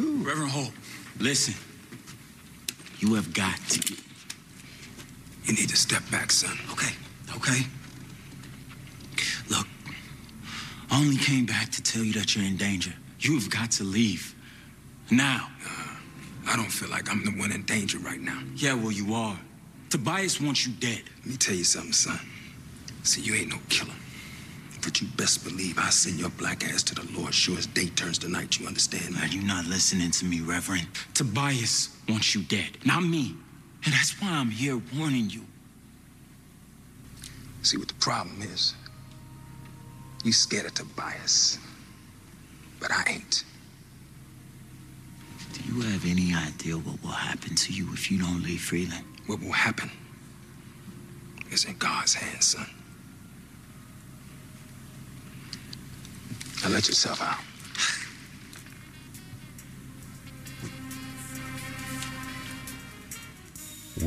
Reverend Hope, listen. You have got to. You need to step back, son. Okay, okay. Look, I only came back to tell you that you're in danger. You have got to leave. Now. Uh, I don't feel like I'm the one in danger right now. Yeah, well, you are. Tobias wants you dead. Let me tell you something, son. See, you ain't no killer. But you best believe I send your black ass to the Lord sure as day turns to night, you understand? Are you not listening to me, Reverend? Tobias wants you dead, not me. And that's why I'm here warning you. See what the problem is? You scared of Tobias. But I ain't. Do you have any idea what will happen to you if you don't leave Freeland? What will happen is in God's hands, son. Let yourself out.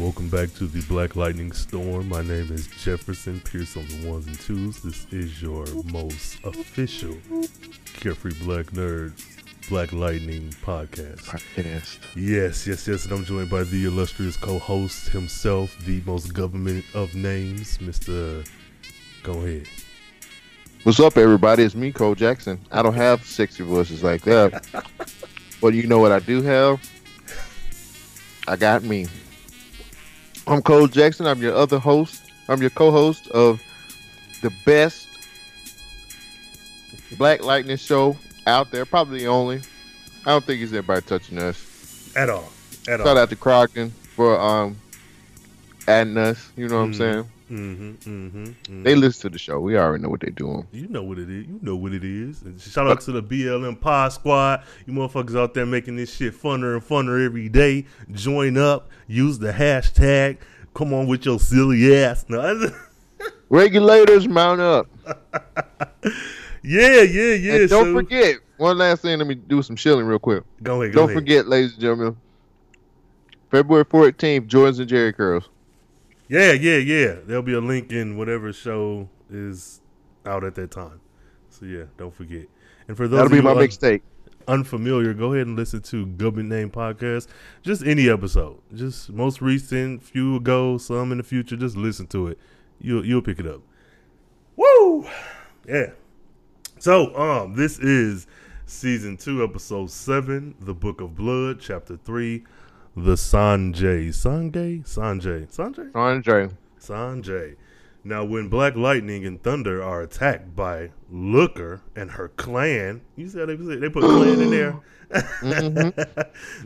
Welcome back to the Black Lightning Storm. My name is Jefferson Pierce on the ones and twos. This is your most official Carefree Black Nerd Black Lightning podcast. Podcast. Yes, yes, yes. And I'm joined by the illustrious co-host himself, the most government of names, Mr. Go ahead. What's up, everybody? It's me, Cole Jackson. I don't have sexy voices like that. but you know what I do have? I got me. I'm Cole Jackson. I'm your other host. I'm your co-host of the best Black Lightning show out there. Probably the only. I don't think there's anybody touching us. At all. At all. Shout all. out to Crockton for um adding us. You know what I'm Mhm. saying? Mm-hmm, mm-hmm, mm-hmm. They listen to the show. We already know what they're doing. You know what it is. You know what it is. And shout out to the BLM Pod Squad. You motherfuckers out there making this shit funner and funner every day. Join up. Use the hashtag. Come on with your silly ass. No, Regulators mount up. yeah, yeah, yeah. and don't so- forget, one last thing, let me do some shilling real quick. Go ahead. Go Don't ahead. forget, ladies and gentlemen, February 14th, Jordans and Jerry Curls. Yeah, yeah, yeah. There'll be a link in whatever show is out at that time. So yeah, don't forget. And for those That'll be my un- mixtape. unfamiliar, go ahead and listen to Government Name Podcast. Just any episode. Just most recent, few ago, some in the future. Just listen to it. You'll you'll pick it up. Woo! Yeah. So, um, this is season two, episode seven, The Book of Blood, chapter three, The Sange. Sange? Sange. Sange? Sange. Sange. Now, when Black Lightning and Thunder are attacked by Looker and her clan, you see how they they put clan in there.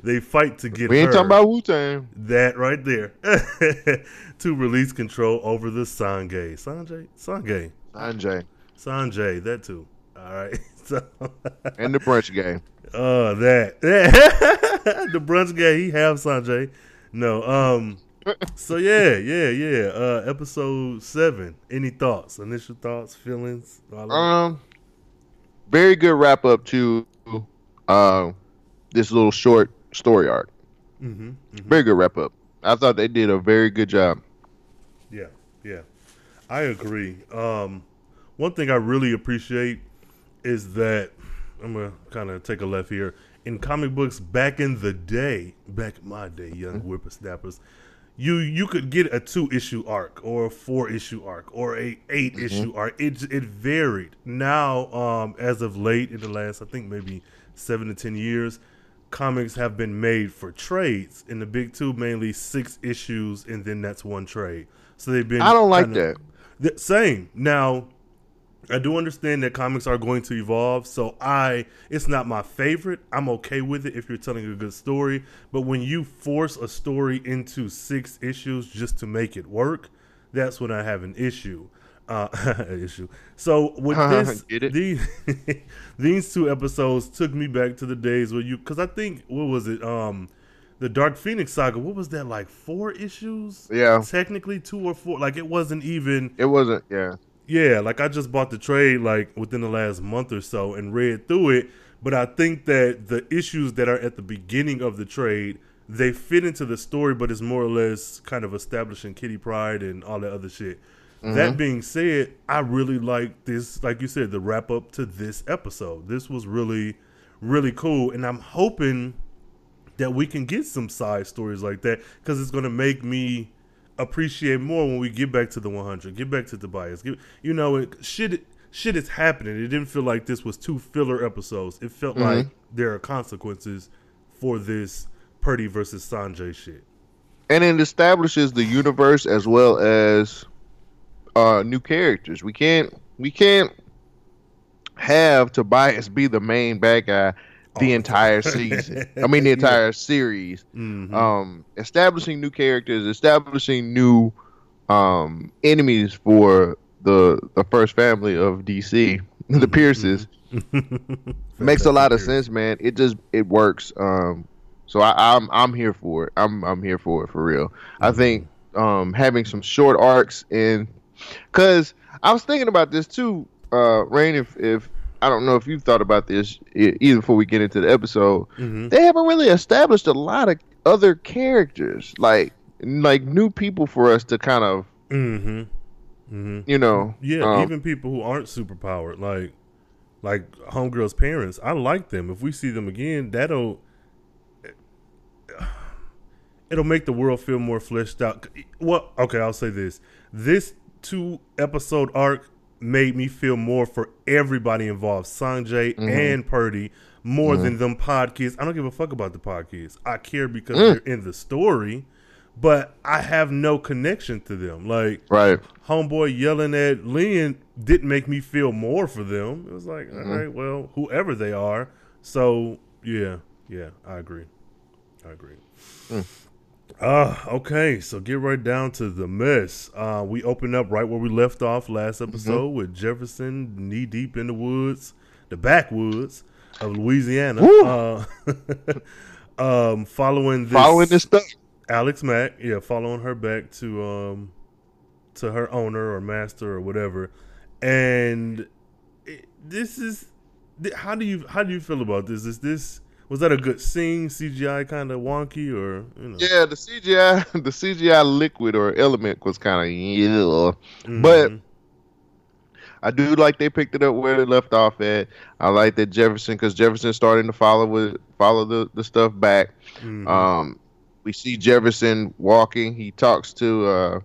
they fight to get Mm-hmm. We ain't talking about Wu Tang. that right there to release control over the Sange. Sange, Sange, Sange. Sange. That too. All right. So, And the brunch game. uh, that the brunch guy. He have Sanjay. No. Um. So yeah, yeah, yeah. Uh, episode seven. Any thoughts? Initial thoughts, feelings? All of it? Um, very good wrap up to uh, this little short story arc. Mhm, mhm. Very good wrap up. I thought they did a very good job. Yeah, yeah. I agree. Um, one thing I really appreciate is that I'm gonna kind of take a left here. In comic books back in the day, back in my day, young whippersnappers, you you could get a two issue arc or a four issue arc or a 8 issue arc. It it varied. Now, um, as of late in the last, I think maybe seven to ten years, comics have been made for trades. In the big two, mainly six issues, and then that's one trade. So they've been. I don't like kinda- the same. Now, I do understand that comics are going to evolve, so I it's not my favorite. I'm okay with it if you're telling a good story, but when you force a story into six issues just to make it work, that's when I have an issue. Uh, issue. So with this, these these two episodes took me back to the days where you, because I think what was it, um, the Dark Phoenix saga. What was that like? Four issues? Yeah. technically two or four. Like it wasn't even. It wasn't, yeah. Yeah, like I just bought the trade like within the last month or so and read through it. But I think that the issues that are at the beginning of the trade they fit into the story, but it's more or less kind of establishing Kitty Pryde and all that other shit. That mm-hmm. being said, I really like this, like you said, the wrap up to this episode. This was really, really cool, and I'm hoping that we can get some side stories like that because it's going to make me appreciate more when we get back to the 100, get back to Tobias. Get, you know, it, shit, shit is happening. It didn't feel like this was two filler episodes. It felt Mhm. like there are consequences for this Perdi versus Sange shit. and it establishes the universe as well as uh new characters. We can't we can't have Tobias be the main bad guy the entire season. I mean the Yeah. entire series. Mhm. Um establishing new characters, establishing new um enemies for the the first family of DC, the Pierces. Makes a lot of sense, man. It just it works. Um, so I, I'm I'm here for it. I'm I'm here for it for real. I think um having some short arcs and cause I was thinking about this too, uh, Rain. If if I don't know if you've thought about this e- even before we get into the episode, Mhm. they haven't really established a lot of other characters, like like new people for us to kind of Mhm. Mhm. you know Yeah, um, even people who aren't superpowered, like like homegirl's parents, I like them. If we see them again, that'll it'll make the world feel more fleshed out. Well, okay, I'll say this: this two episode arc made me feel more for everybody involved, Sange mm-hmm. and Perdi, more than mm-hmm. them pod kids. I don't give a fuck about the pod kids. I care because mm. they're in the story, but I have no connection to them. Like right. homeboy yelling at Lynn didn't make me feel more for them. It was like, all mm-hmm. right, well, whoever they are. So yeah, yeah, I agree. I agree. Mm. Uh, okay, so get right down to the mess. Uh, we open up right where we left off last episode with Jefferson knee deep in the woods, the backwoods of Louisiana. Uh, um, following this, Following this stuff. Alex Mack, yeah, following her back to um to her owner or master or whatever, and it, this is how do you how do you feel about this? Is this was that a good scene? CGI kind of wonky or you know? Yeah, the CGI, the CGI liquid or element was kind of yeah. Mhm. But I do like they picked it up where they left off at. I like that Jefferson because Jefferson's starting to follow with follow the, the stuff back. Mhm. Um, we see Jefferson walking. He talks to uh,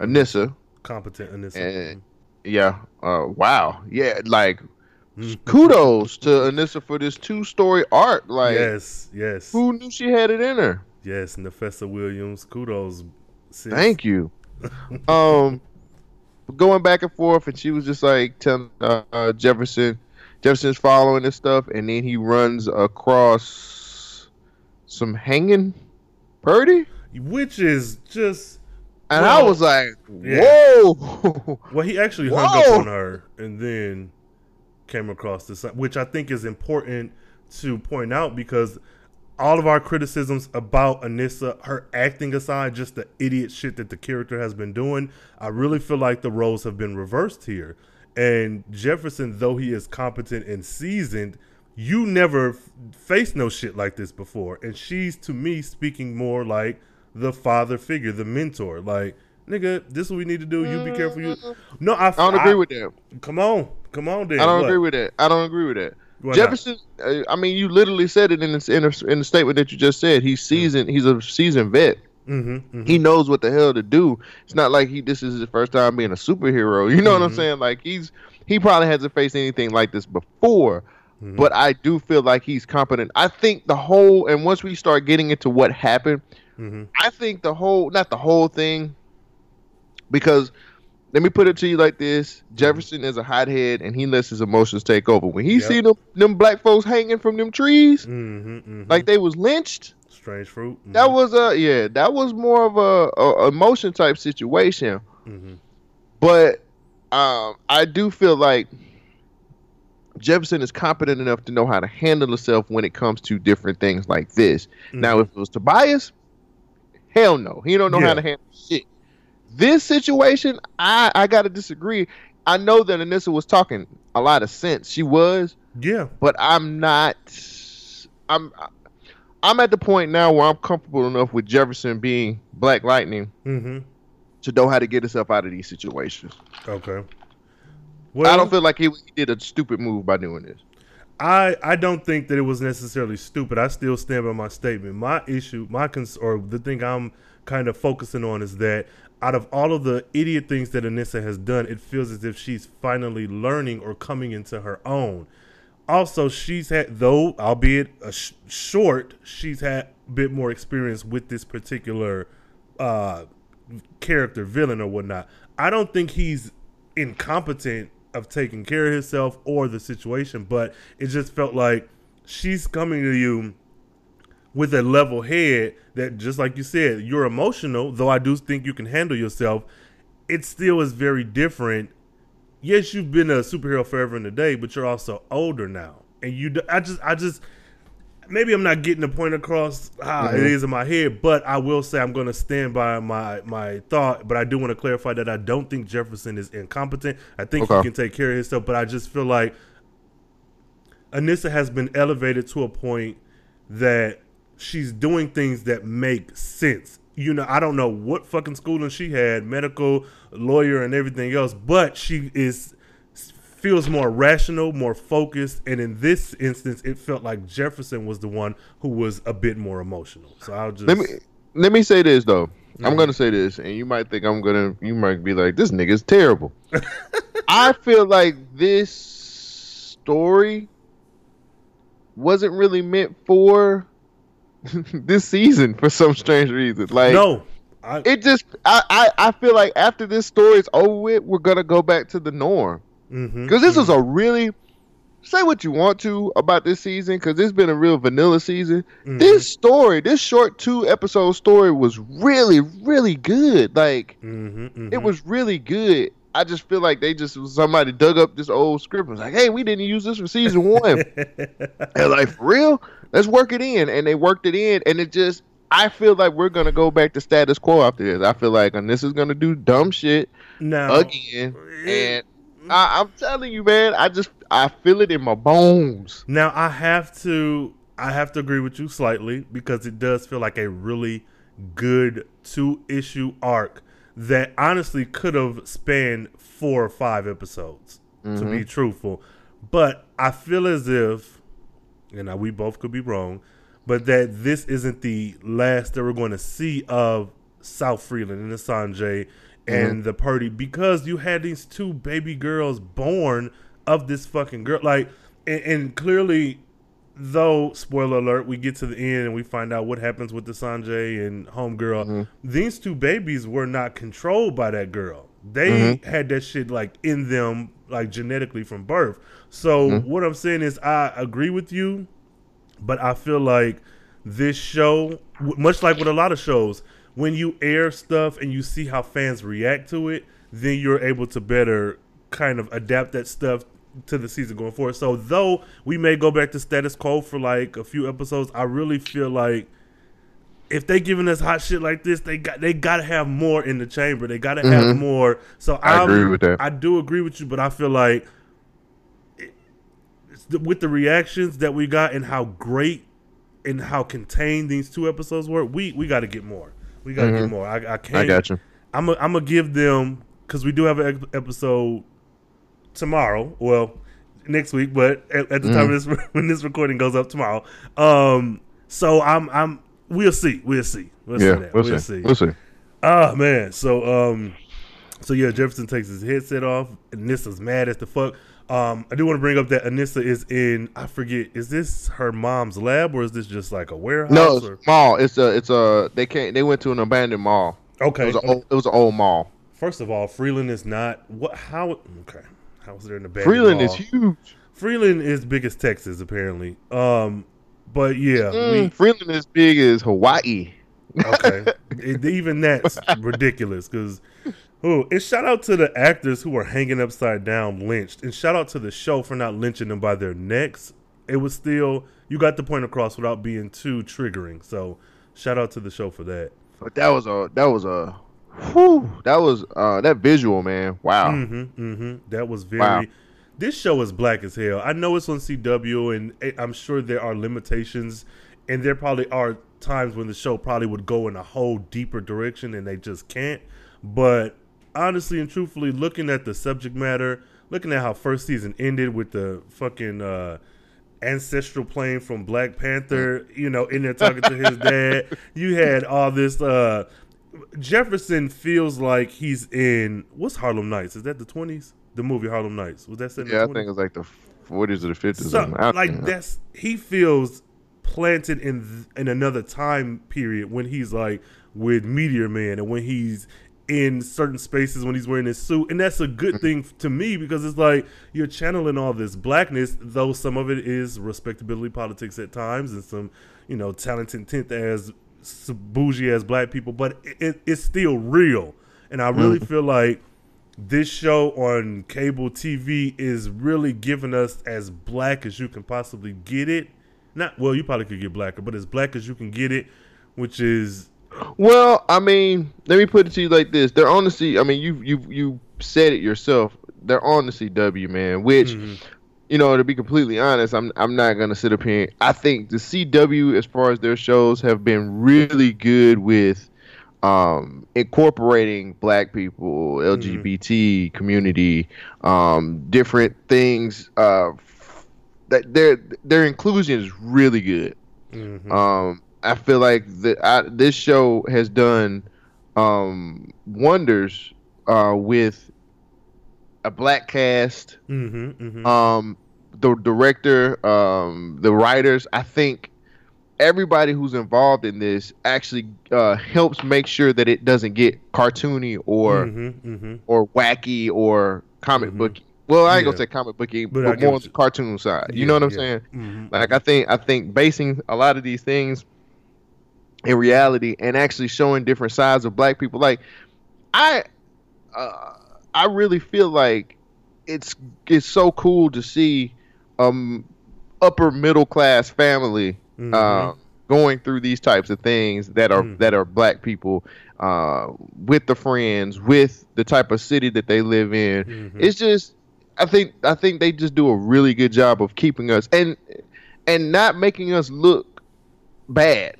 Anissa. competent this. and- Yeah. Uh, wow. Yeah. Like Kudos to Anissa for this two story arc. Like yes, yes, who knew she had it in her? yes. Nafessa Williams, kudos. sis. Thank you. um, going back and forth, and she was just like telling uh, uh, Jefferson, Jefferson's following this stuff, and then he runs across some hanging Perdi, Which is just and I was like, yeah. "Whoa!" Well, he actually hung Whoa! up on her and then came across this, which I think is important to point out because all of our criticisms about Anissa, her acting aside, just the idiot shit that the character has been doing, I really feel like the roles have been reversed here. And Jefferson, though he is competent and seasoned, you never faced no shit like this before. And she's, to me, speaking more like the father figure, the mentor. Like, nigga, this is what we need to do. You be careful. You no, I, I don't agree with that. Come on, come on, then. I don't What? agree with that. I don't agree with that. Why? Jefferson, uh, I mean, you literally said it in the, in, the, in the statement that you just said. He's seasoned. He's a seasoned vet. Mhm, mhm. He knows what the hell to do. It's not like he this is his first time being a superhero. You know what I'm Mhm. saying? Like he's he probably hasn't faced anything like this before. Mhm. But I do feel like he's competent. I think the whole and once we start getting into what happened. I think the whole not the whole thing because let me put it to you like this: Jefferson is a hothead, and he lets his emotions take over. When he Yep. see them them black folks hanging from them trees, Mhm, mhm. like they was lynched, strange fruit. that was a yeah, that was more of a, a emotion type situation. Mhm. But um, I do feel like Jefferson is competent enough to know how to handle himself when it comes to different things like this. Now, if it was Tobias, hell no, he don't know Yeah. how to handle shit. This situation, I I gotta disagree. I know that Anissa was talking a lot of sense. She was, yeah, but I'm not. I'm I'm at the point now where I'm comfortable enough with Jefferson being Black Lightning hmm to know how to get himself out of these situations. okay. Well, I don't feel like he, he did a stupid move by doing this. I I don't think that it was necessarily stupid. I still stand by my statement. My issue, my cons- or the thing I'm kind of focusing on is that out of all of the idiot things that Anissa has done, it feels as if she's finally learning or coming into her own. Also, she's had, though, albeit a sh- short, she's had a bit more experience with this particular uh, character, villain, or whatnot. I don't think he's incompetent of taking care of himself or the situation, but it just felt like she's coming to you with a level head that just like you said, you're emotional, though I do think you can handle yourself, it still is very different. Yes, you've been a superhero forever and a day, but you're also older now. And you I just I just maybe I'm not getting the point across how mm-hmm. it is in my head, but I will say I'm going to stand by my my thought. But I do want to clarify that I don't think Jefferson is incompetent. I think okay. he can take care of himself, but I just feel like Anissa has been elevated to a point that she's doing things that make sense. You know, I don't know what fucking schooling she had, medical, lawyer, and everything else, but she is feels more rational, more focused, and in this instance, it felt like Jefferson was the one who was a bit more emotional. So I'll just let me let me say this though. Mm-hmm. I'm gonna say this, and you might think I'm gonna, you might be like, this nigga's terrible. I feel like this story wasn't really meant for this season for some strange reason. Like no, I, it just I, I I feel like after this story is over with, we're gonna go back to the norm because mm-hmm, this mm-hmm. was a really say what you want to about this season because it's been a real vanilla season. Mm-hmm. This story, this short two episode story, was really really good. Like mm-hmm, mm-hmm. it was really good. I just feel like they just somebody dug up this old script and was like, "Hey, we didn't use this for season one." and like for real, let's work it in, and they worked it in, and it just. I feel like we're gonna go back to status quo after this. I feel like, and this is gonna do dumb shit now again, and I, I'm telling you, man, I just I feel it in my bones. Now I have to I have to agree with you slightly because it does feel like a really good two issue arc that honestly could have spanned four or five episodes, mm-hmm. to be mm-hmm. truthful. But I feel as if, and now we both could be wrong, but that this isn't the last that we're going to see of South Freeland and the Sange and mm-hmm. the party because you had these two baby girls born of this fucking girl. Like, and, and clearly though spoiler alert we get to the end and we find out what happens with the Sange and homegirl mm-hmm. these two babies were not controlled by that girl they mm-hmm. had that shit like in them like genetically from birth so mm-hmm. what i'm saying is i agree with you but i feel like this show much like with a lot of shows when you air stuff and you see how fans react to it then you're able to better kind of adapt that stuff to the season going forward. So though we may go back to status quo for like a few episodes, I really feel like if they giving us hot shit like this, they got they got to have more in the chamber. They got to mm-hmm. have more. So I I'm, agree with that. I do agree with you, but I feel like it, with the reactions that we got and how great and how contained these two episodes were, we we got to get more. We got to mm-hmm. get more. I, I can't. I got you. I'm a, I'm gonna give them because we do have an episode tomorrow. Well, next week, but at, at the mm. time this, when this recording goes up tomorrow. Um, so I'm I'm we'll see, we'll see, we'll yeah, see we'll, we'll see. see, we'll see. Ah man, so um, so yeah, Jefferson takes his headset off. Anissa's mad as the fuck. Um, I do want to bring up that Anissa is in. I forget. Is this her mom's lab or is this just like a warehouse? No, it's or? mall. It's a. It's a. They can't. They went to an abandoned mall. Okay. It was, old, it was an old mall. First of all, Freeland is not what. How? Okay. How was there in the back? Freeland is huge. Freeland is big as Texas, apparently. Um, but yeah, mm, we, Freeland is big as Hawaii. okay, it, even that's ridiculous because. Oh, and shout out to the actors who were hanging upside down, lynched, and shout out to the show for not lynching them by their necks. It was still you got the point across without being too triggering. So, shout out to the show for that. But that was a that was a Whew, that was uh that visual, man. Wow. Mm-hmm, mm-hmm. That was very. Wow. This show is black as hell. I know it's on CW, and I'm sure there are limitations, and there probably are times when the show probably would go in a whole deeper direction, and they just can't. But honestly and truthfully, looking at the subject matter, looking at how first season ended with the fucking uh, ancestral plane from Black Panther, you know, in there talking to his dad. You had all this. uh Jefferson feels like he's in what's Harlem Nights? Is that the twenties? The movie Harlem Nights was that set Yeah, I think 20s? it's like the forties or the fifties. So, like that's he feels planted in in another time period when he's like with Meteor Man and when he's in certain spaces when he's wearing his suit and that's a good thing to me because it's like you're channeling all this blackness though some of it is respectability politics at times and some you know talented tenth as bougie as black people but it, it's still real and I really mm-hmm. feel like this show on cable TV is really giving us as black as you can possibly get it. Not well, you probably could get blacker, but as black as you can get it, which is Well, I mean, let me put it to you like this: they're on the C. I mean, you you you said it yourself. They're on the CW, man. Which, Mm-hmm. you know, to be completely honest, I'm I'm not gonna sit up here. I think the CW, as far as their shows, have been really good with um, incorporating Black people, LGBT community, um, different things. Uh, that their their inclusion is really good. Um, I feel like the, I, this show has done um, wonders uh, with a black cast, mm-hmm, mm-hmm. um, the director, um, the writers. I think everybody who's involved in this actually uh, helps make sure that it doesn't get cartoony or mm-hmm, mm-hmm. or wacky or comic booky. Well, I ain't Yeah. gonna say comic booky, But but, more on the cartoon side. You know what I'm yeah. saying? Mhm. Like I think I think basing a lot of these things in reality and actually showing different sides of black people. Like I uh, I really feel like it's it's so cool to see um upper middle class family Mm-hmm. uh, going through these types of things that are Mm. that are black people uh, with the friends with the type of city that they live in Mhm. it's just i think i think they just do a really good job of keeping us and and not making us look bad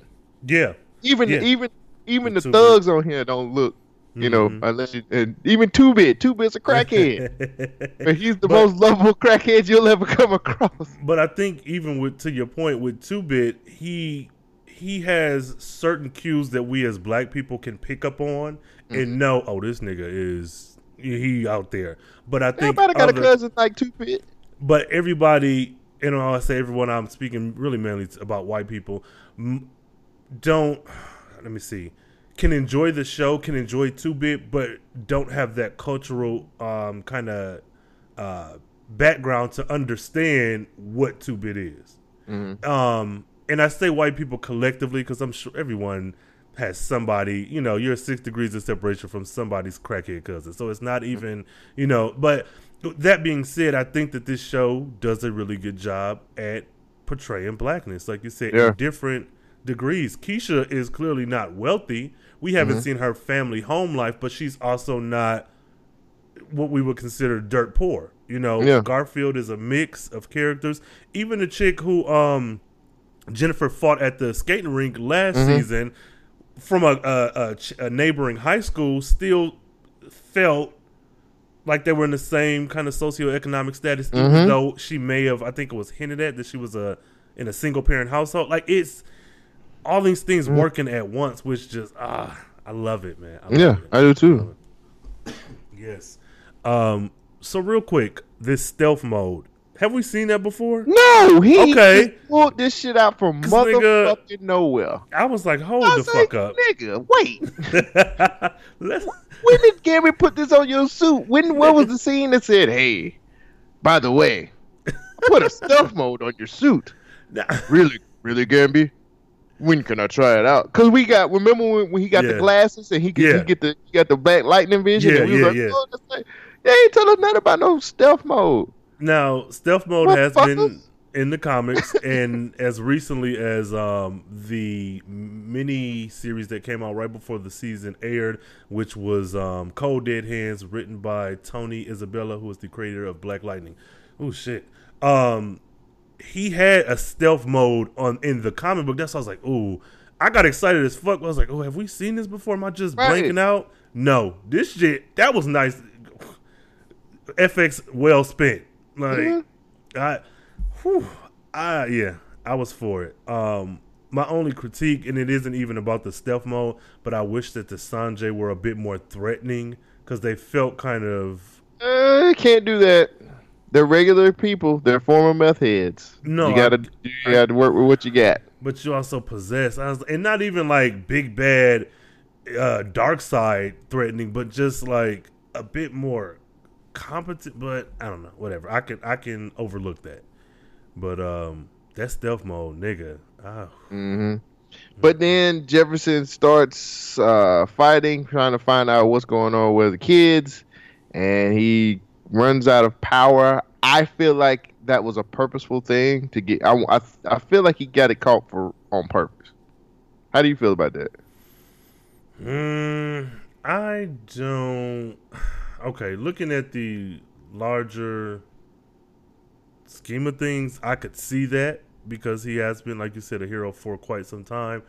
yeah, even Yeah. even even the thugs on here don't look you know Mhm. unless you and even two bit two bit's a crackhead and he's the But- most lovable crackhead you'll ever come across But I think even with to your point with Two Bit, he he has certain cues that we as black people can pick up on Mm-hmm. and know, oh, this nigga is he out there. But I think everybody got a cousin like two bit but everybody, you know, I say everyone. I'm speaking really mainly about white people. Don't let me see. Can enjoy the show, can enjoy two bit, but don't have that cultural um, kind of uh, background to understand what two bit is. Um, and I say white people collectively because I'm sure everyone has somebody, you know, you're six degrees of separation from somebody's crackhead cousin. So it's not even, you know, but that being said, I think that this show does a really good job at portraying blackness, like you said, Yeah. different degrees. Keisha is clearly not wealthy. We haven't mm-hmm. seen her family home life, but she's also not what we would consider dirt poor. You know, Yeah. Garfield is a mix of characters. Even the chick who um Jennifer fought at the skating rink last mm-hmm. season from a, a, a, ch- a neighboring high school still felt like they were in the same kind of socioeconomic status, even mm-hmm. though she may have, I think it was hinted at that she was a in a single parent household. Like it's all these things working at once, which just ah, I love it, man. I love yeah it. i do too Yes. Um. So real quick, this stealth mode. Have we seen that before? No, he Okay. pulled this shit out from 'Cause nigga- motherfucking nowhere. I was like, hold I the say, fuck up. nigga. Wait, when did Gary put this on your suit? When what was the scene that said, "Hey, by the way, I put a stealth mode on your suit"? Nah. Really, really, Gambi? When can I try it out? Cause we got remember when, when he got Yeah. the glasses and he could Yeah. he get the he got the black lightning vision. Yeah, and we yeah, like, yeah. "Oh, like- they ain't tell us nothing about no stealth mode. Now, stealth mode has been in the comics, and as recently as um, the mini series that came out right before the season aired, which was um, Cold Dead Hands, written by Tony Isabella, who is the creator of Black Lightning. Oh shit! Um, he had a stealth mode on in the comic book. That's why I was like, ooh. I got excited as fuck. I was like, oh, have we seen this before? Am I just Right. blanking out? No, this shit that was nice. FX well spent. Like, I, whew, I yeah, I was for it. Um, my only critique, and it isn't even about the stealth mode, but I wish that the Sange were a bit more threatening because they felt kind of Uh, can't do that. They're regular people. They're former meth heads. No, you gotta I- you gotta work with what you got. but you also possess. And not even like big bad, uh, dark side threatening, but just like a bit more competent. But I don't know, whatever. I can I can overlook that. But um, that stealth mode, nigga. Ah, hmm But then Jefferson starts uh, fighting, trying to find out what's going on with the kids, and he runs out of power. I feel like that was a purposeful thing to get. I, I, I feel like he got it caught for on purpose. How do you feel about that? Mm, I don't. Okay, looking at the larger scheme of things, I could see that because he has been, like you said, a hero for quite some time.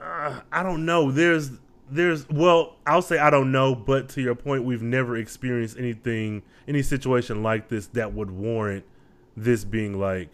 Uh, I don't know. There's, there's. Well, I'll say I don't know, but to your point, we've never experienced anything, any situation like this that would warrant this being like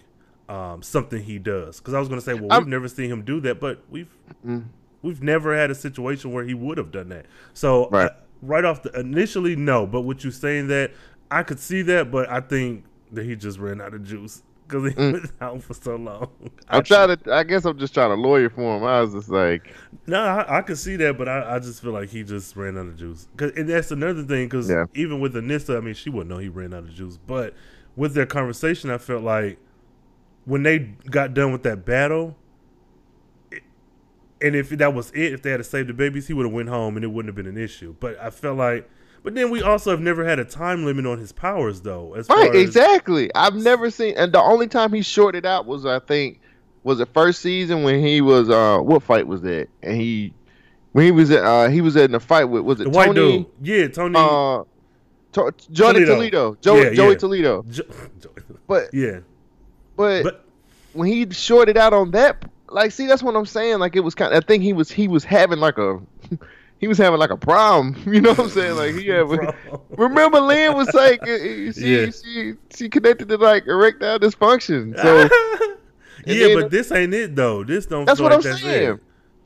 um, something he does. Because I was going to say, well, I'm- we've never seen him do that, but we've Mm. we've never had a situation where he would have done that. So Right. uh, right off the initially no, but with you saying that, I could see that, but I think that he just ran out of juice because he was out for so long. Mm. I'm trying to. I guess I'm just trying to lawyer for him. I was just like, No, I, I could see that, but I, I just feel like he just ran out of juice. 'Cause- and that's another thing because Yeah. even with Anissa, I mean, she wouldn't know he ran out of juice. But with their conversation, I felt like when they got done with that battle, it- and if that was it, if they had to save the babies, he would have went home and it wouldn't have been an issue. But I felt like, but then we also have never had a time limit on his powers, though. As right, far as- exactly. I've never seen, and the only time he shorted out was I think was the first season when he was. uh What fight was that? And he when he was at, uh he was in a fight with was it the white Tony? dude, yeah, Tony, Uh, to, Johnny Toledo. Toledo, Joey, Yeah, Joey yeah. Toledo. Jo- But yeah, but, but when he shorted out on that, like, see, that's what I'm saying. Like, it was kind. Of, I think he was he was having like a he was having like a problem. You know what I'm saying? Like, he had. Remember, Lynn was like, uh, she, Yeah. she she connected to like erectile dysfunction. So yeah, then- but this ain't it though. This don't. That's what like I'm saying.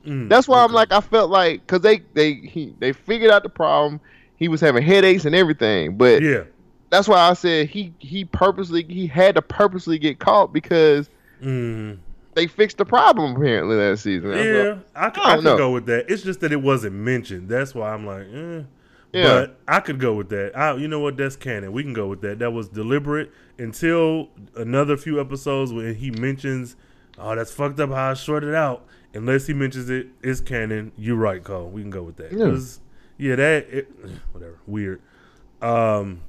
Mm, that's why I'm like, I felt like because they they he they figured out the problem. He was having headaches and everything, but yeah, that's why I said he he purposely he had to purposely get caught because mm, they fixed the problem apparently last season. I yeah. like, I, could, I I don't could know. go with that. It's just that it wasn't mentioned. That's why I'm like, eh. Yeah. But I could go with that. I, you know what? That's canon. We can go with that. That was deliberate until another few episodes when he mentions, "Oh, that's fucked up how I shorted out." Unless he mentions it, it's canon. You're right, Cole. We can go with that. Yeah. yeah, that it, whatever. Weird. Um,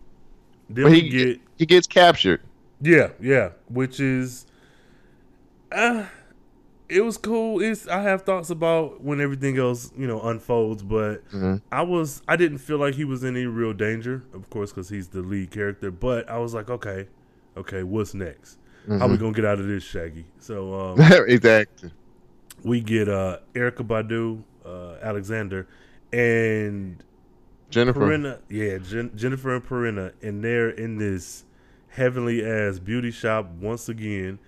then But we he get he gets captured. Yeah, yeah, which is, uh, it was cool. It's I have thoughts about when everything else you know unfolds, but Mhm. I was I didn't feel like he was in any real danger, of course, because he's the lead character. But I was like, okay, okay, what's next? How we gonna get out of this, Shaggy? So um, exactly. we get uh Erica Badu, uh, Alexander, and Jennifer. Perenna, yeah, Jen, Jennifer and Perenna, and they're in this heavenly ass beauty shop once again.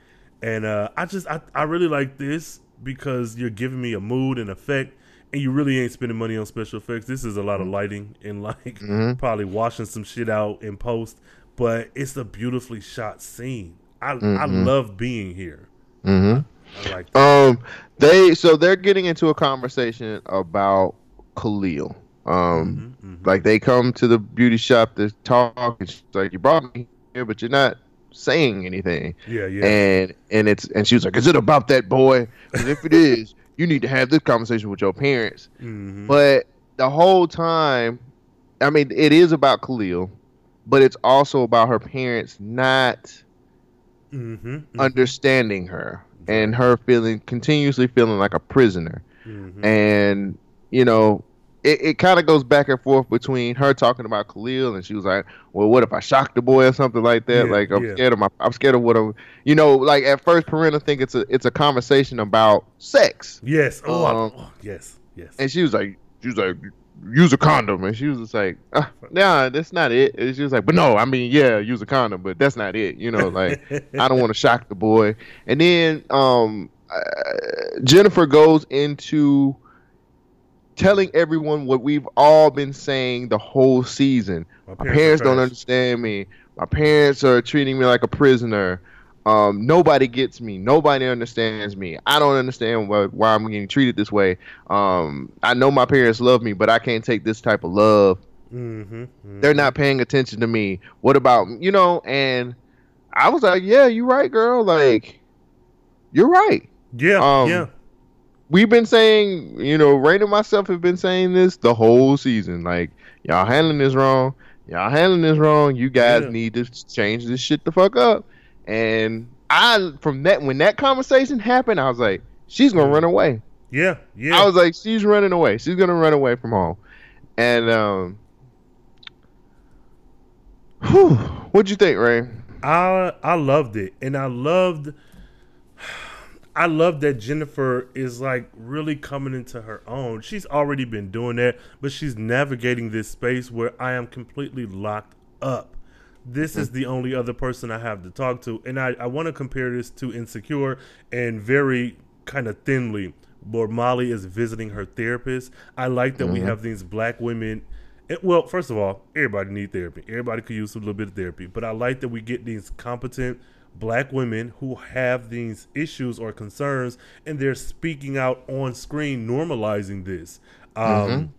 And uh, I just, I, I really like this because you're giving me a mood and effect, and you really ain't spending money on special effects. This is a lot of lighting and like Mhm. probably washing some shit out in post, but it's a beautifully shot scene. I, I Mhm. love being here. Mm-hmm. I like that. Um, they so they're getting into a conversation about Khalil. Um, Mhm, mhm. like they come to the beauty shop to talk. And she's like, "You brought me here, but you're not saying anything." yeah, yeah. And and it's and she was like, "Is it about that boy? 'Cause if it is, you need to have this conversation with your parents." Mhm. But the whole time, I mean, it is about Khalil, but it's also about her parents not Mhm, mhm, understanding her and her feeling continuously feeling like a prisoner. mhm. And you know, it, it kind of goes back and forth between her talking about Khalil and she was like, "Well, what if I shock the boy or something like that? Yeah, like I'm yeah. scared of my, I'm scared of what I'm, you know, like at first, Perenna think it's a it's a conversation about sex, Yes. Oh, I- Um, oh, yes. Yes. and she was like, she was like, use a condom, and she was just like, uh, nah, that's not it. And she was like, but no, I mean, yeah, use a condom, but that's not it. You know, like I don't want to shock the boy. And then um, uh, Jennifer goes into telling everyone what we've all been saying the whole season. My My parents are parents don't understand me. My parents are treating me like a prisoner. Um, nobody gets me. Nobody understands me. I don't understand why, why I'm getting treated this way. Um, I know my parents love me, but I can't take this type of love. Mm-hmm. They're not paying attention to me. What about you know? And I was like, yeah, you're right, girl. Like, you're right. Yeah, Um, yeah. We've been saying, you know, Rain and myself have been saying this the whole season. Like, y'all handling this wrong. Y'all handling this wrong. You guys Yeah. need to change this shit the fuck up. And I, from that, when that conversation happened, I was like, she's gonna run away. Yeah, yeah. I was like, she's running away. She's gonna run away from home. And um, whew, what'd you think, Ray? I I loved it, and I loved, I love that Jennifer is like really coming into her own. She's already been doing that, but she's navigating this space where I am completely locked up. This is mm. the only other person I have to talk to, and I I want to compare this to Insecure, and very kind of thinly, where Molly is visiting her therapist. I like that we mm-hmm. have these black women it, well, first of all, everybody need therapy. Everybody could use a little bit of therapy. But I like that we get these competent black women who have these issues or concerns, and they're speaking out on screen, normalizing this. Um,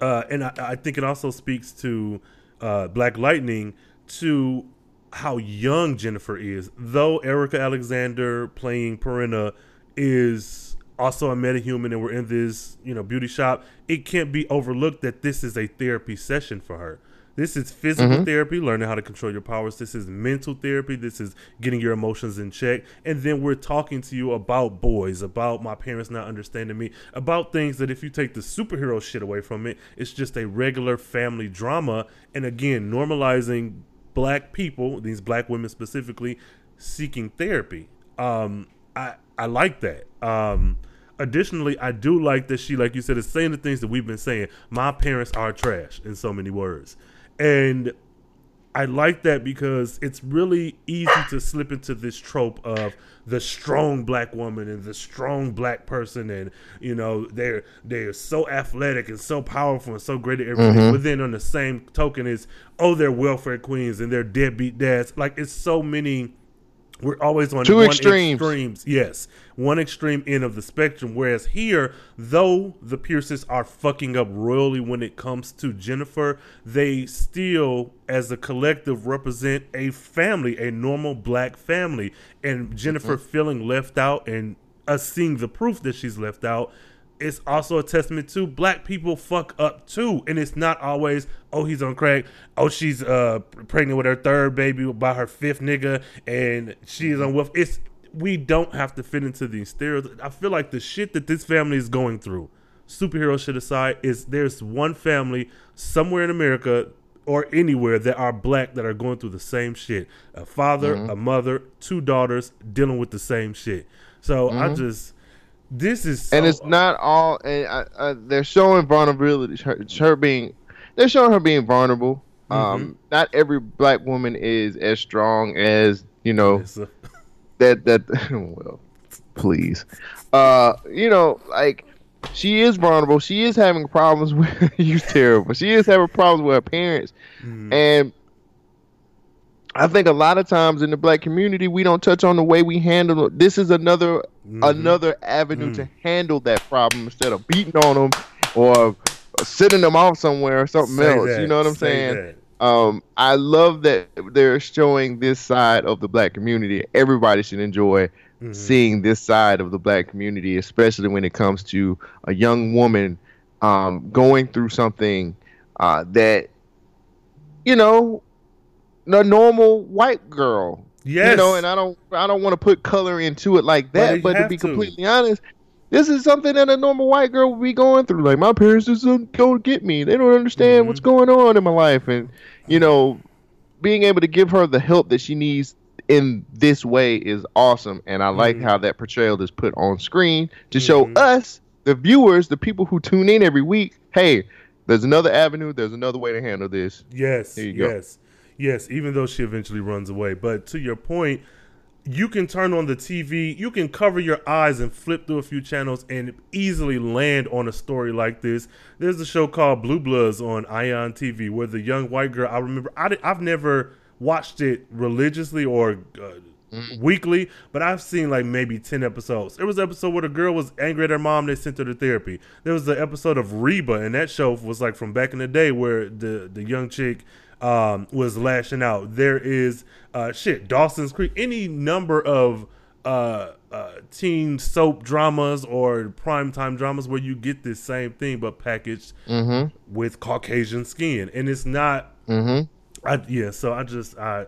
uh, and I, I think it also speaks to uh, Black Lightning to how young Jennifer is. Though Erika Alexander playing Perenna is also a metahuman, and we're in this you know beauty shop, it can't be overlooked that this is a therapy session for her. This is physical therapy, learning how to control your powers. This is mental therapy. This is getting your emotions in check. And then we're talking to you about boys, about my parents not understanding me, about things that if you take the superhero shit away from it, it's just a regular family drama. And again, normalizing black people, these black women specifically, seeking therapy. Um, I I like that. Um, additionally, I do like that she, like you said, is saying the things that we've been saying. My parents are trash in so many words, and I like that because it's really easy to slip into this trope of the strong black woman and the strong black person, and you know they're they're so athletic and so powerful and so great at everything. Mm-hmm. But then on the same token is oh they're welfare queens and they're deadbeat dads. Like it's so many. We're always on Two one extremes. extremes. Yes, one extreme end of the spectrum. Whereas here, though the Pierces are fucking up royally when it comes to Jennifer, they still, as a collective, represent a family, a normal black family. And Jennifer mm-hmm. feeling left out and us seeing the proof that she's left out it's also a testament to black people fuck up too. And it's not always oh he's on crack. Oh she's uh pregnant with her third baby by her fifth nigga and she's on wolf it's we don't have to fit into these stereotypes i feel like the shit that this family is going through superhero shit aside is there's one family somewhere in america or anywhere that are black that are going through the same shit. A father a mother two daughters dealing with the same shit. So i just this is so, and it's not all. And I, I, they're showing vulnerability. Her, it's her being, they're showing her being vulnerable. Um, not every black woman is as strong as you know a- that. That well, please, uh, you know, like she is vulnerable. She is having problems with you. Terrible. She is having problems with her parents, and I think a lot of times in the black community we don't touch on the way we handle it. This is another another avenue to handle that problem instead of beating on them or sitting them off somewhere or something Say else. that, You know what I'm say saying? that. Um, I love that they're showing this side of the black community. Everybody should enjoy seeing this side of the black community, especially when it comes to a young woman um, going through something uh, that, you know, the normal white girl. Yes. You know, and I don't, I don't want to put color into it like that. you But, to be to. completely honest, this is something that a normal white girl would be going through. Like my parents just don't, don't get me. They don't understand Mm-hmm. what's going on in my life, and you know, being able to give her the help that she needs in this way is awesome. And I like Mm-hmm. how that portrayal is put on screen to show us, the viewers, the people who tune in every week, hey, There's another avenue. There's another way to handle this. Yes, There you go. Yes. Even though she eventually runs away, but to your point, you can turn on the TV, you can cover your eyes and flip through a few channels and easily land on a story like this. There's a show called Blue Bloods on Ion TV where the young white girl. I remember I I've never watched it religiously or. Uh, Weekly, but I've seen like maybe ten episodes. There was an episode where the girl was angry at her mom. They sent her to therapy. There was the episode of Reba, and that show was like from back in the day where the the young chick um, was lashing out. There is uh, shit, Dawson's Creek, any number of uh, uh, teen soap dramas or primetime dramas where you get this same thing but packaged with Caucasian skin, and it's not. I, yeah, so I just I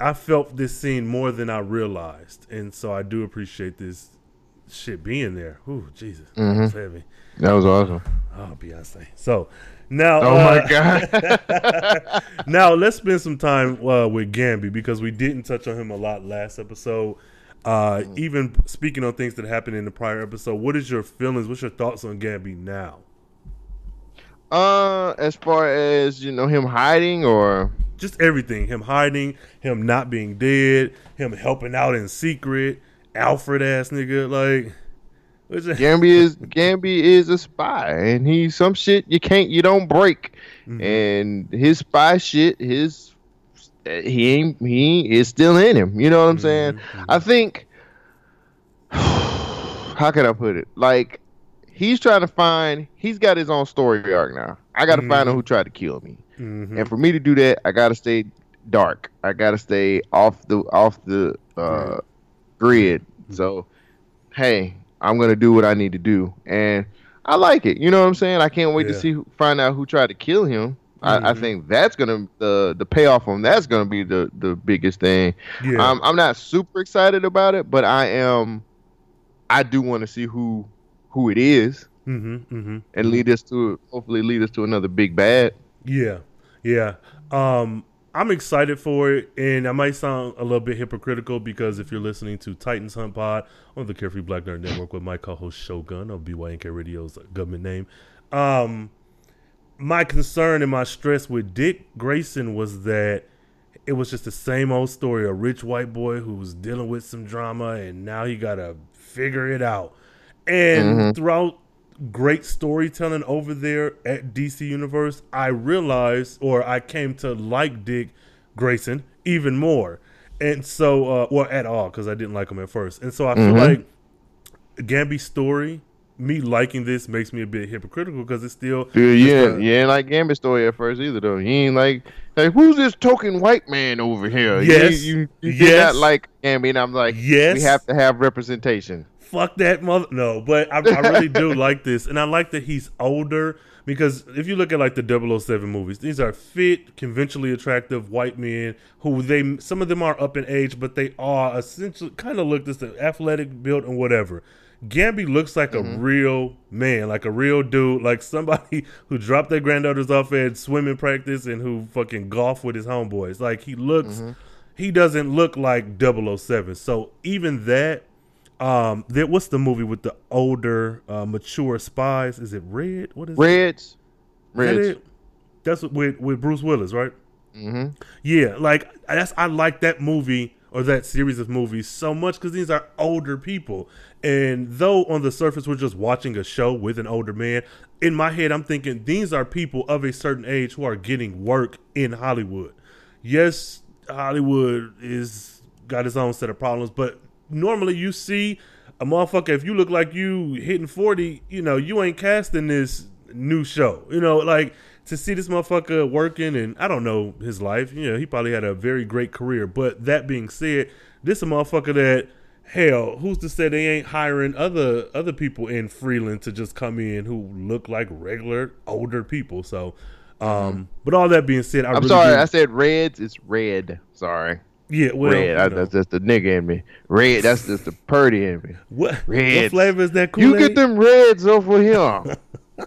I felt this scene more than I realized, and so I do appreciate this shit being there. Ooh, Jesus, that's heavy. That was awesome. Oh, Beyonce. So now, Oh uh, my god. now let's spend some time uh, with Gambi because we didn't touch on him a lot last episode. Uh, even speaking on things that happened in the prior episode, what is your feelings? What's your thoughts on Gambi now? uh, as far as you know, him hiding or Just everything. Him hiding, him not being dead, him helping out in secret, Alfred ass nigga. Like, what's it? Gambi is Gambi is a spy, and he's some shit you can't you don't break. Mm-hmm. And his spy shit, his he ain't he is still in him. You know what I'm mm-hmm. saying? I mm-hmm. think how can I put it? Like he's trying to find he's got his own story arc now. I got to find out who tried to kill me. Mhm. And for me to do that, I gotta stay dark. I gotta stay off the off the uh, grid. So, hey, I'm gonna do what I need to do, and I like it. You know what I'm saying? I can't wait to see who, find out who tried to kill him. I, I Mhm. think that's gonna the the payoff on that's gonna be the the biggest thing. Yeah. I'm I'm not super excited about it, but I am. I do want to see who who it is mm-hmm, mm-hmm. and lead us to hopefully lead us to another big bad. Yeah, yeah. Um, I'm excited for it, and I might sound a little bit hypocritical because if you're listening to Titans Hunt Pod on the Carefree Black Nerd Network with my co-host Shogun of BYNK Radio's government name, um, my concern and my stress with Dick Grayson was that it was just the same old story: a rich white boy who was dealing with some drama, and now he got to figure it out. And throughout great storytelling over there at DC Universe, I realized or I came to like Dick Grayson even more. And so, uh, well, at all, because I didn't like him at first. And so I feel like Gambi's story, me liking this makes me a bit hypocritical because it's still. Dude, yeah, a- you ain't like Gambit story at first either, though. You ain't like, like who's this token white man over here? Yes, you, you, you did yes. not like Gambit, and I'm like, Yes. we have to have representation. Fuck that mother. No, but I, I really do like this, and I like that he's older because if you look at like the 007 movies, these are fit, conventionally attractive white men who they some of them are up in age, but they are essentially kind of look this athletic build and whatever. Gambi looks like a mm-hmm. real man, like a real dude, like somebody who dropped their granddaughters off at swimming practice and who fucking golf with his homeboys. Like he looks, mm-hmm. he doesn't look like 007. So even that, um, there, what's the movie with the older, uh, mature spies? Is it Red? What is it? Reds, Is that Reds. it? That's with with Bruce Willis, right? Mm-hmm. Yeah, like that's I like that movie or that series of movies so much because these are older people, and though on the surface we're just watching a show with an older man, in my head I'm thinking these are people of a certain age who are getting work in Hollywood. Yes, Hollywood is got its own set of problems, but normally you see a motherfucker if you look like you hitting forty, you know you ain't casting this new show. You know, like to see this motherfucker working and I don't know his life. You know, he probably had a very great career. But that being said, this a motherfucker that hell, who's to say they ain't hiring other other people in Freeland to just come in who look like regular older people. So um but all that being said, I I'm really sorry, do- I said Reds. It's red. Sorry, yeah, well, red. I, that's just the nigga in me. Red. That's just the Perdi in me. what, what Reds. flavor is that You Kool-Aid? get them Reds over here.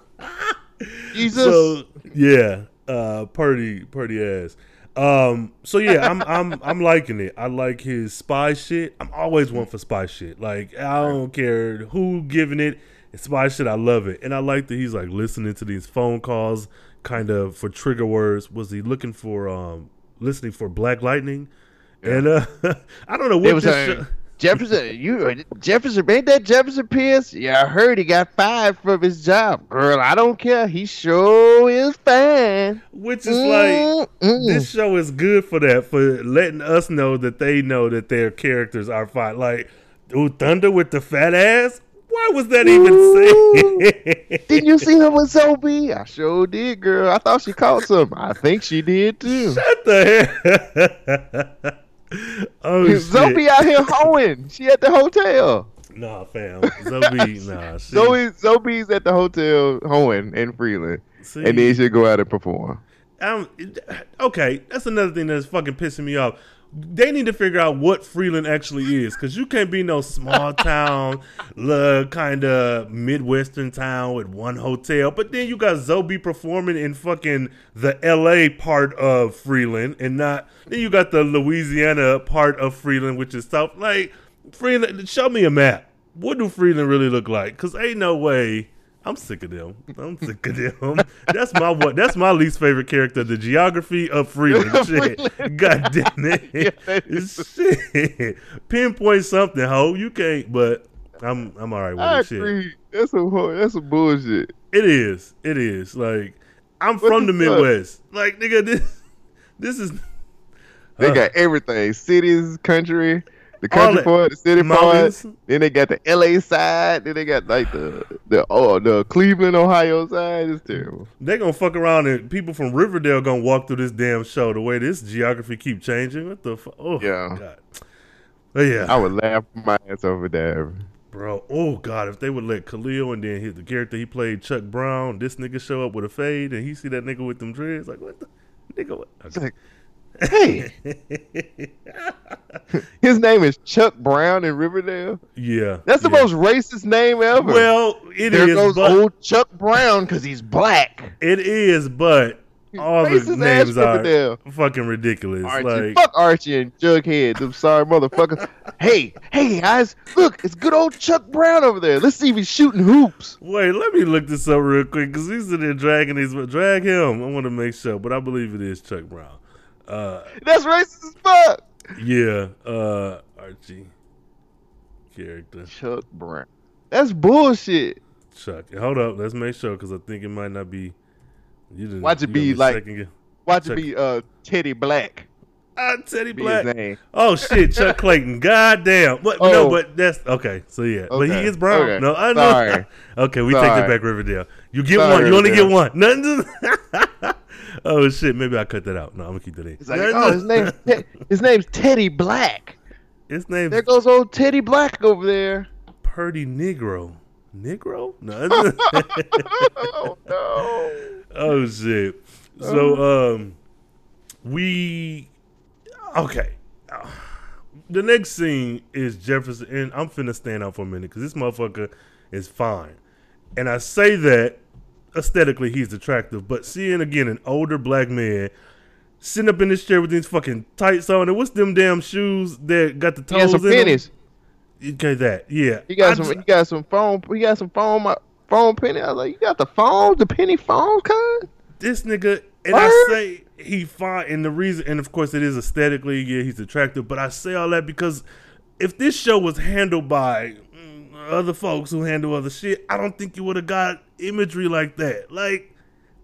Jesus. So yeah, uh, Perdi, Perdi ass. Um, so yeah, I'm I'm I'm liking it. I like his spy shit. I'm always one for spy shit. Like I don't care who giving it. spy shit. I love it, and I like that he's like listening to these phone calls, kind of for trigger words. Was he looking for um listening for Black Lightning? And uh, I don't know what It was this a Jefferson. You Jefferson made that Jefferson Pierce? Yeah, I heard he got fired from his job. Girl, I don't care. He sure is fine. which is like Mm-mm. this show is good for that for letting us know that they know that their characters are fine. Like, ooh, Thunder with the fat ass. Why was that even said? Didn't you see her with Zoe? I sure did, girl. I thought she caught something. I think she did too. Shut the hell. oh. Zoe out here hoeing. She at the hotel. Nah, fam. Zoe, nah. She, Zoe Zoe's at the hotel hoeing in Freeland. see, And then she go out and perform. Um, I'm, okay, that's another thing that's fucking pissing me off. They need to figure out what Freeland actually is, because you can't be no small town, kind of midwestern town with one hotel. But then you got Zoe performing in fucking the L.A. part of Freeland, and not. Then you got the Louisiana part of Freeland, which is South. Like Freeland, show me a map. What do Freeland really look like? Because ain't no way. I'm sick of them. I'm sick of them. That's my what. That's my least favorite character. The geography of freedom. Shit. God damn it. Shit. Pinpoint something, ho. You can't. But I'm I'm all right with I it. Shit. That's a that's a bullshit. It is. It is. Like I'm What from the the fuck? Midwest. Like nigga, this this is They Uh, got everything: cities, country, the country part, the city Mountains. part. Then they got the L.A. side. Then they got like the the oh the Cleveland, Ohio side. It's terrible. they gonna fuck around and people from Riverdale gonna walk through this damn show. The way this geography keep changing. What the fuck? Oh Yeah. God. But yeah. I would laugh my ass over there. Bro, oh god, if they would let Khalil and then his, the character he played, Chuck Brown, this nigga show up with a fade and he see that nigga with them dreads, like what the nigga? What? Like, hey, his name is Chuck Brown in Riverdale. yeah, That's the yeah. most racist name ever. well. It there is, goes but old Chuck Brown because he's black. it is, but all the names are Riverdale. fucking ridiculous. Archie, like, fuck Archie and Jughead. I'm sorry motherfuckers. hey, hey guys, look, it's good old Chuck Brown over there. Let's see if he's shooting hoops. wait, let me look this up real quick because he's in there dragging these. Drag him. I want to make sure, but I believe it is Chuck Brown. Uh, That's racist as fuck. yeah, uh, Archie character. Chuck Brown. That's bullshit. Chuck. Hold up, let's make sure because I think it might not be. You didn't. Watch it you be like- second. Watch Chuck- it be uh Teddy Black. ah, Teddy Black. Oh shit, Chuck Clayton. God damn. But no, Oh. but that's okay. So yeah, but he is brown. okay. No, I know. Sorry. okay, we take it back, Riverdale. You get Sorry, one. You only get one. Nothing. To... oh shit, maybe I cut that out. No, I'm gonna keep that in. It's like, oh, his name's Te- his name's Teddy Black. his name. There goes old Teddy Black over there. Perdi Negro. Negro? No. oh no. Oh shit. So um we okay. The next scene is Jefferson and I'm finna stand out for a minute because this motherfucker is fine. And I say that aesthetically he's attractive, but seeing again an older black man sitting up in this chair with these fucking tights on and what's them damn shoes that got the toes He got some in pennies. Okay, that. Yeah. He got I some. ju- He got some phone. He got some phone. Phone penny. I was like, you got the phone, the penny phone kind. this nigga and I say he fine and the reason and of course it is aesthetically yeah he's attractive but I say all that because if this show was handled by other folks who handle other shit I don't think you would have got imagery like that. Like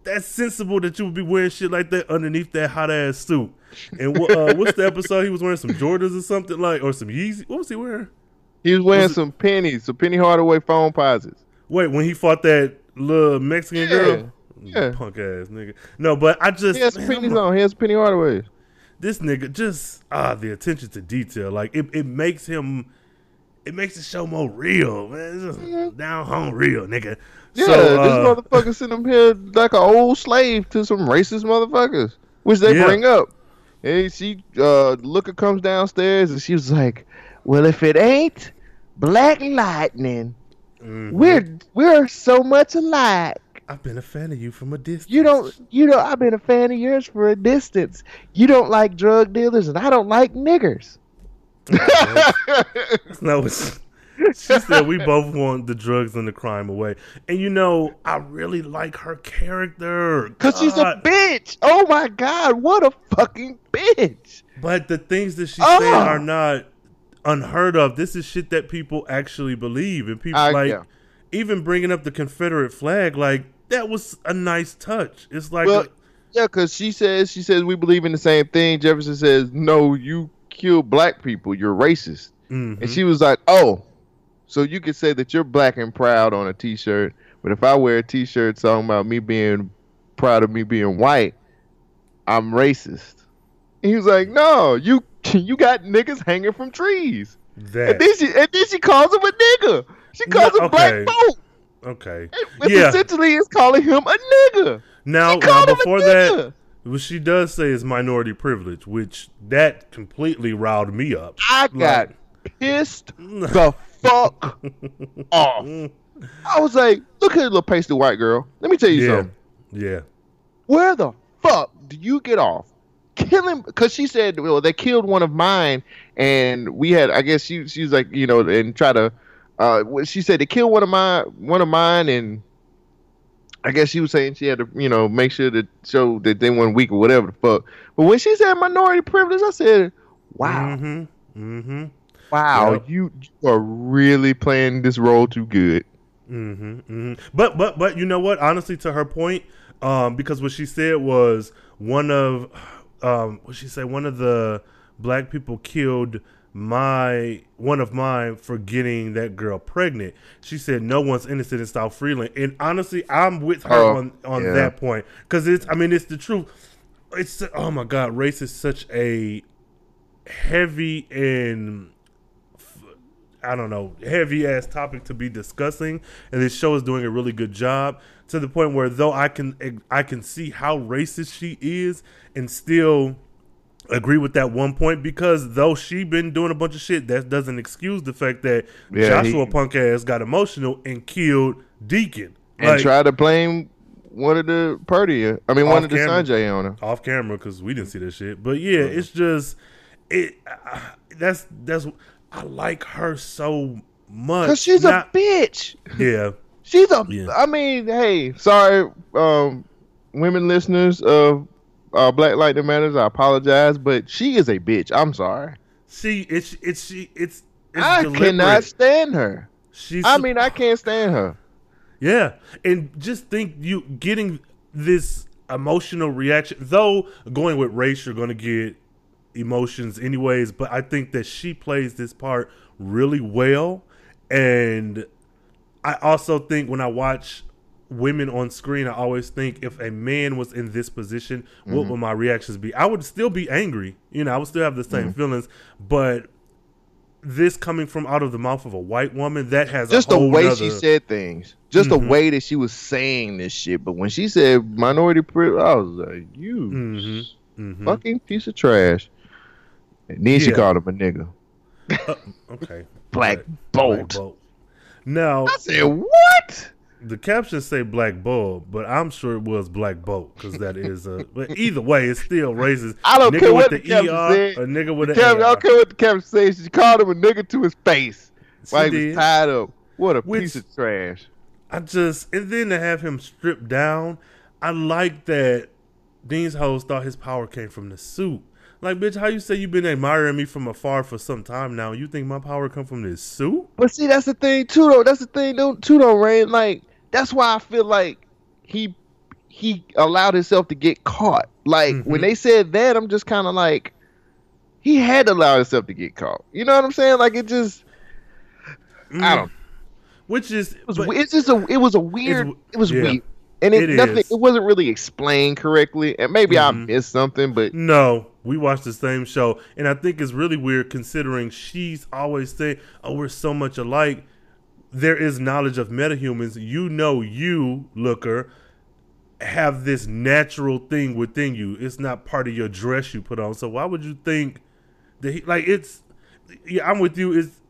that's sensible that you would be wearing shit like that underneath that hot ass suit. And uh, what's the episode he was wearing? Some Jordans or something? Like or some Yeezy what was he wearing? He was wearing Was it- some pennies, some Penny Hardaway Foamposites. wait when he fought that little Mexican girl? yeah. punk ass nigga. No but I just He has man, pennies a- on. He has Penny Hardaway. this nigga just ah the attention to detail. Like it, it makes him it makes the show more real man down home real nigga Yeah, so this uh, motherfucker sent him here like an old slave to some racist motherfuckers, which they Yeah. bring up. And she, uh, Looker comes downstairs and she was like, "Well, if it ain't Black Lightning, mhm. we're we're so much alike." I've been a fan of you from a distance You don't, you know, I've been a fan of yours for a distance. You don't like drug dealers, and I don't like niggers. That's not what she, said we both want the drugs and the crime away. And you know, I really like her character. Cause she's a bitch. Oh my god, what a fucking bitch. But the things that she Oh. Ah. saying are not unheard of. This is shit that people actually believe, and people I- like yeah. even bringing up the Confederate flag. Like that was a nice touch. It's like Well, yeah, cause she says she says we believe in the same thing. Jefferson says, No, you kill black people, you're racist. Mhm. And she was like, Oh, so you could say that you're black and proud on a t shirt, but if I wear a t shirt talking about me being proud of me being white, I'm racist. And he was like, No, you you got niggas hanging from trees. that. And then she and then she calls him a nigga. She calls No, him black okay. folk. okay. Which Yeah. essentially is calling him a nigga. Now, now called him a before that. What she does say is minority privilege, which that completely riled me up. I got pissed the fuck off. I was like, look at the little pasty white girl. Let me tell you Yeah, something. yeah. Where the fuck do you get off killing? Because she said, well, they killed one of mine, and we had, I guess she she was like, you know, and try to. Uh, she said they killed one of my one of mine, and I guess she was saying she had to, you know, make sure to show that they weren't weak or whatever the fuck. But when she said minority privilege, I said, wow. Mm-hmm. Mm-hmm. Wow, Yep. you, you are really playing this role too good. Mm-hmm, hmm But but but you know what? Honestly, to her point, um, because what she said was one of um, what she said one of the black people killed my one of mine for getting that girl pregnant. She said no one's innocent in South Freeland, and honestly, I'm with her Oh, on on yeah. that point because it's I mean it's the truth. It's oh my god, race is such a heavy and I don't know, heavy ass topic to be discussing, and this show is doing a really good job to the point where though I can I can see how racist she is and still agree with that one point because though she been doing a bunch of shit, that doesn't excuse the fact that Yeah, Joshua he- punk ass got emotional and killed Deacon And Like, try to blame one of the Perdi, I mean, one of the camera. Sange on her. off camera because we didn't see that shit. But yeah, it's just it. Uh, that's that's I like her so much Because she's Not- a bitch. yeah. She's a. Yeah. I mean, hey, sorry, um, women listeners of uh, Black Lightning Matters. I apologize, but she is a bitch. I'm sorry. She it's it's she it's, it's I deliberate. cannot stand her. She's I mean, I can't stand her. yeah, and just think you getting this emotional reaction. Though going with race, you're going to get emotions anyways. But I think that she plays this part really well, and I also think when I watch women on screen, I always think if a man was in this position, what Mm-hmm. would my reactions be? I would still be angry. You know, I would still have the same Mm-hmm. feelings, but this coming from out of the mouth of a white woman that has Just a the way she said things, just Mhm. the way that she was saying this shit. But when she said minority privilege, I was like, you Mhm, mhm. fucking piece of trash. And then she Yeah. called him a nigga. okay, Black Black bolt. bolt. Now I said, what? The captions say black bull, but I'm sure it was black boat because that is a. But either way, it's still racist. I don't nigga care with what the, the ER, said. a nigga with The an captain, I don't care what the captain says. She called him a nigga to his face She while he was tied up. What a Which- piece of trash. I just and then to have him stripped down, I like that Dean's host thought his power came from the suit. Like, bitch, how you say you've been admiring me from afar for some time now? You think my power come from this suit? But see, that's the thing too, though. That's the thing, though, too, though, Rain. Like, that's why I feel like he he allowed himself to get caught. Like Mhm. when they said that, I'm just kind of like, he had to allow himself to get caught. You know what I'm saying? Like it just, I don't. Which is, It was, but- it's just a. It was a weird. It was yeah. weird, and it, It nothing. is. It wasn't really explained correctly, and maybe I Mhm. missed something, but No, we watched the same show, and I think it's really weird considering she's always saying, "Oh, we're so much alike." There is knowledge of metahumans. You know, you looker have this natural thing within you. It's not part of your dress you put on. So why would you think that he like it's? Yeah, I'm with you. It's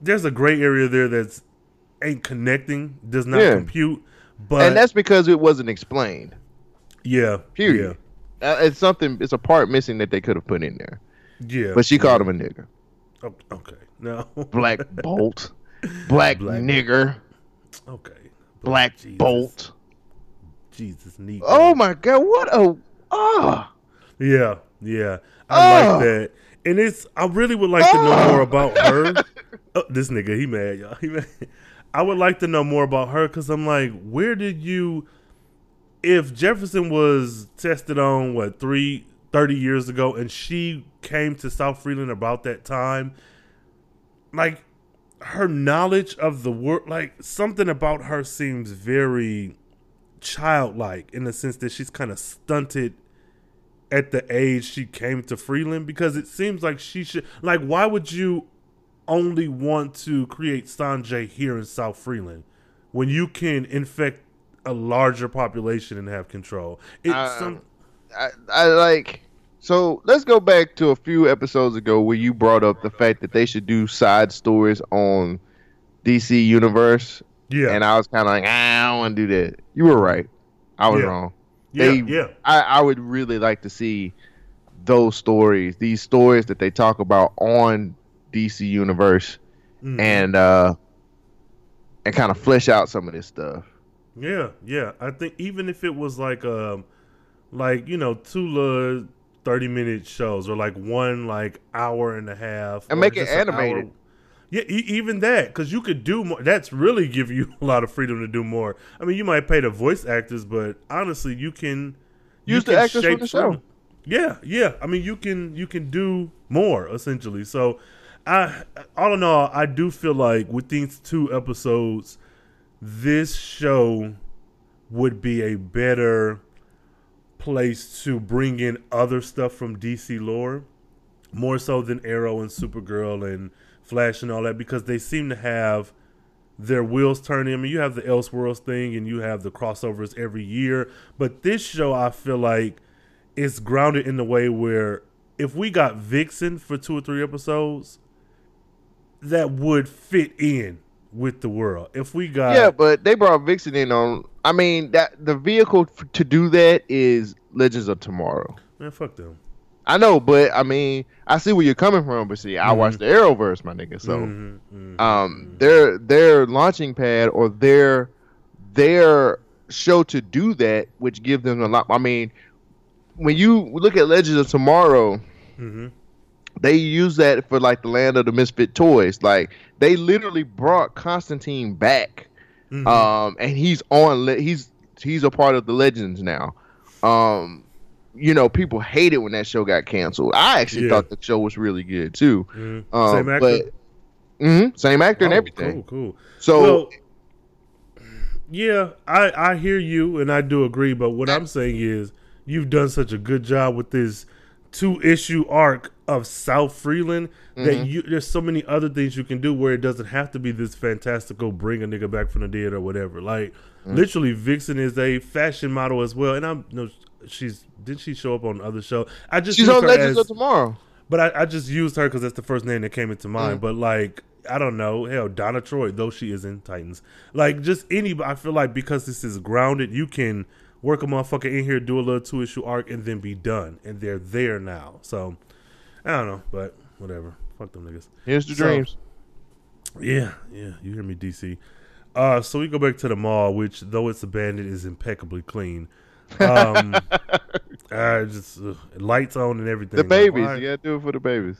there's a gray area there that's ain't connecting, does not Yeah. compute. But and that's because it wasn't explained. yeah, Period. Uh, it's something. It's a part missing that they could have put in there. yeah, yeah. But she called him a nigga. Oh, okay. No. Black Bolt, Black, Black- Nigger, Okay. Black Jesus. Bolt. Jesus, Negro. Oh my God! What a ah! Yeah, yeah. I Oh. like that. And it's I really would like to know Oh. more about her. Oh, this nigga, he mad, y'all. He mad. I would like to know more about her because I'm like, where did you if Jefferson was tested on what three 30 years ago and she came to South Freeland about that time, like her knowledge of the world like something about her seems very childlike in the sense that she's kind of stunted at the age she came to Freeland because it seems like she should like why would you only want to create Sange here in South Freeland when you can infect a larger population and have control? It's Uh, some I, I like. So let's go back to a few episodes ago where you brought up the fact that they should do side stories on DC Universe, yeah and I was kind of like, ah, I don't want to do that. You were right. I was Yeah. wrong. yeah they- yeah I, I would really like to see those stories, these stories that they talk about on DC Universe, Mhm. and uh, and kind of flesh out some of this stuff. Yeah, yeah. I think even if it was like um like, you know, little thirty minute shows or like one like hour and a half And make it an animated. Yeah, e- even that because you could do more. That's really give you a lot of freedom to do more. I mean, you might pay the voice actors, but honestly, you can you Use the can actors shape the show. Yeah, yeah. I mean, you can you can do more essentially. So, I all in all, I do feel like with these two episodes, this show would be a better place to bring in other stuff from DC lore, more so than Arrow and Supergirl and Flash and all that, because they seem to have their wheels turning. I mean, you have the Elseworlds thing and you have the crossovers every year, but this show I feel like is grounded in the way where if we got Vixen for two or three episodes, that would fit in with the world. If we got yeah, but they brought Vixen in on. I mean, that the vehicle f- to do that is Legends of Tomorrow. man, fuck them. I know, but I mean, I see where you're coming from. But see, I Mhm. watched the Arrowverse, my nigga. So, Mhm, mhm, um, mhm. their their launching pad or their their show to do that, which gives them a lot. I mean, when you look at Legends of Tomorrow, Mhm. They use that for like the land of the misfit toys. Like they literally brought Constantine back, Mhm. um, and he's on. Le- he's he's a part of the Legends now. Um, you know, people hated when that show got canceled. I actually Yeah. thought the show was really good too. Mhm. Um, Same actor. but Mhm, same actor and Oh, everything. Cool, cool. So well, yeah, I I hear you and I do agree, but what I'm saying is you've done such a good job with this two issue arc of South Freeland that Mm-hmm. you there's so many other things you can do where it doesn't have to be this fantastical bring a nigga back from the dead or whatever. Like Mm. literally Vixen is a fashion model as well and I'm no she's did she show up on other show? I just she's on Legends as- of Tomorrow. but I, I just used her because that's the first name that came into mind. Mm. But like, I don't know, hell, Donna Troy, though she is in Titans. Like, just any. I feel like because this is grounded, you can work a motherfucker in here, do a little two issue arc, and then be done, and they're there now. So I don't know, but whatever. Fuck them niggas. Here's the So- dreams. Yeah, yeah, you hear me, DC. Uh, so we go back to the mall, which though it's abandoned, is impeccably clean. Um, uh, just uh, lights on and everything. The Like, babies, you gotta do it for the babies.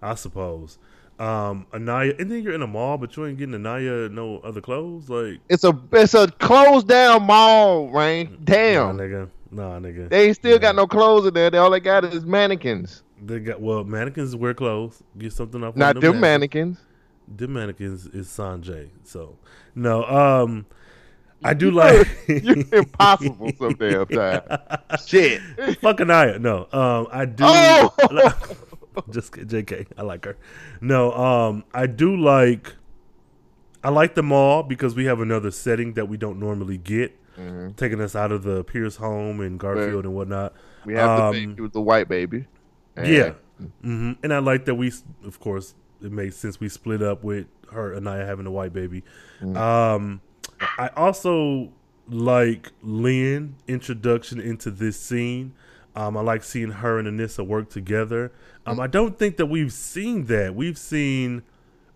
I suppose. Um, Anaya, and then you're in a mall, but you ain't getting Anaya no other clothes. Like, It's a it's a closed down mall, Rain. nah, Damn, nigga, nah, nigga. they ain't still got no clothes in there. They all they got is mannequins. They got well, mannequins wear clothes. Get something off. Not one of them mannequins. mannequins. Them mannequins is Sange. So no, um, I do like. You're impossible some damn time. Shit. Fuck Anaya. No, um, I do. Oh! just Jk. I like her. No, um, I do like. I like the mall because we have another setting that we don't normally get, Mhm. taking us out of the Pierce home and Garfield and whatnot. We have Um, the baby with the white baby. And- Yeah, hmm and I like that we, of course, it makes sense we split up with her and I having a white baby. Um, I also like Lynn introduction into this scene. Um, I like seeing her and Anissa work together. Um, I don't think that we've seen that. We've seen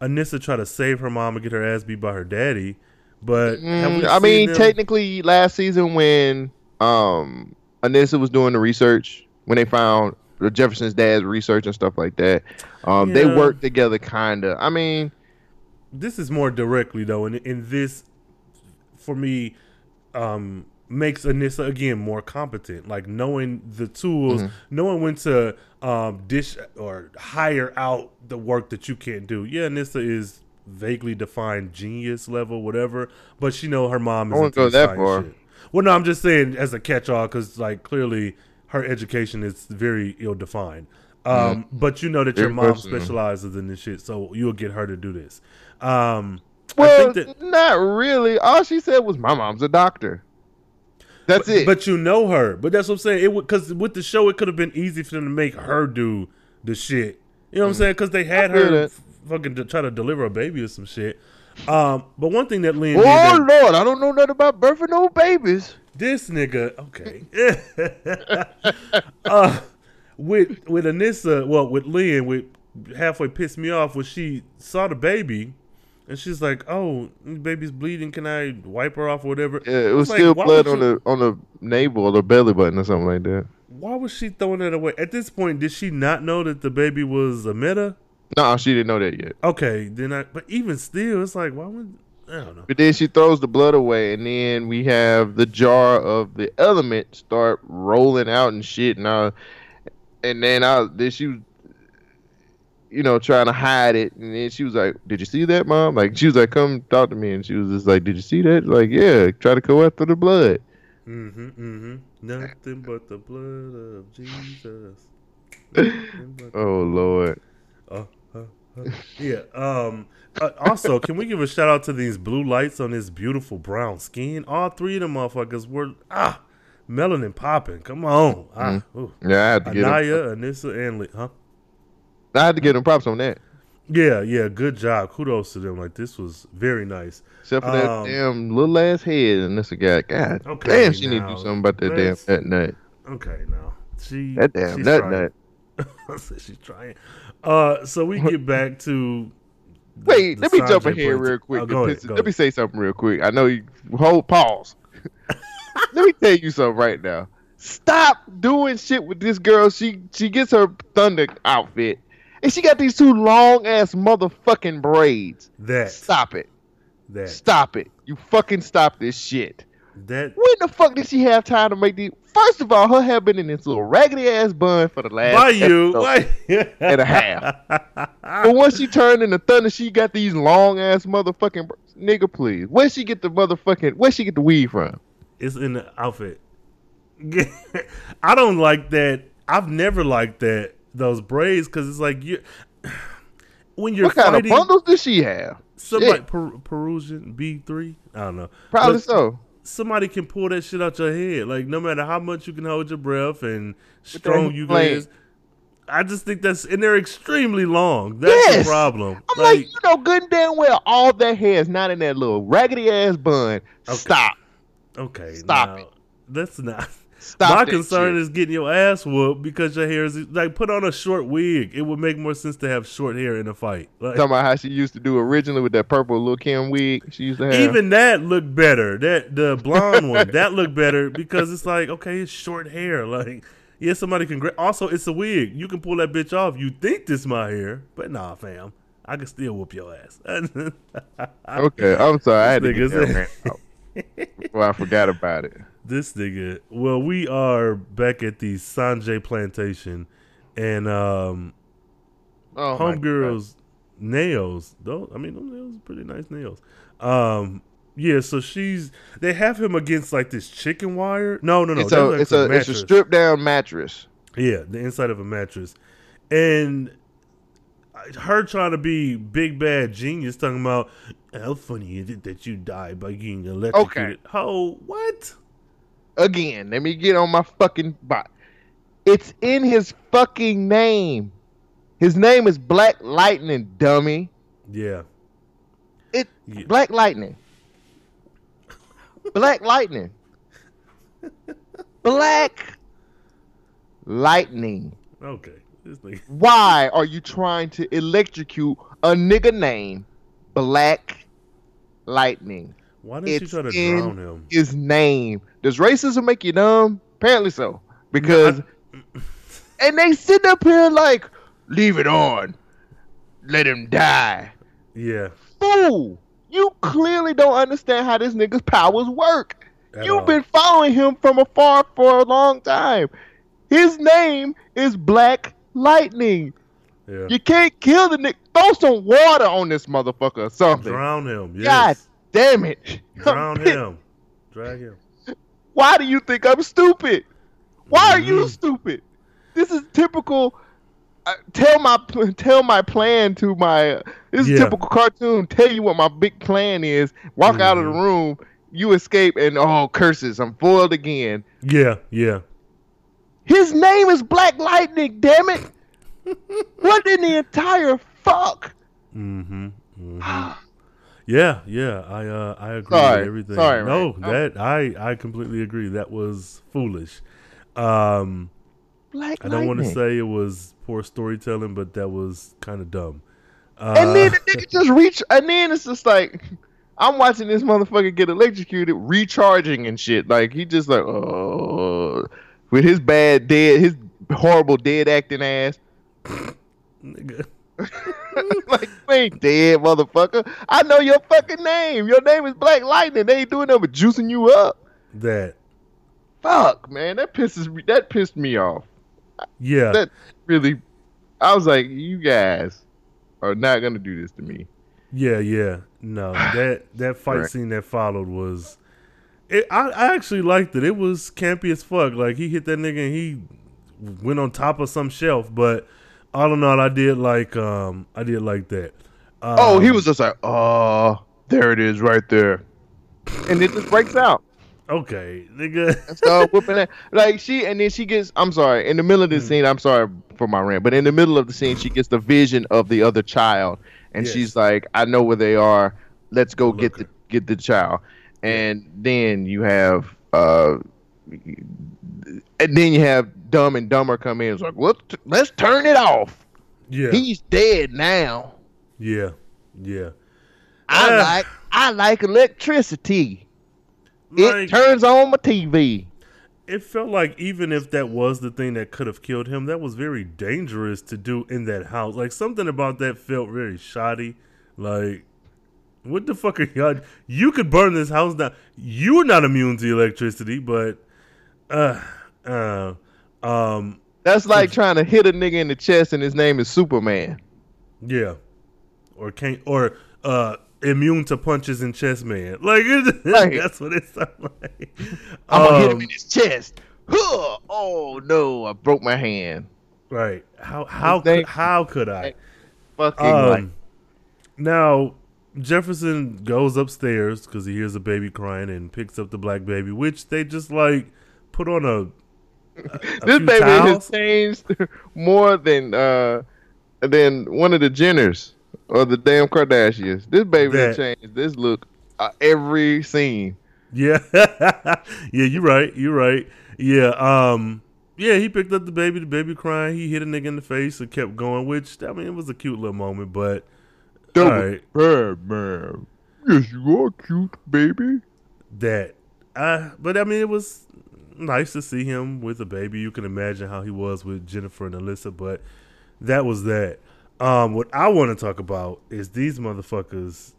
Anissa try to save her mom and get her ass beat by her daddy. But Mm, I mean, them- technically, last season when um Anissa was doing the research, when they found the Jefferson's dad's research and stuff like that, um, they worked together, kinda. I mean, this is more directly though, and in this, for me, um, makes Anissa again more competent. Like knowing the tools, Mm-hmm. knowing when to um, dish or hire out the work that you can't do. Yeah, Anissa is vaguely defined genius level, whatever, but she know her mom. I is wouldn't go that far. Shit. Well, no, I'm just saying as a catch-all because like clearly her education is very ill-defined. Um, But you know that your mom personal. specializes in this shit, so you'll get her to do this. Um, well, I think that, not really. All she said was, "My mom's a doctor." That's it. but you know her. But that's what I'm saying. It because with the show, it could have been easy for them to make her do the shit. You know what I'm saying? Because they had her f- fucking to try to deliver a baby or some shit. Um, but one thing that Lynn oh that- Lord, I don't know nothing about birthing no babies. This nigga, okay. uh, with with Anissa, well, with Lynn, with halfway pissed me off when she saw the baby, and she's like, "Oh, baby's bleeding. Can I wipe her off or whatever?" Yeah, it was like, still blood on you- the on the navel or the belly button or something like that. Why was she throwing it away? At this point, did she not know that the baby was a meta? No, she didn't know that yet. Okay, then I. But even still, it's like, why would I don't know? But then she throws the blood away, and then we have the jar of the element start rolling out and shit. And I, and then I, then she was, you know, trying to hide it. And then she was like, "Did you see that, mom?" Like she was like, "Come talk to me." And she was just like, "Did you see that?" Like, yeah, try to go after the blood. Mm-hmm. Mm-hmm. Nothing but the blood of Jesus. Nothing but the Oh Lord. Uh. yeah. Um. Uh, also, can we give a shout out to these blue lights on this beautiful brown skin? All three of them motherfuckers were ah melanin popping. Come on. Ah, ooh. Yeah, I had to. Anaya, Anissa, and Lee. Huh? I had to get them props on that. Yeah. Yeah. Good job. Kudos to them. Like this was very nice. Except for that Um, damn little ass head, and this guy, God Okay, damn, she need to do something about that damn nut nut. Okay. Now she That damn nut trying. nut. I said she's trying. Uh. So we get back to. the- Wait, the let me jump Sange ahead real quick. Oh, ahead, let me say something real quick. I know you hold pause. let me tell you something right now. Stop doing shit with this girl. She she gets her thunder outfit, and she got these two long ass motherfucking braids. That Stop it. that Stop it. You fucking stop this shit. that When the fuck did she have time to make these? First of all, her hair been in this little raggedy ass bun for the last by you. Why? and a half. But once she turned into thunder, she got these long ass motherfucking nigga. Please, where she get the motherfucking? Where she get the weed from? It's in the outfit. I don't like that. I've never liked that those braids because it's like you when you're what kind fighting of bundles does she have? somebody Shit. per, Peruvian B three. I don't know. Probably But so. Somebody can pull that shit out your head. Like no matter how much you can hold your breath and strong you like- is. I just think that's and they're extremely long. That's Yes. the problem. I'm like, you know, good and damn well, all that hair is not in that little raggedy ass bun. Stop. okay, stop now, it. That's not. Stop. My concern shit. is getting your ass whooped because your hair is like put on a short wig. It would make more sense to have short hair in a fight. Like, talking about how she used to do originally with that purple little Kim wig she used to have. even that looked better. That the blonde one that looked better because it's like okay, it's short hair. Like yeah, somebody can. Gra- also, it's a wig. You can pull that bitch off. You think this my hair, but nah, fam. I can still whoop your ass. okay, I'm sorry. I had to get that out. Well, I forgot about it. This nigga. Well, we are back at the Sange plantation, and um, Oh, homegirl's nails. Though I mean, those nails are pretty nice nails. Um, yeah. So she's they have him against like this chicken wire. No, no, no. it's a like it's a it's a stripped down mattress. Yeah, the inside of a mattress, and her trying to be big bad genius, talking about how funny is it that you die by getting electrocuted? Oh, what? Again, let me get on my fucking bot. It's in his fucking name. His name is Black Lightning, dummy. Yeah. It Yeah. Black Lightning. Black Lightning. Black Lightning. Okay. Why are you trying to electrocute a nigga named Black Lightning? Why didn't It's you try to drown him? his name. Does racism make you dumb? Apparently so. Because and they sit up here like, leave it on. Let him die. Yeah. Fool! You clearly don't understand how this nigga's powers work. At You've all. been following him from afar for a long time. His name is Black Lightning. Yeah. You can't kill the nigga. Throw some water on this motherfucker or something. Drown him. God damn it. Drown him. Drag him. Why do you think I'm stupid? Why are you Mhm. stupid? This is typical. Uh, tell my tell my plan to my. This is Yeah. typical cartoon. Tell you what my big plan is. Walk out of the Mhm. room. You escape and oh curses! I'm foiled again. Yeah. Yeah. His name is Black Lightning. Damn it! what in the entire fuck? Mm-hmm. hmm Yeah, yeah, I uh I agree Sorry, with everything. sorry, no, that I I completely agree. That was foolish. Um Black I don't want to say it was poor storytelling, but that was kind of dumb. Uh, And then the nigga just reach, and then it's just like, I'm watching this motherfucker get electrocuted, recharging and shit. Like he just like, oh, with his bad dead, his horrible dead acting ass. nigga. like you ain't dead, motherfucker. I know your fucking name. Your name is Black Lightning. They ain't doing nothing but juicing you up. that Fuck, man, that pisses me. That pissed me off. yeah, That really, I was like, you guys are not gonna do this to me. yeah, yeah. No, that that fight Right. scene that followed was. It, I, I actually liked it. It was campy as fuck. Like he hit that nigga and he went on top of some shelf. But all in all, I did like um I did like that. Um, Oh, he was just like, oh, there it is right there. And it just breaks out. okay, nigga. Start whooping that. Like she, and then she gets, I'm sorry, in the middle of the scene, I'm sorry for my rant, but in the middle of the scene, she gets the vision of the other child. And Yes. she's like, I know where they are. Let's go get Look. the get the child. And then you have, uh, and then you have Dumb and Dumber come in. It's like, let's, let's turn it off. yeah, He's dead now. yeah, yeah. I Ah. like I like electricity. Like, it turns on my TV. it felt like even if that was the thing that could have killed him, that was very dangerous to do in that house. Like something about that felt very shoddy. Like, what the fuck are y'all? You could burn this house down. You're not immune to electricity, but uh, uh, um, That's like trying to hit a nigga in the chest and his name is Superman. yeah, or can't or uh. Immune to punches and chest man, like it, Right. that's what it sounds like. I'm gonna hit him Um, in his chest. Huh. Oh no, I broke my hand. Right? How how could, how could I? Fucking like Um, now Jefferson goes upstairs because he hears a baby crying and picks up the black baby, which they just like put on a. this baby towels. has changed more than uh than one of the Jenners or the damn Kardashians. This baby That- changed. This look uh, every scene. Yeah, yeah, you're right. You're right. Yeah, um, yeah, he picked up the baby. The baby crying. He hit a nigga in the face and kept going. Which I mean, it was a cute little moment, but all right, Bad man. Yes, you are cute, baby. that. Uh, but I mean, it was nice to see him with a baby. You can imagine how he was with Jennifer and Alyssa, but that was that. Um, what I want to talk about is these motherfuckers,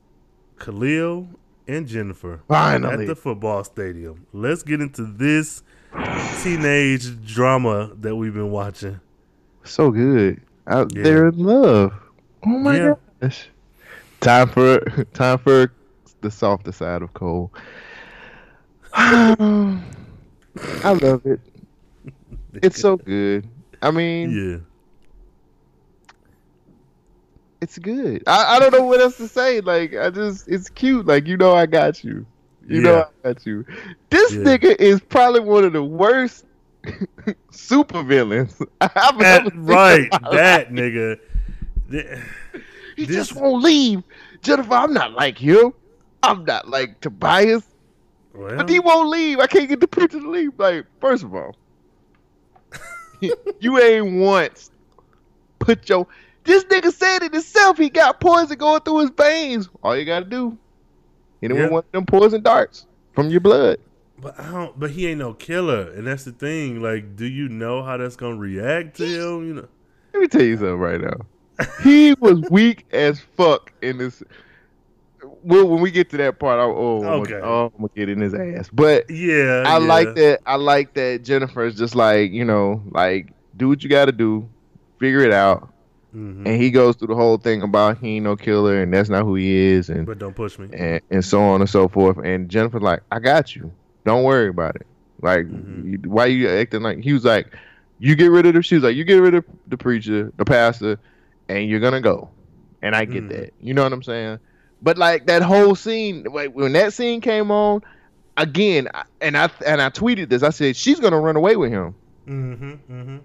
Khalil and Jennifer, Finally. at the football stadium. Let's get into this teenage drama that we've been watching. So good. Out Yeah. there in love. Oh my Yeah. gosh. Time for time for the softer side of Cole. I love it. It's so good. I mean, Yeah, it's good. I, I don't know what else to say. Like I just it's cute. Like you know I got you. You know I got you. This Yeah. nigga is probably one of the worst super villains I've That- ever seen right, that nigga. Th- He This- just won't leave. Jennifer, I'm not like you. I'm not like Tobias. Well, But he won't leave. I can't get the picture to leave. Like, first of all, you ain't once put your. This nigga said it himself. He got poison going through his veins. All you gotta do, hit him Yeah. with one of them poison darts from your blood. But I don't. But he ain't no killer, and that's the thing. Like, do you know how that's gonna react to him? You know. Let me tell you something right now. He was weak as fuck in this. Well, when we get to that part, I, oh, I'm gonna, oh, I'm gonna get in his ass. But Yeah. I yeah. like that. I like that Jennifer's just like you know, like do what you got to do, figure it out. Mhm. And he goes through the whole thing about he ain't no killer and that's not who he is, and But don't push me. and, and so on and so forth. And Jennifer's like, I got you. Don't worry about it. Like, Mhm. you, why you acting like he was like, you get rid of the. She was like, you get rid of the preacher, the pastor, and you're gonna go. And I get Mhm. that. You know what I'm saying? But like that whole scene, like when that scene came on, again, and I and I tweeted this. I said she's gonna run away with him. Mm-hmm. Mm-hmm.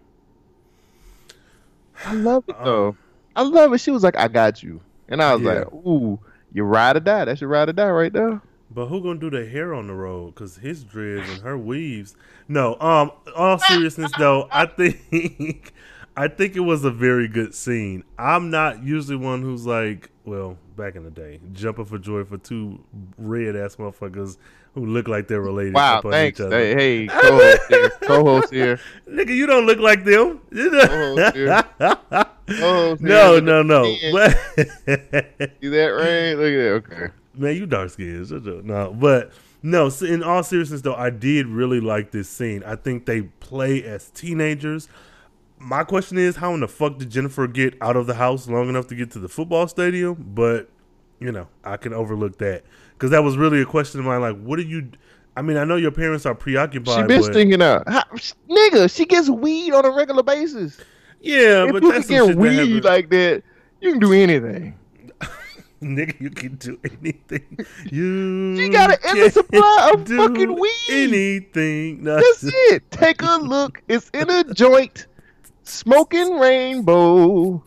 I love it Um, though. I love it. She was like, I got you, and I was Yeah. like, ooh, you ride or die. That's your ride or die right there. But who gonna do the hair on the road? Cause his dreads and her weaves. No. Um. All seriousness though, I think, I think it was a very good scene. I'm not usually one who's like, well, back in the day, jumping for joy for two red ass motherfuckers who look like they're related. Wow, thanks. Each other. Hey, hey, co-host here. Co-host here. Nigga, you don't look like them. Co-host here. Co-host here. no, no, no. See that right? Look at that. Okay. Man, you dark skinned. No, but no. In all seriousness, though, I did really like this scene. I think they play as teenagers. My question is, how in the fuck did Jennifer get out of the house long enough to get to the football stadium? But you know, I can overlook that because that was really a question of mine. Like, what are you? I mean, I know your parents are preoccupied. She been but, stinking out. How, nigga, she gets weed on a regular basis. yeah, if but you that's can get shit that weed like that, you can do anything. Nigga, you can do anything. You She got an endless supply of fucking weed. Anything. No, That's it. Take a look. It's in a joint. Smoking rainbow.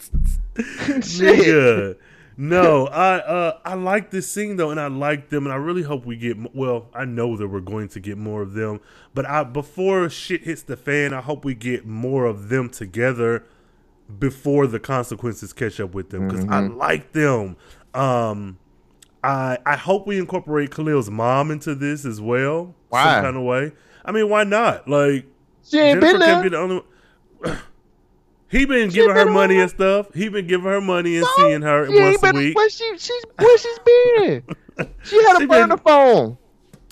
Shit. nigga. No, I uh I like this scene though, and I like them, and I really hope we get. Well, I know that we're going to get more of them, but I before shit hits the fan, I hope we get more of them together before the consequences catch up with them because I like them. Um, I I hope we incorporate Khalil's mom into this as well, Why? some kind of way. I mean, why not? Like She ain't Jennifer been there. can't be the only. He been giving her money on- and stuff. He been giving her money and No, seeing her once a been- week. Where she, she's, where she's been? She had a She been- burner phone.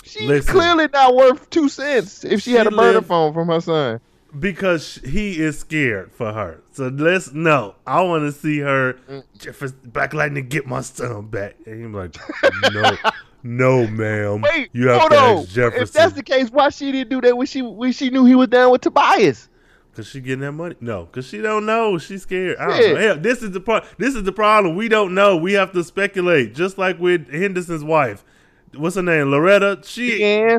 She's Listen. clearly not worth two cents if she, She had a burner lived- phone from her son. because he is scared for her. So let's no. I want to see her, Mm. Jefferson Black Lightning, get my son back. And he's like, no, no, ma'am. Wait, you have hold to on. ask Jefferson If that's the case, why she didn't do that when she when she knew he was down with Tobias? Because she getting that money. No, because she don't know. She's scared. I don't Yeah. know. Hell, this is the part. This is the problem. We don't know. We have to speculate. Just like with Henderson's wife. What's her name? Loretta. She Yeah.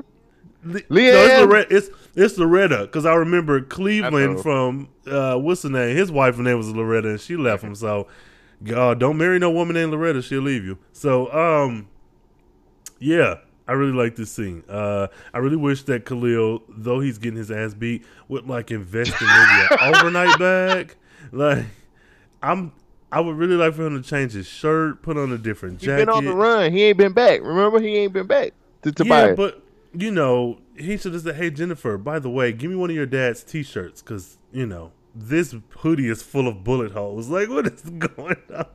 Le- Leanne. No, it's Loretta. It's, it's Loretta because I remember Cleveland know. from uh, what's her name? His wife name was Loretta, and she left him. So, God, don't marry no woman named Loretta; she'll leave you. So, um, yeah, I really like this scene. Uh, I really wish that Khalil, though he's getting his ass beat, would like invest in maybe an overnight bag. Like, I'm. I would really like for him to change his shirt, put on a different jacket. been on the run. He ain't been back. Remember, he ain't been back to Tobias. Yeah, but you know, he should have said, "Hey Jennifer, by the way, give me one of your dad's T-shirts because you know this hoodie is full of bullet holes. Like, what is going on?"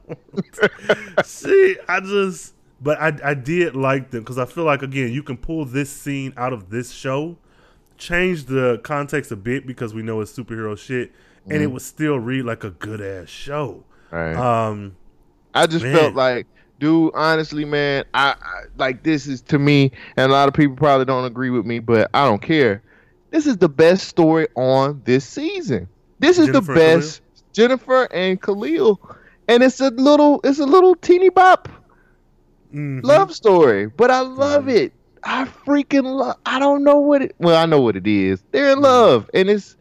See, I just, but I, I did like them because I feel like again, you can pull this scene out of this show, change the context a bit because we know it's superhero shit, and it would still read like a good ass show. Right. Um, I just Man. felt like, dude, honestly, man, I, I like this is to me, and a lot of people probably don't agree with me, but I don't care. This is the best story on this season. This is Jennifer the best Jennifer and Khalil, and it's a little, it's a little teeny bop mhm. love story, but I love Mhm. it. I freaking love. I don't know what it. Well, I know what it is. They're Mm-hmm. in love, and it's.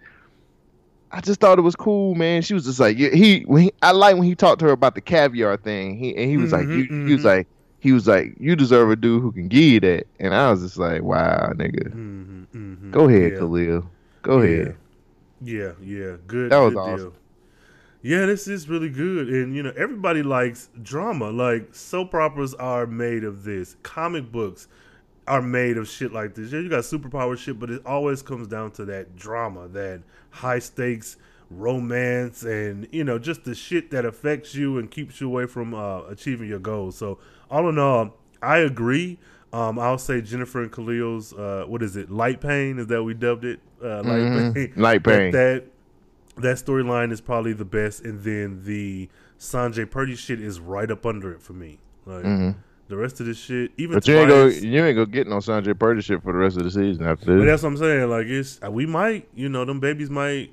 I just thought it was cool, man. She was just like, he. He I like when he talked to her about the caviar thing. He and he was like, Mhm, you, he was mhm. like, he was like, you deserve a dude who can give you that. And I was just like, wow, nigga, Mhm, mhm. go ahead, Yeah. Khalil, go yeah. ahead. Yeah, yeah, good. That was good awesome. Deal. Yeah, this is really good, and you know everybody likes drama. Like soap operas are made of this. Comic books are made of shit like this. Yeah, you got superpower shit, but it always comes down to that drama, that high stakes romance, and you know just the shit that affects you and keeps you away from uh, achieving your goals. So all in all, I agree. Um, I'll say Jennifer and Khalil's uh, what is it? Light Pain is that we dubbed it? Uh, Light Mhm. Pain. Light Pain. That that storyline is probably the best, and then the Sange Perdi shit is right up under it for me. Like Mhm. the rest of this shit, even But you ain't go you ain't gonna get no Sange Perdi shit for the rest of the season after But this. that's what I'm saying. Like it's uh, we might, you know, them babies might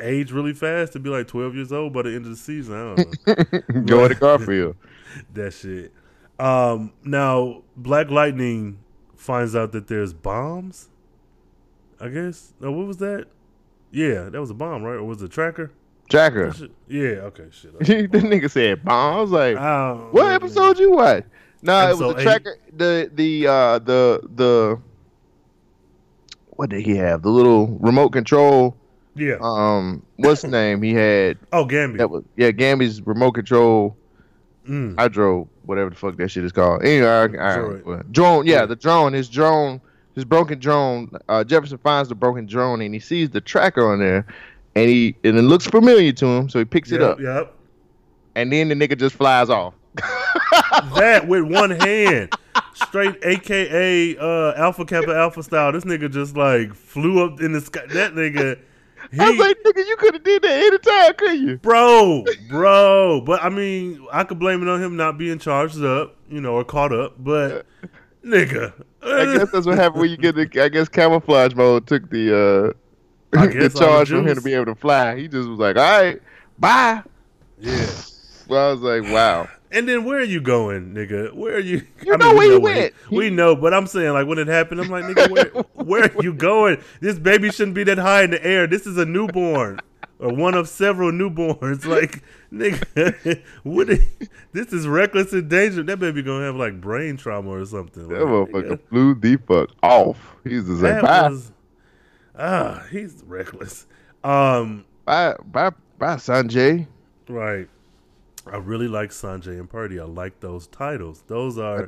age really fast to be like 12 years old by the end of the season. I don't know Go to Garfield. that shit. Um, now Black Lightning finds out that there's bombs. I guess. No, what was that? Yeah, that was a bomb, right? Or was it a tracker? Tracker. Shit- Yeah. Okay. Shit. the nigga said bomb. I was like, I what episode you watch? No, it was Episode the eight. tracker. The the uh the the what did he have? The little remote control. Yeah. Um, what's name? He had oh, Gambi. that was yeah, Gambi's remote control Mm. hydro, whatever the fuck that shit is called. Anyway, I, I, well, drone. Yeah, Yeah. the drone. His drone. His broken drone. Uh, Jefferson finds the broken drone and he sees the tracker on there, and he and it looks familiar to him, so he picks it up, Yep. and then the nigga just flies off. that with one hand, straight AKA uh, Alpha Kappa Alpha style. This nigga just like flew up in the sky. That nigga, he, I was like, nigga, you could have did that anytime, could you? bro, bro. But I mean, I could blame it on him not being charged up, you know, or caught up. But nigga, I guess that's what happened when you get the. I guess camouflage mode took the uh I the charge from him to be able to fly. He just was like, all right, bye. yeah. Well, I was like, wow. And then where are you going, nigga? Where are you? You know we where he where went. we know, but I'm saying like when it happened, I'm like, nigga, where, where are you going? This baby shouldn't be that high in the air. This is a newborn or one of several newborns. Like, nigga, what? Is, this is reckless and dangerous. That baby gonna have like brain trauma or something. That Like, motherfucker nigga, flew the fuck off. He's just like, bye, ah, he's reckless. Um, bye, bye, bye, Sange. right. I really like Sange and Perdi. I like those titles. Those are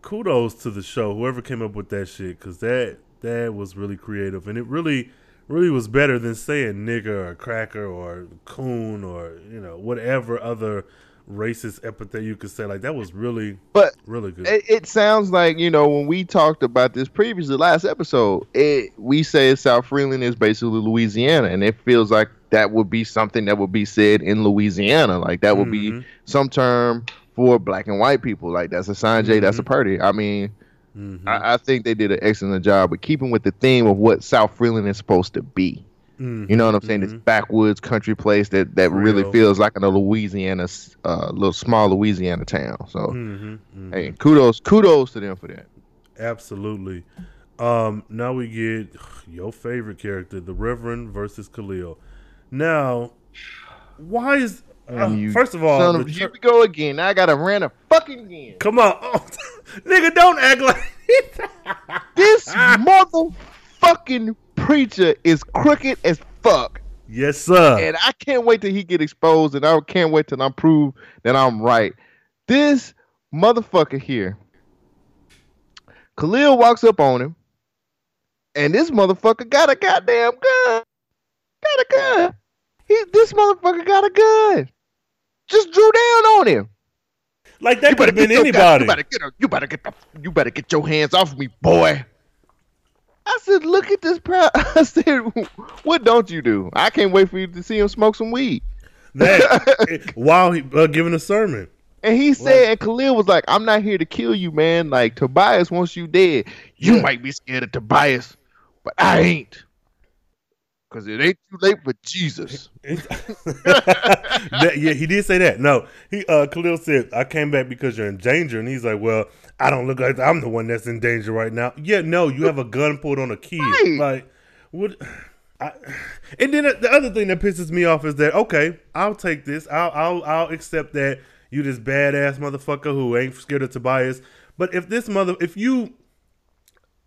kudos to the show, whoever came up with that shit, because that that was really creative, and it really, really was better than saying nigger or cracker or coon or you know whatever other racist epithet you could say. Like that was really, But really good. it, it sounds like you know when we talked about this previously last episode it we say south freeland is basically louisiana and it feels like that would be something that would be said in louisiana like that would be Mhm. some term for black and white people like that's a sange that's a perdi i mean Mhm. I, I think they did an excellent job with keeping with the theme of what south freeland is supposed to be Mhm. you know what i'm saying this backwoods country place that that really feels like a louisiana uh, little small louisiana town so Mhm. Mhm. Hey, kudos, kudos to them for that. Absolutely. Um, now we get your favorite character, the Reverend versus Khalil. Now, why is uh, you first of all, of- here we go again. Now I got to rant a fucking again. come on, oh, nigga, don't act like This motherfucking preacher is crooked as fuck, yes, sir. and I can't wait till he get exposed, and I can't wait till I prove that I'm right. This motherfucker here, Khalil walks up on him, and this motherfucker got a goddamn gun. Got a gun. He, this motherfucker got a gun. Just drew down on him. like that could have been anybody. You better get a, you better get the you better get your hands off me, boy. I said, look at this proud. I said, what don't you do? I can't wait for you to see him smoke some weed. That while he uh, giving a sermon. And he said, and Khalil was like, I'm not here to kill you, man. Like Tobias wants you dead. You Yeah. might be scared of Tobias, but I ain't. Cause it ain't too late for Jesus. That- yeah, he did say that. No, he uh Khalil said, "I came back because you're in danger," and he's like, "Well, I don't look like I'm the one that's in danger right now." Yeah, no, you have a gun pulled on a kid. Right. Like, what? I, and then the other thing that pisses me off is that okay, I'll take this. I'll I'll I'll accept that you this badass motherfucker who ain't scared of Tobias. But if this mother, if you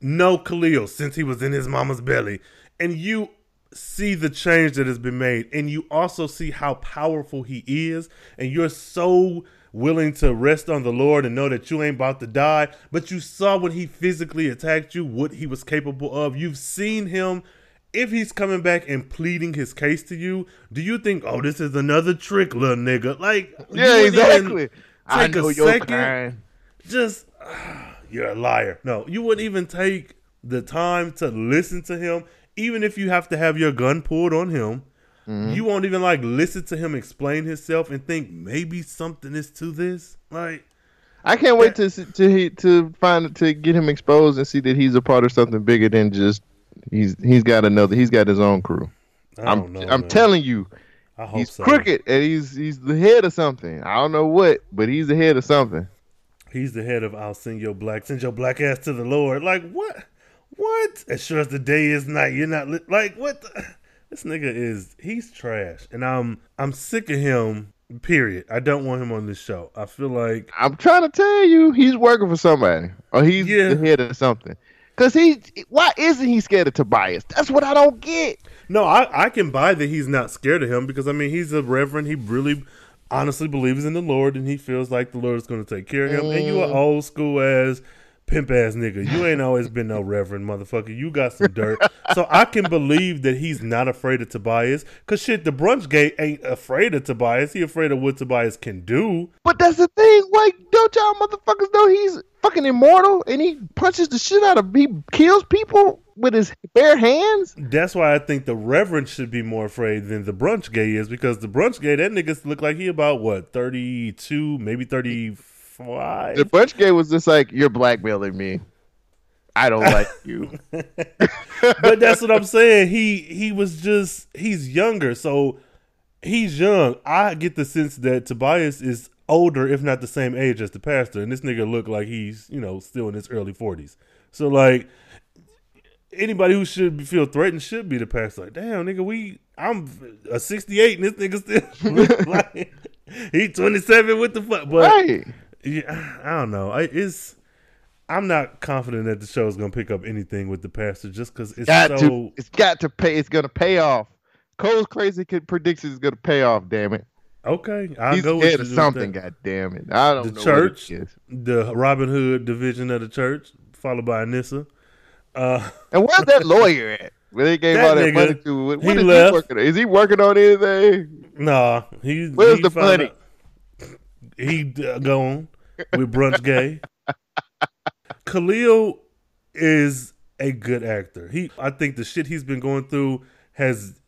know Khalil since he was in his mama's belly, and you see the change that has been made and you also see how powerful he is and you're so willing to rest on the Lord and know that you ain't about to die, but you saw when he physically attacked you what he was capable of. You've seen him if he's coming back and pleading his case to you, do you think, oh, this is another trick, little nigga? Like, yeah, exactly. I know your second, kind. Just, uh, you're a liar. No, you wouldn't even take the time to listen to him, even if you have to have your gun pulled on him. Mm-hmm. You won't even like listen to him explain himself and think maybe something is to this. Like, I can't wait to to to find to get him exposed and see that he's a part of something bigger than just he's he's got another. He's got his own crew. I'm know, I'm telling you, he's so. crooked and he's he's the head of something. I don't know what, but he's the head of something. He's the head of I'll send your black send your black ass to the Lord. Like what? What? As sure as the day is night, you're not li- like what? The? This nigga is he's trash, and I'm I'm sick of him. Period. I don't want him on this show. I feel like I'm trying to tell you, he's working for somebody, or he's yeah. the head of something. Cause he, why isn't he scared of Tobias? That's what I don't get. No, I, I can buy that he's not scared of him because I mean he's a reverend. He really, honestly believes in the Lord, and he feels like the Lord is going to take care of him. Mm. And you are mm. old school as pimp ass nigga. You ain't always been no reverend motherfucker. You got some dirt. so I can believe that he's not afraid of Tobias. Cause shit, the brunch gate ain't afraid of Tobias. He afraid of what Tobias can do. But that's the thing. Like, don't y'all motherfuckers know he's fucking immortal and he punches the shit out of he kills people with his bare hands? That's why I think the Reverend should be more afraid than the brunch gay is because the brunch gay, that nigga look like he about what, thirty two, maybe thirty five. The brunch gay was just like, You're blackmailing me. I don't like you. but that's what I'm saying. He he was just he's younger, so he's young. I get the sense that Tobias is older, if not the same age as the pastor, and this nigga look like he's you know still in his early forties. So like anybody who should feel threatened should be the pastor. Like, damn, nigga, we I'm a 68 and this nigga still like he 27. What the fuck? But right. Yeah, I don't know. I, it's I'm not confident that the show is gonna pick up anything with the pastor just because it's got so. To, it's got to pay. It's gonna pay off. Cole's crazy predictions is gonna pay off. Damn it. Okay, I'll He's go with something. God damn it! I don't the church, the Robin Hood division of the church, followed by Anissa. Uh, and where's that lawyer at? Where they gave all that nigga, money to? What, he is left. he working on? Is he working on anything? Nah, he. Where's he the money? He uh, gone with brunch gay. Khalil is a good actor. He, I think the shit he's been going through has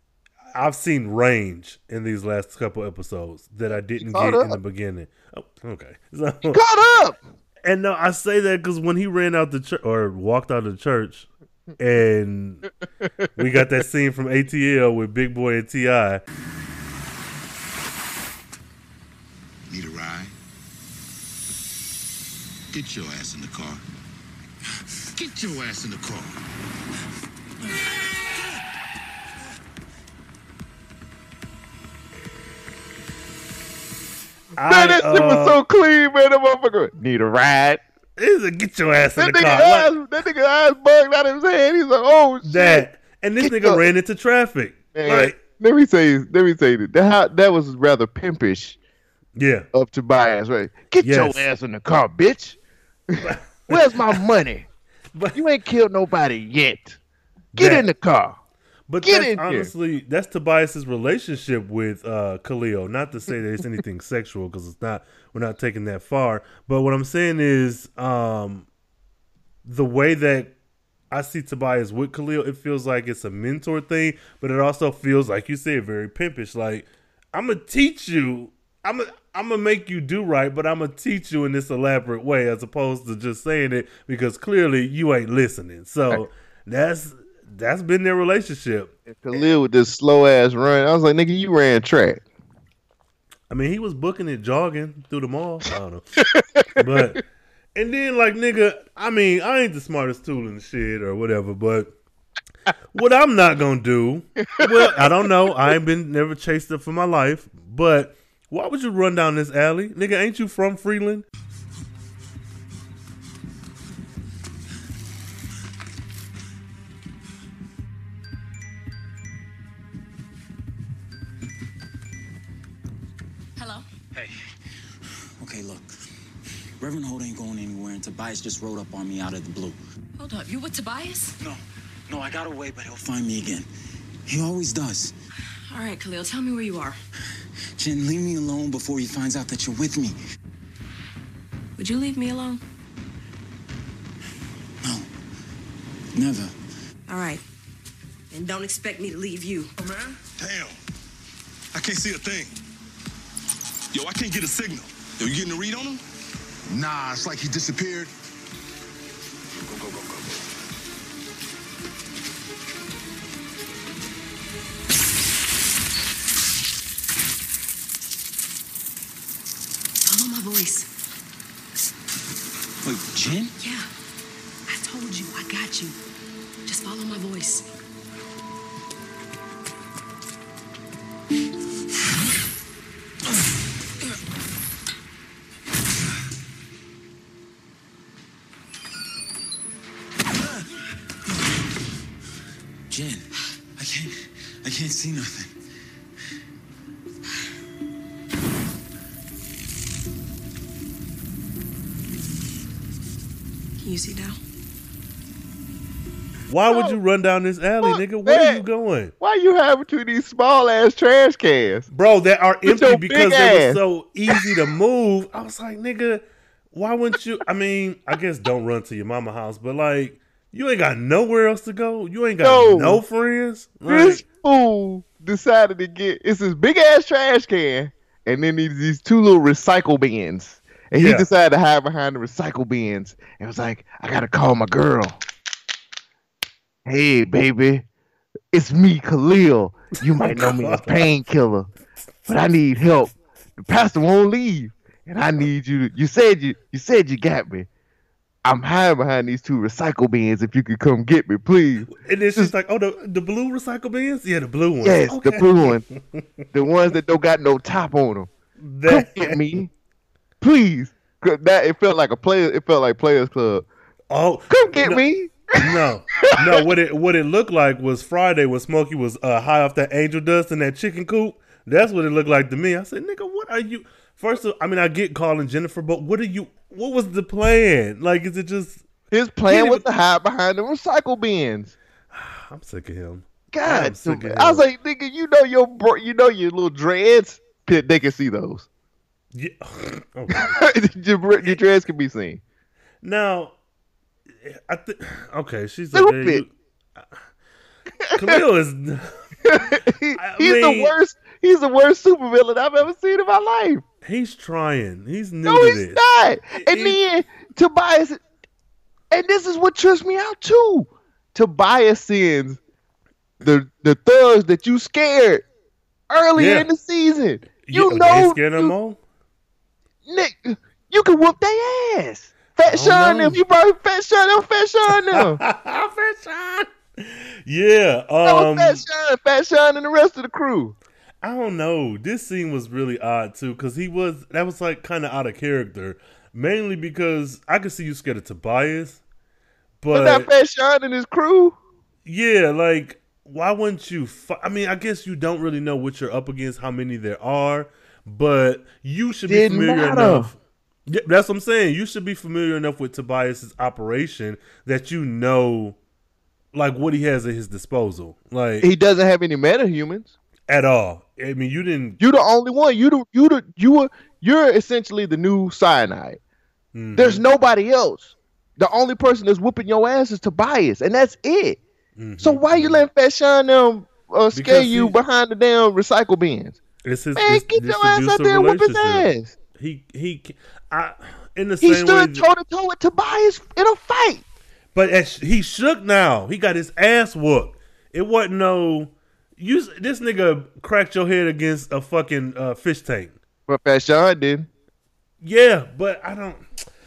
I've seen range in these last couple episodes that I didn't get up. in the beginning. Oh, okay. So, caught up. And no, I say that because when he ran out the church or walked out of the church, and we got that scene from ATL with Big Boi and Ti. Need a ride? Get your ass in the car. Get your ass in the car. man, that shit was so uh, clean, man. That motherfucker need a ride. Is a get your ass that in the car. Ass, like, that nigga ass bugged out of his head. He's like, oh shit. That and this get nigga ran into traffic. Man, like, let me say, let me say that that, that was rather pimpish. Yeah, up to bias, right? Get yes. your ass in the car, bitch. Where's my money? But you ain't killed nobody yet. Get that, in the car. But Get that's honestly here. that's Tobias's relationship with uh, Khalil. Not to say that it's anything sexual because it's not. We're not taking that far. But what I'm saying is, um, the way that I see Tobias with Khalil, it feels like it's a mentor thing, but it also feels like you said very pimpish. Like I'm gonna teach you. I'm gonna I'm gonna make you do right, but I'm gonna teach you in this elaborate way, as opposed to just saying it because clearly you ain't listening. So that's that's been their relationship. And Khalil with this slow ass run, I was like, nigga, you ran track. I mean, he was booking it jogging through the mall. I don't know, but and then like nigga, I mean, I ain't the smartest tool in the shit or whatever, but what I'm not gonna do, well, I don't know. I ain't been never chased it for my life, but why would you run down this alley? Nigga, ain't you from Freeland? Hello? Hey. Okay, look. Reverend Holt ain't going anywhere, and Tobias just rode up on me out of the blue. Hold up, you with Tobias? No. No, I got away, but he'll find me again. He always does. All right, Khalil, tell me where you are. Jen, leave me alone before he finds out that you're with me. Would you leave me alone? No, never. All right. And don't expect me to leave you. Oh, man. Damn. I can't see a thing. Yo, I can't get a signal. Yo, you getting a read on him? Nah, it's like he disappeared. Voice. Wait, Jen? Yeah. I told you, I got you. Just follow my voice. Jen, I can't, I can't see nothing. Can you see now? Why would you run down this alley, Fuck nigga? Where are you going? Why you having two of these small ass trash cans? Bro, that are With empty because big they were so easy to move. I was like, nigga, why wouldn't you? I mean, I guess don't run to your mama house, but like, you ain't got nowhere else to go. You ain't got No. no, friends. This fool decided to get it's this big ass trash can, and then these these two little recycle bins, and he Yeah. decided to hide behind the recycle bins, and was like, "I gotta call my girl." Hey, baby, it's me, Khalil. You might know me as Painkiller, but I need help. The pastor won't leave, and I need you. To, you said you you said you got me. I'm hiding behind these two recycle bins. If you could come get me, please. and then she's like, oh, the the blue recycle bins? Yeah, the blue ones. Yes, the blue one. the ones that don't got no top on them. Come That, get me, please. 'Cause That it felt like a player. It felt like Players Club. oh, Come get no, me. No, no. What it what it looked like was Friday when Smokey was uh, high off that angel dust in that chicken coop. That's what it looked like to me. I said, "Nigga, what are you?" First, of, I mean, I get calling Jennifer, but what are you? What was the plan? Like, is it just? His plan was to hide behind the recycle bins. I'm sick of him. I'm God, sick of I was like, nigga, you know your bro, you know your little dreads. They can see those. Yeah. Your, dreads can be seen. Now, I think okay. She's like, hey, Stupid. you, uh, Camille is. He- he's the worst. He's the worst supervillain I've ever seen in my life. He's trying. He's new No, he's this. not. And He- then Tobias, and this is what trips me out too. Tobias sends the the thugs that you scared earlier Yeah. in the season. You Yeah, know, scared you, all. Nick, you can whoop their ass. Fat Sean know. them, you brought Fat Sean them, Fat Sean them. Fat Sean. Yeah. Um. Fat Sean, Fat Sean, and the rest of the crew. I don't know. This scene was really odd too, because he was that was like kind of out of character, mainly because I could see you scared of Tobias, But but that Fat Sean and his crew. yeah, like why wouldn't you? Fi- I mean, I guess you don't really know what you're up against, how many there are, but you should be Didn't familiar matter. enough. Yeah, that's what I'm saying. You should be familiar enough with Tobias's operation that you know, like what he has at his disposal, like He doesn't have any metahumans. at all. I mean, you didn't. You're the only one. You the you the you are you're essentially the new Syonide. Mhm. There's nobody else. The only person that's whooping your ass is Tobias, and that's it. Mhm. So why you letting Fat Sean them uh, scare Because you he- behind the damn recycle bins? It's his, Man, it's get your ass out there and whoop his ass. He he, I in the He same way, stood toe to toe with Tobias in a fight. but as, he shook now. He got his ass whooped. It wasn't no. You this nigga cracked your head against a fucking uh, fish tank. But Fat Sean did. Yeah, but I don't.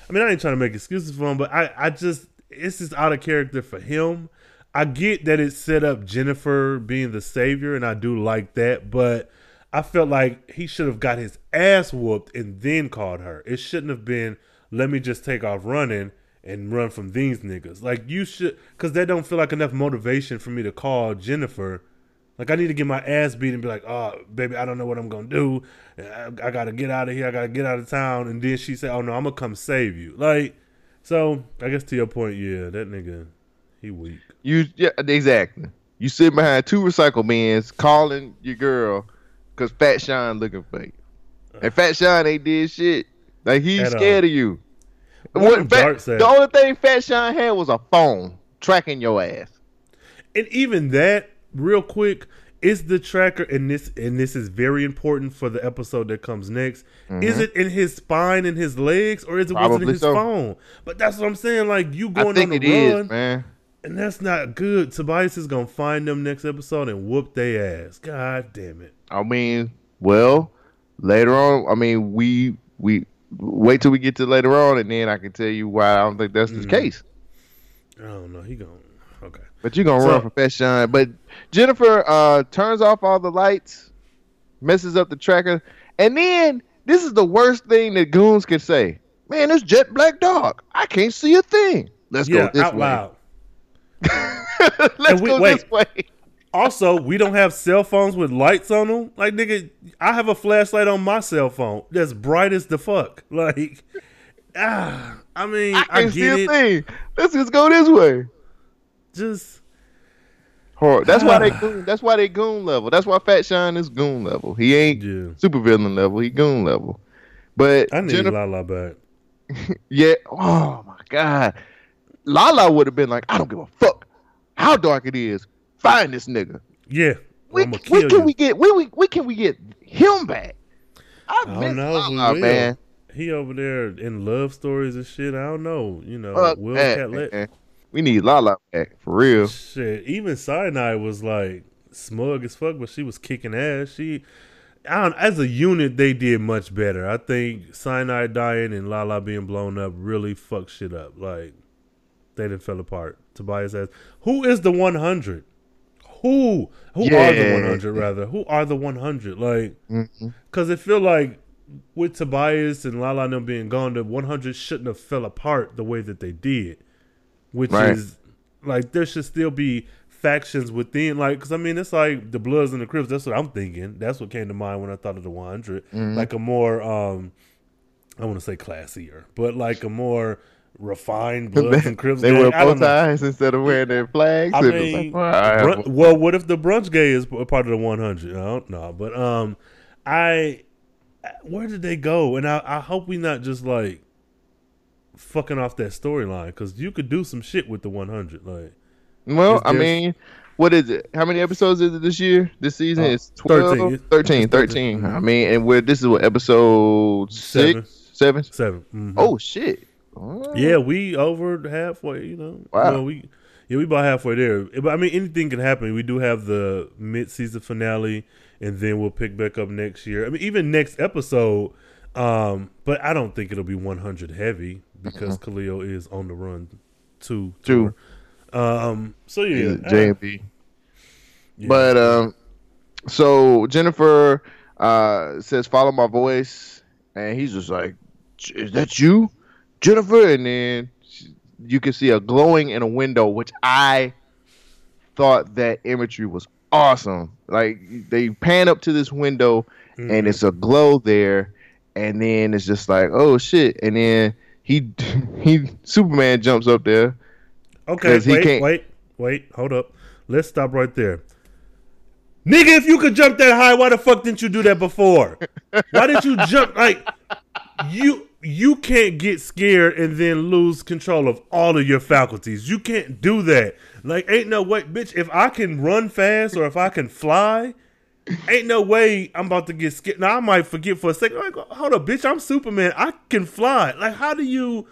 I mean, I ain't trying to make excuses for him, but I, I just it's just out of character for him. I get that it set up Jennifer being the savior, and I do like that, but I felt like he should have got his ass whooped and then called her. It shouldn't have been. Let me just take off running and run from these niggas. Like you should, because that don't feel like enough motivation for me to call Jennifer. Like I need to get my ass beat and be like, "Oh, baby, I don't know what I'm gonna do. I, I gotta get out of here. I gotta get out of town." And then she said, "Oh no, I'm gonna come save you." Like, so I guess to your point, yeah, that nigga, he weak. You yeah, exactly. You sit behind two recycle bins calling your girl because Fat Sean looking for you. And Fat Sean ain't did shit. Like he's scared of you. What Fat- the only thing Fat Sean had was a phone tracking your ass. And even that, real quick, is the tracker, and this and this is very important for the episode that comes next. Is it in his spine and his legs, or is it was it in Mm-hmm. Probably his so. phone? But that's what I'm saying. Like you I going think on it the is, run, man. and that's not good. Tobias is gonna find them next episode and whoop their ass. God damn it! I mean, well, later on, I mean, we we wait till we get to later on, and then I can tell you why I don't think that's Mm-hmm. the case. I don't know. He going okay. But you're gonna So- run for Sean. But Jennifer uh, turns off all the lights, messes up the tracker, and then this is the worst thing that goons can say. Man, it's jet black dog. I can't see a thing. Let's Yeah, go this out way. loud. Let's we- go wait. this way. Also, we don't have cell phones with lights on them. Like, nigga, I have a flashlight on my cell phone that's bright as the fuck. Like, ah, I mean, I I, get a it. thing. Let's just go this way. Just Hor- That's why they goon. That's why they goon level. That's why Fat Sean is goon level. He ain't Yeah. super villain level. He goon level. But I need Jennifer, Lala back. yeah. Oh my god, Lala would have been like, I don't give a fuck how dark it is find this nigga. Yeah. we when can you. we get when we when can we get him back? I, I don't know. Lala, man. He over there in love stories and shit. I don't know. You know, uh, Will Catlett. We need Lala back for real. Shit. Even Syonide was like smug as fuck, but she was kicking ass. She as a unit, they did much better. I think Syonide dying and Lala being blown up really fucked shit up. Like, they didn't fell apart. Tobias says, Who is the 100? who who yeah. are the 100 rather who are the 100 like because mm-hmm. it feel like with Tobias and Lala and them being gone the 100 shouldn't have fell apart the way that they did which right. is like there should still be factions within like because I mean it's like the Bloods and the Crips that's what I'm thinking that's what came to mind when I thought of the 100 mm-hmm. like a more um I want to say classier but like a more refined bloods and crips they gang. wear don't bow know. ties instead of wearing their flags. I mean, like, all right, brun- well, what if the brunch gay is part of the 100? I don't know, but um, I where did they go? And I, I hope we not just like fucking off that storyline because you could do some shit with the 100. Like Well, I mean, what is it? How many episodes is it this year? This season Uh, is 12, 13. 13, It's 13. 13. I mean, and we're this is what episode Seven. six, seven. seven. Mhm. Oh shit! Yeah, we over halfway. You know, Wow. Well, we yeah we about halfway there. But I mean, anything can happen. We do have the mid season finale, and then we'll pick back up next year. I mean, even next episode. Um, but I don't think it'll be 100 heavy because Khalil is on the run too. True. Um. So yeah, J and B. But um, so Jennifer uh says, "Follow my voice," and he's just like, "Is that you, Jennifer?" And then she- you can see a glowing in a window, which I thought that imagery was awesome. Like they pan up to this window, Mm-hmm. and it's a glow there, and then it's just like, "Oh shit!" And then he he Superman jumps up there. Okay, wait, wait, wait, hold up. Let's stop right there. Nigga, if you could jump that high, why the fuck didn't you do that before? Why did you jump like you you can't get scared and then lose control of all of your faculties. You can't do that. Like ain't no way, bitch, if I can run fast or if I can fly, ain't no way I'm about to get scared. Now I might forget for a second. Like, hold up, bitch, I'm Superman. I can fly. Like how do you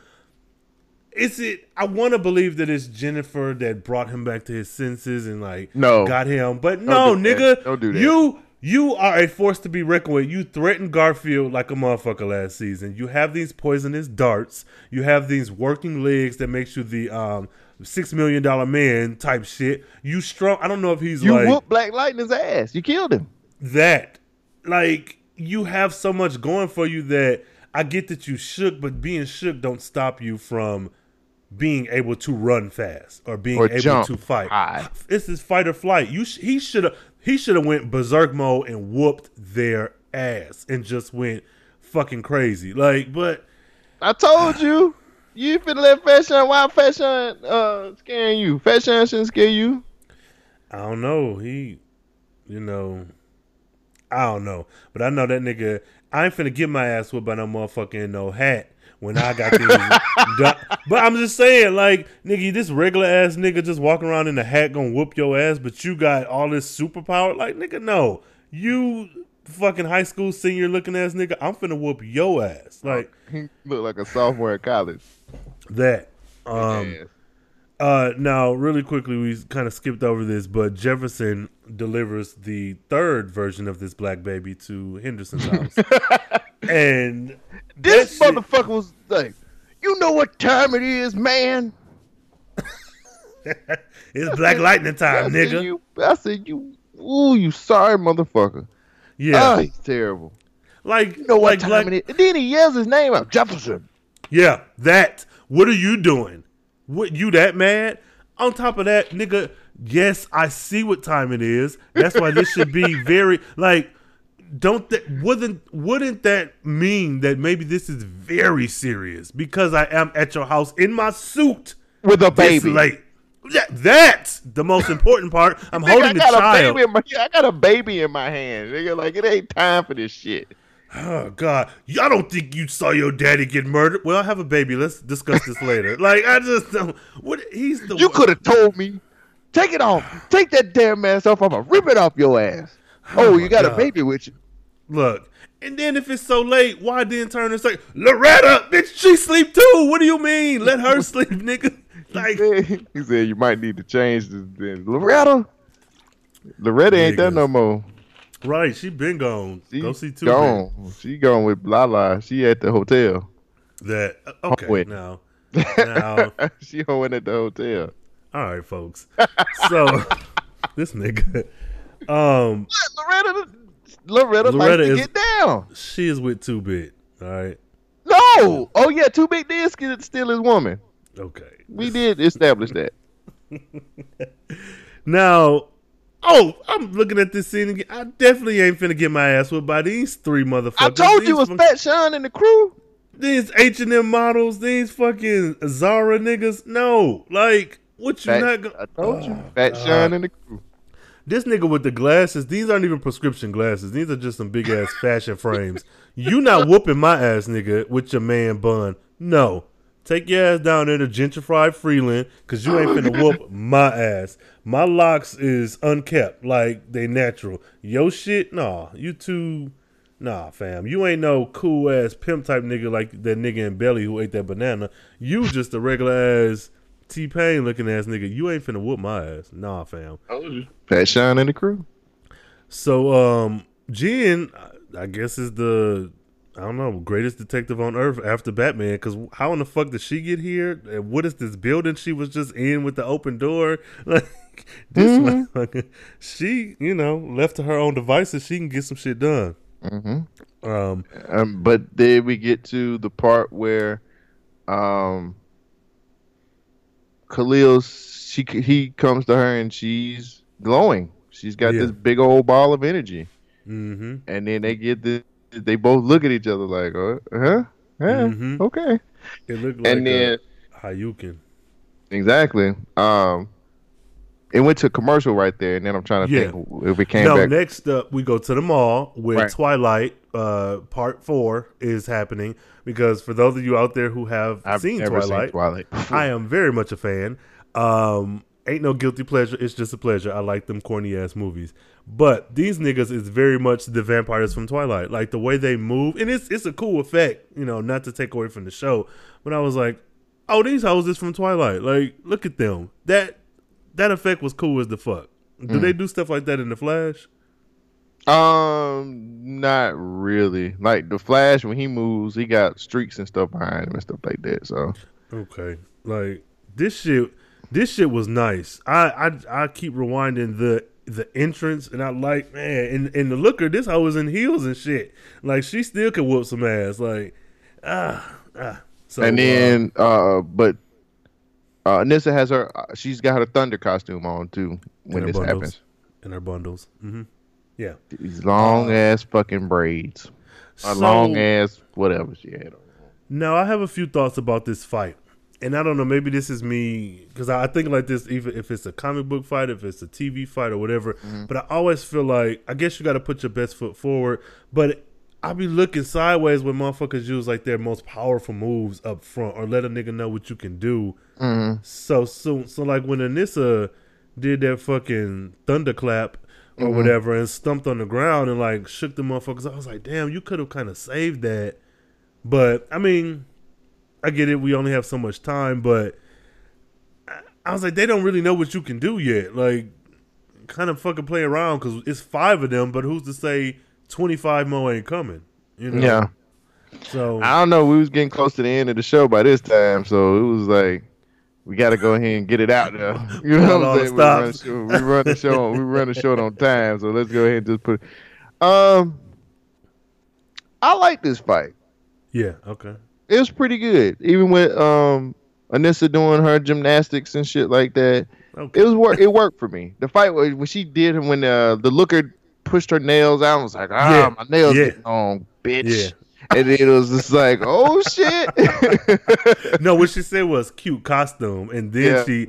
is it I want to believe that it's Jennifer that brought him back to his senses and like No. got him. But no, do that. nigga, Don't do that. you you are a force to be reckoned with. You threatened Garfield like a motherfucker last season. You have these poisonous darts. You have these working legs that makes you the um six million dollar man type shit. You strong. I don't know if he's You like whooped Black Lightning's ass. You killed him. that. Like you have so much going for you that I get that you shook, but being shook don't stop you from being able to run fast or being Or able to fight. high. This is fight or flight. You sh- he should have he should have went berserk mode and whooped their ass and just went fucking crazy. Like, but I told you. You finna let Fashion, why Fashion uh, scaring you? Fashion shouldn't scare you. I don't know. He, you know, I don't know. But I know that nigga. I ain't finna get my ass whooped by no motherfucker in no hat when I got du- but I'm just saying, like, nigga, this regular ass nigga just walking around in a hat gonna whoop your ass, but you got all this superpower. Like, nigga, no. You fucking high school senior looking ass nigga, I'm finna whoop your ass. Like, He look like a sophomore at college. that. Um. Uh, now, really quickly, we kind of skipped over this, but Jefferson delivers the third version of this black baby to Henderson's house, and This that shit- motherfucker was like, "You know what time it is, man." it's Black Lightning time, said, nigga. You, I said, "You, ooh, you sorry motherfucker." yeah, Oh, he's terrible. like You know what like time black, it is? And then he yells his name out, Jefferson. Yeah, that. What are you doing? What you that mad? On top of that, nigga, yes, I see what time it is. That's why this should be very like don't that wouldn't wouldn't that mean that maybe this is very serious because I am at your house in my suit With a this baby. late. Yeah, that's the most important part. I'm holding the a child. my, I got a baby in my hand. Nigga, like it ain't time for this shit. Oh God, I don't think you saw your daddy get murdered. Well, I have a baby. Let's discuss this later. Like I just don't. What he's the You could have told me. Take it off. Take that damn ass off. I'm gonna rip it off your ass. Oh, oh my you got God. a baby with you. look. And then if it's so late, why didn't turn and say Loretta, bitch? She sleep too. What do you mean? Let her sleep, nigga. Like he said you might need to change this. this. Loretta. Loretta ain't there no more. right, she been gone. She Go see two. gone. She gone with Lala. She at the hotel. That uh, okay Wait. now. Now, she went at the hotel. all right, folks. So this nigga, um, Loretta, Loretta, Loretta likes to is- get down. she is with two bit. All right, No. Oh yeah, Two Big did steal his woman. okay. We did establish that. Now, oh, I'm looking at this scene again. I definitely ain't finna get my ass whipped by these three motherfuckers. I told you it was These Fat Sean and the crew. these H and M models, these fucking Zara niggas. No, like what you Fat, not gonna? I told you, Fat Sean and the crew. This nigga with the glasses. These aren't even prescription glasses. These are just some big ass fashion frames. You not whooping my ass, nigga, with your man bun. No. Take your ass down there to gentrified Freeland, cause you ain't finna whoop my ass. My locks is unkept, like they natural. Yo shit, nah. You too Nah, fam. You ain't no cool ass pimp type nigga like that nigga in Belly who ate that banana. You just a regular ass T Pain looking ass nigga. You ain't finna whoop my ass. Nah, fam. Fat Sean and the crew. So, um, Jen, I guess is the I don't know greatest detective on earth after Batman. Because how in the fuck did she get here? And what is this building she was just in with the open door? Like this motherfucker, she you know left to her own devices, she can get some shit done. Mm-hmm. Um, Um, but then we get to the part where, um, Khalil, she he comes to her and she's glowing. She's got Yeah. this big old ball of energy, hmm and then they get the. They both look at each other like, uh, huh, yeah, Mhm. okay, It looked like and then a Hadouken. exactly. Um, it went to commercial right there, and then I'm trying to Yeah. think if it came No, back. next up we go to the mall where Right. Twilight uh part four is happening because for those of you out there who have I've seen Twilight, seen Twilight. I am very much a fan. Um ain't no guilty pleasure, it's just a pleasure. I like them corny ass movies. But these niggas is very much the vampires from Twilight. Like the way they move and it's it's a cool effect, you know, not to take away from the show. But I was like, Oh, these hoes is from Twilight. Like, look at them. That that effect was cool as the fuck. Do Mm. they do stuff like that in the Flash? Um, not really. Like the Flash, when he moves, he got streaks and stuff behind him and stuff like that. So Okay, like this shit. This shit was nice. I I I keep rewinding the the entrance, and I like man, and and the looker. This hoe was in heels and shit. Like she still could whoop some ass. Like ah ah. So and uh, then, uh, uh but uh, Nissa has her. Uh, she's got her Thunder costume on too when this bundles. happens. in her bundles. hmm Yeah. These long uh, ass fucking braids. So- long ass whatever she had on. Now I have a few thoughts about this fight, and I don't know. Maybe this is me because I think like this. Even if it's a comic book fight, if it's a TV fight or whatever. Mm-hmm. But I always feel like I guess you got to put your best foot forward. But I be looking sideways when motherfuckers use like their most powerful moves up front or let a nigga know what you can do. Mm-hmm. So soon, so like when Anissa did that fucking thunderclap or mm-hmm. whatever and stumped on the ground and like shook the motherfuckers, I was like, damn, you could have kind of saved that. But I mean, I get it. We only have so much time, but I, I was like, they don't really know what you can do yet. Like, kind of fucking play around because it's five of them, but who's to say twenty five more ain't coming? You know? Yeah. So I don't know. We was getting close to the end of the show by this time, so it was like we got to go ahead and get it out there. You know what I'm saying? We run, show, we run the show. We run the show on time, so let's go ahead and just put. It. Um, I like this fight. yeah, okay. It was pretty good, even with um Anissa doing her gymnastics and shit like that. Okay. It was work. It worked for me. The fight was when she did when uh, the looker pushed her nails out. I was like, ah, Yeah, my nails yeah. getting on, bitch. Yeah. And then it was just like, oh shit. no, what she said was cute costume, and then Yeah. she,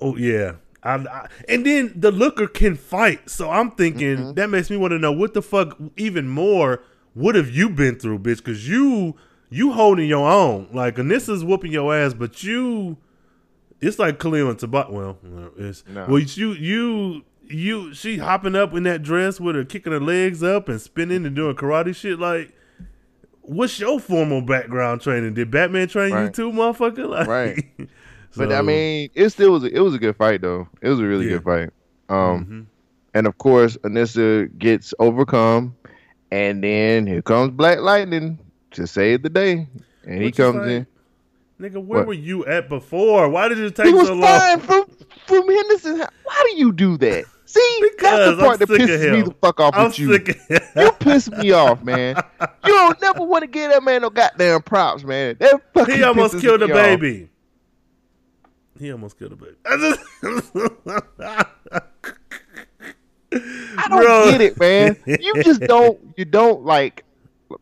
oh yeah, I, I- and then the looker can fight. So I'm thinking Mm-hmm. that makes me want to know what the fuck even more. What have you been through, bitch? Because you you holding your own. Like Anissa's whooping your ass, but you, it's like Khalil and Tabat. Well, it's No. well you you. You she hopping up in that dress with her kicking her legs up and spinning and doing karate shit like what's your formal background training? Did Batman train you too, motherfucker? Like, Right. But I mean, it still was a, it was a good fight though. It was a really Yeah. good fight. Um, mhm. and of course, Anissa gets overcome, and then here comes Black Lightning to save the day, and he comes like, in. nigga, where What? were you at before? Why did it take He was so long? fine from from Henderson. Why do you do that? See, that's Because the part that pisses me the fuck off I'm with you. of You piss me off, man. You don't never want to give that man no goddamn props, man. That fucking He almost killed a me off. baby. He almost killed a baby. I just I don't Bro. get it, man. You just don't. You don't like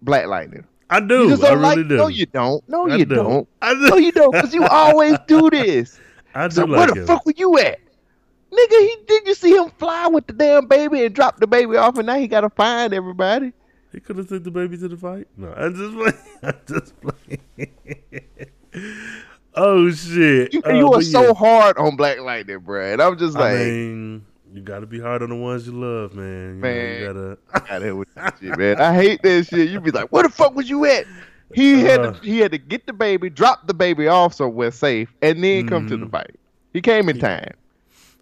Black Lightning. I You do. just I really like. do. No, you don't. No, I you do. don't. I do. No, you don't. Because you always do this. I do So like where the him. fuck were you at? Nigga, he did you see him fly with the damn baby and drop the baby off and now he gotta find everybody. He could have took the baby to the fight. No, I just play. I just play. oh shit! You, Uh, you are so yeah. hard on Black Lightning, bro. And I'm just like, I mean, you got to be hard on the ones you love, man. You know, Man. you gotta. with that shit, man. I hate that shit. You be like, where the fuck was you at? He had Uh. to, he had to get the baby, drop the baby off somewhere safe, and then come to the Mhm. fight. He came in time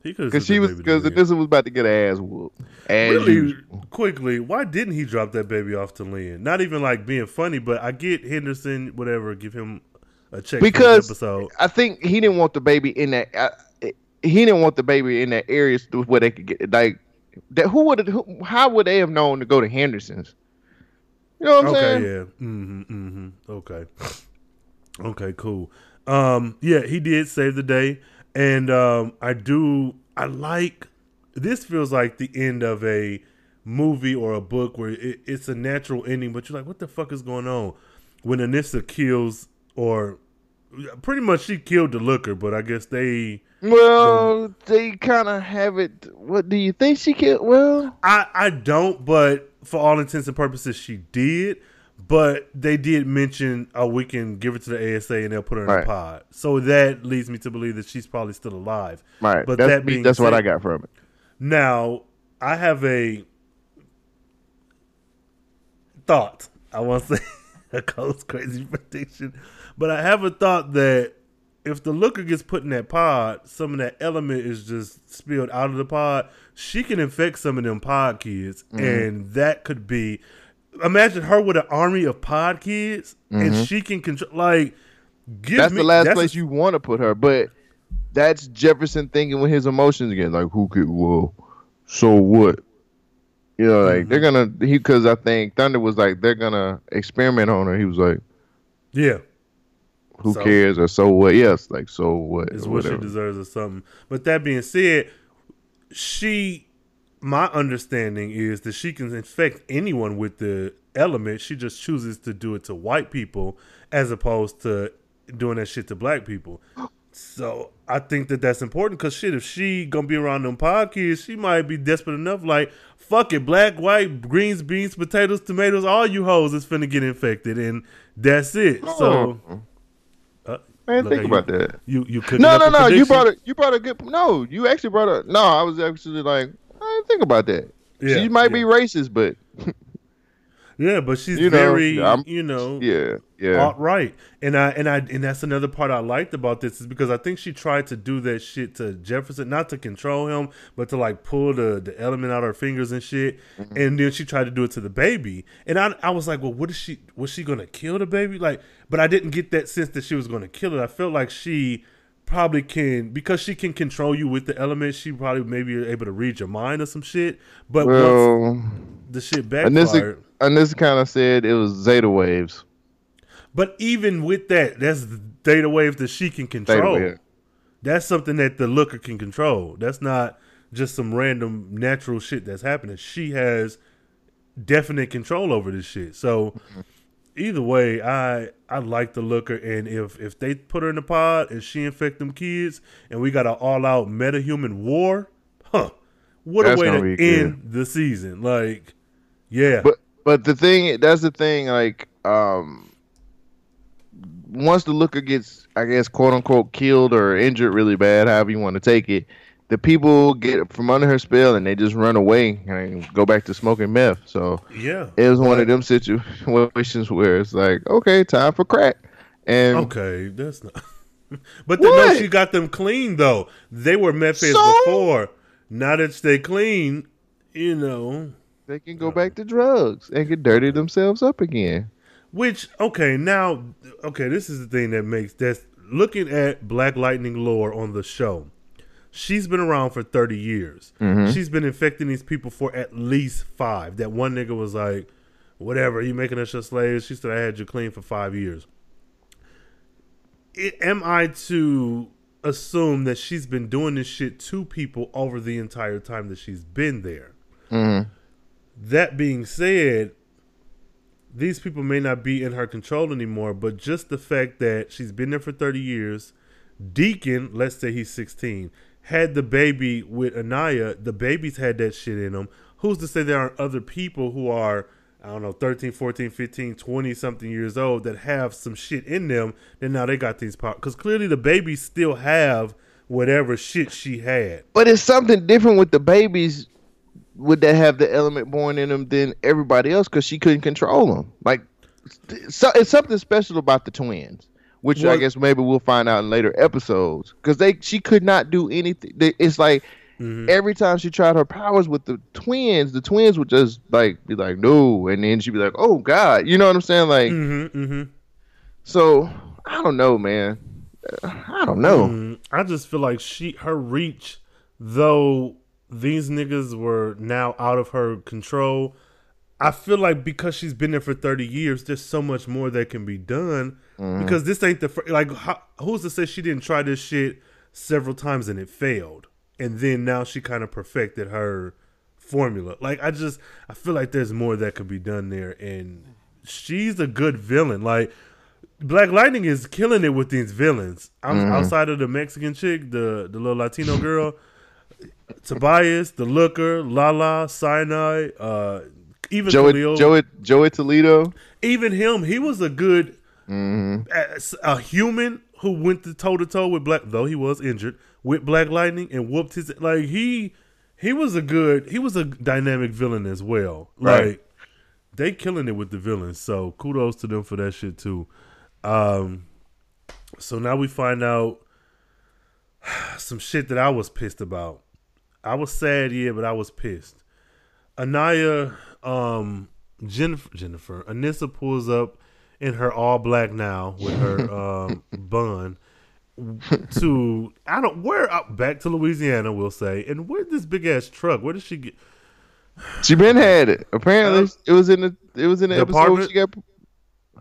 He could because she was because this was about to get her ass whooped. As really usual. quickly. Why didn't he drop that baby off to Lynn? Not even like being funny, but I get Henderson, whatever. Give him a check because episode. I think he didn't want the baby in that. Uh, he didn't want the baby in that area where they could get like that. Who would who, how would they have known to go to Henderson's? You know what I'm Okay, saying? Okay, yeah. Mm-hmm, mm-hmm. Okay. Okay, cool. Um, yeah, he did save the day. And um I do I like this feels like the end of a movie or a book where it, it's a natural ending, but you're like, what the fuck is going on? When Anissa kills or pretty much she killed the looker, but I guess they Well, they kind of have it. What do you think she killed? Well, I I don't, but for all intents and purposes, she did. But they did mention, oh, we can give it to the ASA and they'll put her in Right. the pod. So that leads me to believe that she's probably still alive. right. But that's that me- being that's what said- I got from it. Now, I have a thought. I want to say a close crazy prediction, but I have a thought that if the looker gets put in that pod, some of that element is just spilled out of the pod. She can infect some of them pod kids, Mm-hmm. and that could be. Imagine her with an army of pod kids, and she can control. Like, give Mm-hmm. That's me the last that's place you want to put her, but that's Jefferson thinking with his emotions again. Like, who could? Well, so what? You know, like they're Mm-hmm. gonna he because I think Thunder was like they're gonna experiment on her. He was like, Yeah, who So? cares or so what? Yes, like so what? what she deserves or something. But that being said, she my understanding is that she can infect anyone with the element. She just chooses to do it to white people as opposed to doing that shit to black people. So I think that that's important because shit, if she gonna be around them pod kids, she might be desperate enough. Like fuck it, black, white, greens, beans, potatoes, tomatoes, all you hoes is finna get infected, and that's it. So. Uh, Man, think about you, that. You you cooking No, no, no. You brought a you brought a good. No, you actually brought a. No, I was actually like, I didn't think about that. Yeah, she might be racist, but Yeah, but she's You know, very, I'm- you know, yeah, yeah. alt right, and I and I and that's another part I liked about this is because I think she tried to do that shit to Jefferson, not to control him, but to like pull the the element out of her fingers and shit, Mm-hmm. and then she tried to do it to the baby, and I I was like, well, what is she? Was she gonna kill the baby? Like, but I didn't get that sense that she was gonna kill it. I felt like she probably can because she can control you with the elements. She probably maybe able to read your mind or some shit. But once well, the shit backfired. and this kind of said it was Zeta waves. But even with that, that's the data wave that she can control. That's something that the looker can control. That's not just some random natural shit that's happening. She has definite control over this shit. So mm-hmm. Either way, I I like the looker, and if if they put her in the pod and she infect them kids, and we got an all out meta human war, huh? What That's a way to end the season. Like, yeah, But but the thing that's the thing like um once the looker gets I guess quote unquote killed or injured really bad, however you want to take it, the people get from under her spell and they just run away and go back to smoking meth. So yeah. it was one of them situations where it's like, okay, time for crack. And Okay, that's not. but the, no, she got them clean though. They were meth heads So? before. Now that they clean, you know. they can go back to drugs and get dirty themselves up again. Which okay, now okay, this is the thing that makes that's looking at Black Lightning lore on the show. She's been around for thirty years. Mm-hmm. She's been infecting these people for at least five. That one nigga was like, "Whatever, you making us your slaves?" She said, "I had you clean for five years." it, am I to assume that she's been doing this shit to people over the entire time that she's been there? Mm-hmm. That being said, these people may not be in her control anymore, but just the fact that she's been there for 30 years, Deacon, let's say he's 16, had the baby with Anaya, the babies had that shit in them. Who's to say there aren't other people who are, I don't know, 13, 14, 15, 20 something years old that have some shit in them that now they got these powers? Because clearly the babies still have whatever shit she had. But it's something different with the babies. Would that have the element born in them than everybody else? Because she couldn't control them. Like, so it's something special about the twins, which I guess maybe we'll find out in later episodes. Because they, she could not do anything. It's like every time she tried her powers with the twins, the twins would just like be like, no, and then she'd be like, oh God, you know what I'm saying? Like, Mm-hmm, mm-hmm. so I don't know, man. Uh, I don't know. Mm, I just feel like she her reach, though these niggas were now out of her control. I feel like because she's been there for thirty years, there's so much more that can be done. Because this ain't the fir- like how, who's to say she didn't try this shit several times and it failed, and then now she kind of perfected her formula. Like I just I feel like there's more that could be done there, and she's a good villain. Like Black Lightning is killing it with these villains. I'm outside of the Mexican chick, the the little Latino girl, Tobias, the Looker, Lala, Syonide, uh, even Joey, Khalil, Joey, Joey Toledo. even him. He was a good a, a human who went to toe to toe with Black, though he was injured with Black Lightning and whooped his like he he was a good he was a dynamic villain as well. Like they killing it with the villains. So kudos to them for that shit too. Um, so now we find out some shit that I was pissed about. I was sad, yeah, but I was pissed. Anaya, um, Jennifer, Jennifer, Anissa pulls up in her all black now with her um bun to I don't where uh, back to Louisiana, we'll say. And where this big ass truck? Where did she get? She been had it. Apparently, it was in the it was in the, The episode. Where apartment? she got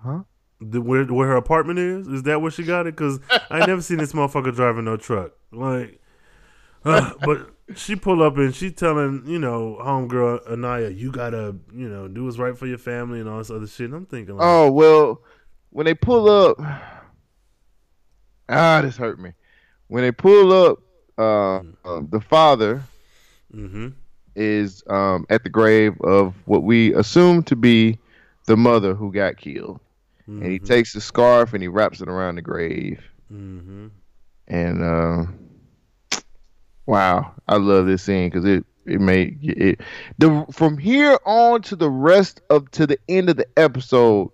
huh The, where where her apartment is? Is that where she got it? Because I never seen this motherfucker driving no truck. Like, uh, but she pull up and she telling you know homegirl Anaya, you gotta you know do what's right for your family and all this other shit. And I'm thinking, like, Oh well, when they pull up, ah, this hurt me. When they pull up, uh, uh, the father mm-hmm, is um, at the grave of what we assume to be the mother who got killed, and he takes the scarf and he wraps it around the grave. mm-hmm, And uh, wow, I love this scene because it it made it the from here on to the rest of to the end of the episode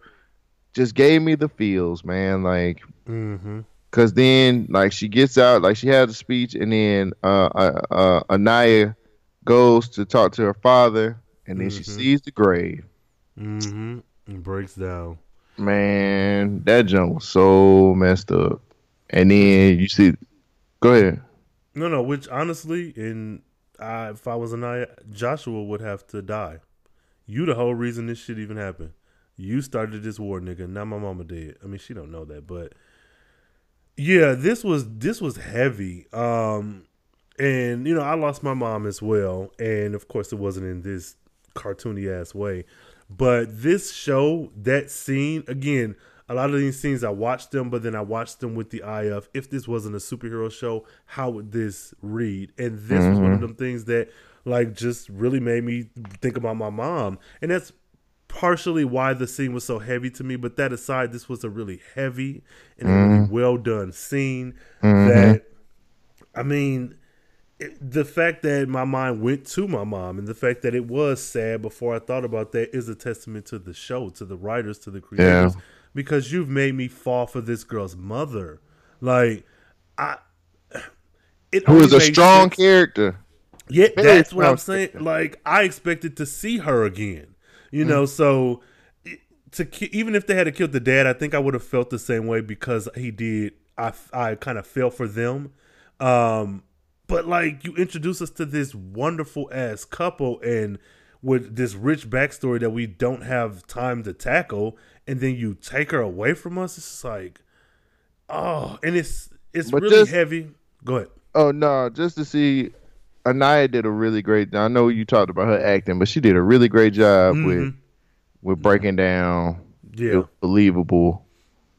just gave me the feels, man. Like mm-hmm, Cause then, like, she gets out, like, she has a speech, and then uh, uh, uh, Anaya goes to talk to her father, and then she Mhm. sees the grave. mm-hmm, and breaks down. Man, that jump was so messed up. And then you see, go ahead. No, no. Which honestly, in I, if I was Anaya, Joshua would have to die. You the whole reason this shit even happened. You started this war, nigga. Not my mama did. I mean, she don't know that, but yeah, this was this was heavy. Um, and you know, I lost my mom as well, and of course, it wasn't in this cartoony ass way. But this show, that scene again. A lot of these scenes, I watched them, but then I watched them with the eye of if this wasn't a superhero show, how would this read? And this was one of mm-hmm. them things that, like, just really made me think about my mom, and that's partially why the scene was so heavy to me. But that aside, this was a really heavy and a really mm-hmm. well done scene. Mm-hmm. That I mean, it, the fact that my mind went to my mom and the fact that it was sad before I thought about that is a testament to the show, to the writers, to the creators, because you've made me fall for this girl's mother. Like, I. It Who is a strong sense- character. yeah, Very that's what I'm saying. character. Like I expected to see her again, you know. So to even if they had killed the dad, I think I would have felt the same way because he did. I I kind of felt for them, um, but like you introduce us to this wonderful ass couple and with this rich backstory that we don't have time to tackle, and then you take her away from us. It's like, oh, and it's it's But really just- heavy. Go ahead. Oh no, just to see Anaya did a really great. I know you talked about her acting, but she did a really great job with with breaking down. Yeah. believable,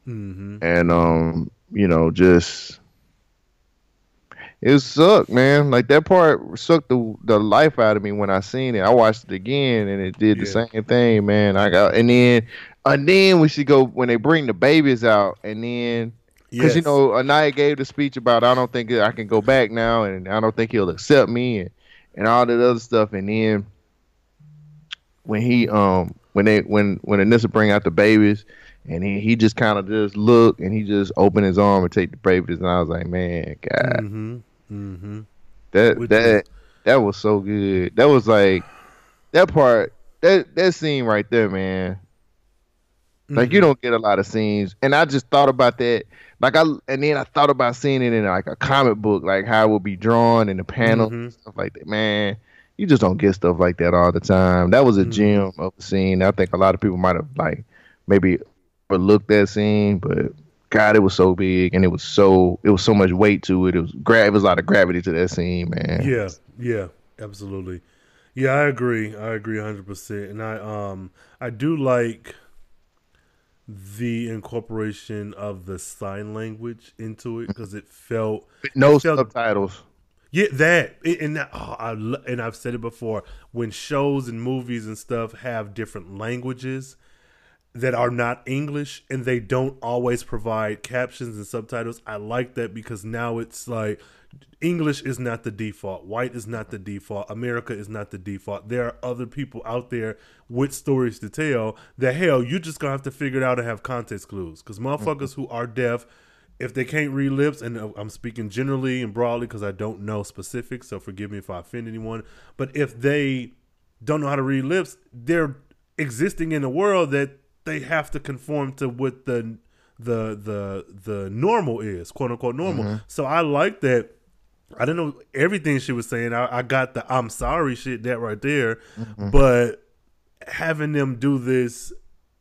Mm-hmm. and um, you know, just it sucked, man. Like that part sucked the the life out of me when I seen it. I watched it again, and it did the same thing, man. I got and then and then we should go when they bring the babies out, and then because you know, Anaya gave the speech about I don't think I can go back now, and I don't think he'll accept me, and, and all that other stuff. And then when he um when they when when Anissa bring out the babies, and he he just kind of just look and he just open his arm and take the babies, and I was like, man, God, Mm-hmm. Mm-hmm. that Which that is- that was so good. That was like that part that that scene right there, man. Like Mm-hmm. you don't get a lot of scenes, and I just thought about that. Like I, and then I thought about seeing it in like a comic book, like how it would be drawn in the panel Mhm. and stuff like that. Man, you just don't get stuff like that all the time. That was a Mhm. gem of a scene. I think a lot of people might have like maybe overlooked that scene, but God, it was so big and it was so it was so much weight to it. It was gra- it was a lot of gravity to that scene, man. Yeah, yeah, absolutely. Yeah, I agree. I agree 100%. And I um I do like the incorporation of the sign language into it cuz it felt No it felt- subtitles. Yeah, that It- and that, oh, I and I've said it before. When shows and movies and stuff have different languages that are not English and they don't always provide captions and subtitles, I like that because now it's like English is not the default. White is not the default. America is not the default. There are other people out there with stories to tell that hell, you just gonna have to figure it out and have context clues. Because motherfuckers who are deaf, if they can't read lips, and uh, I'm speaking generally and broadly because I don't know specifics, so forgive me if I offend anyone. But if they don't know how to read lips, they're existing in a world that they have to conform to what the the the the normal is, quote unquote normal. So I like that. I didn't know everything she was saying. I, I got the I'm sorry shit that right there, mm-hmm. but having them do this,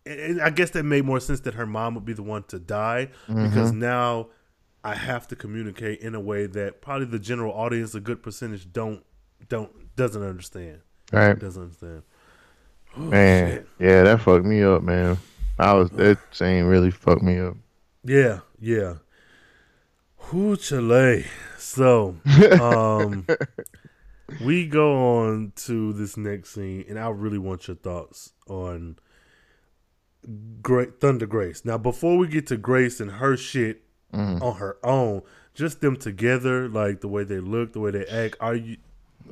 and I guess that made more sense that her mom would be the one to die mm-hmm. because now I have to communicate in a way that probably the general audience, a good percentage, don't don't doesn't understand. Right. Doesn't understand. Man, shit. yeah, that fucked me up, man. I was that scene really fucked me up. Yeah, yeah. Who Chile. So, um, we go on to this next scene, and I really want your thoughts on Great Thunder Grace. Now, before we get to Grace and her shit on her own, just them together, like the way they look, the way they act. Are you?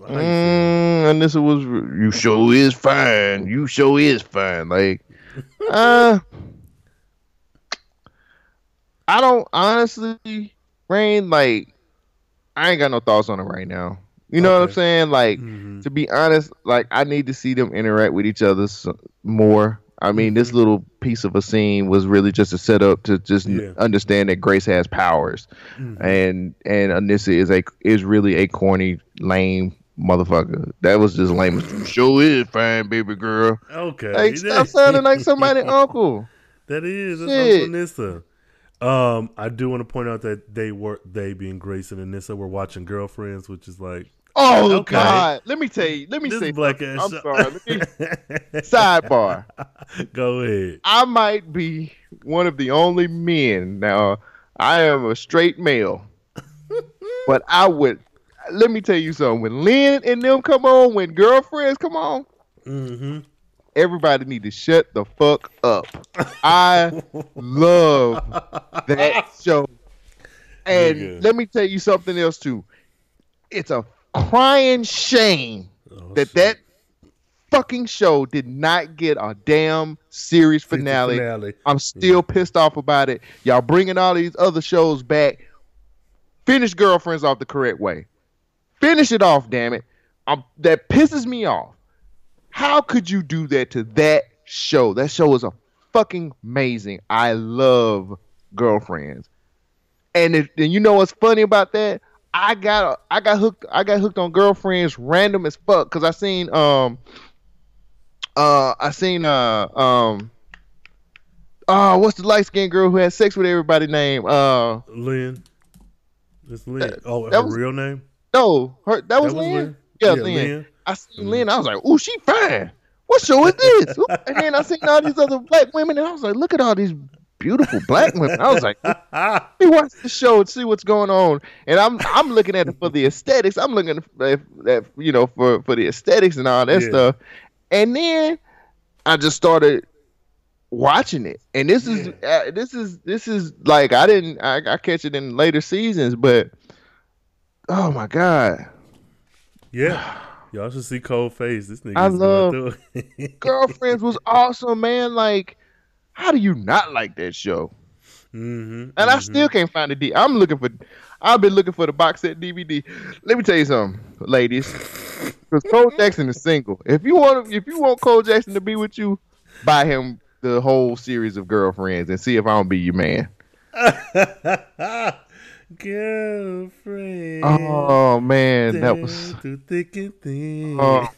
how you? Mm, and this was you show is fine. You show is fine. Like, uh, I don't honestly, Rain. Like, I ain't got no thoughts on it right now. You know what I'm saying? Like, Mhm. to be honest, like I need to see them interact with each other more. I mean, this mm-hmm. little piece of a scene was really just a setup to just Yeah. understand that Grace has powers, mm-hmm. and and Anissa is a is really a corny, lame motherfucker. That was just lame. Mm-hmm. Sure is fine, baby girl. Okay. Like, stop sounding like somebody uncle. That is that's. Uncle Nissa. Um, I do want to point out that they were they being Grace and Anissa were watching Girlfriends, which is like Oh Okay. God! Let me tell you. Let me this say. black something. ass. I'm sorry. Me, sidebar. Go ahead. I might be one of the only men. Now, I am a straight male, but I would. Let me tell you something. When Lynn and them come on, when girlfriends come on, Mm-hmm. Everybody need to shut the fuck up. I love that show. And let me tell you something else too. It's a crying shame Oh, that that fucking show did not get a damn series finale. finale. I'm still pissed off about it. Y'all bringing all these other shows back. Finish Girlfriends off the correct way. Finish it off, damn it. Um, that pisses me off. How could you do that to that show? That show is a fucking amazing. I love Girlfriends. And if, and you know what's funny about that? I got I got hooked I got hooked on Girlfriends random as fuck because I seen um uh I seen uh um uh what's the light skinned girl who had sex with everybody name? Uh Lynn. It's Lynn. That- oh, that her was- real name? no, her that was, That was Lynn? Lynn? Yeah, Yeah, Lynn. Lynn. I seen Lynn, I was like, "Ooh, she fine. What show is this? And then I seen all these other black women and I was like, look at all these beautiful black women. I was like, let me watch the show and see what's going on. And I'm I'm looking at it for the aesthetics. I'm looking at, at you know for for the aesthetics and all that Yeah. stuff. And then I just started watching it. And this is uh, this is this is like I didn't I, I catch it in later seasons, but oh my god, Yeah. Y'all should see Cold Face. This nigga I is love- going through it. Girlfriends was awesome, man. Like, how do you not like that show? mm-hmm. And I still can't find the D. I'm looking for. I've been looking for the box set DVD. Let me tell you something, ladies. Because Cole Jackson is single. If you want, if you want Cole Jackson to be with you, buy him the whole series of girlfriends and see if I don't be your man. Girlfriend. Oh man, that was. Through thick and thin. Oh,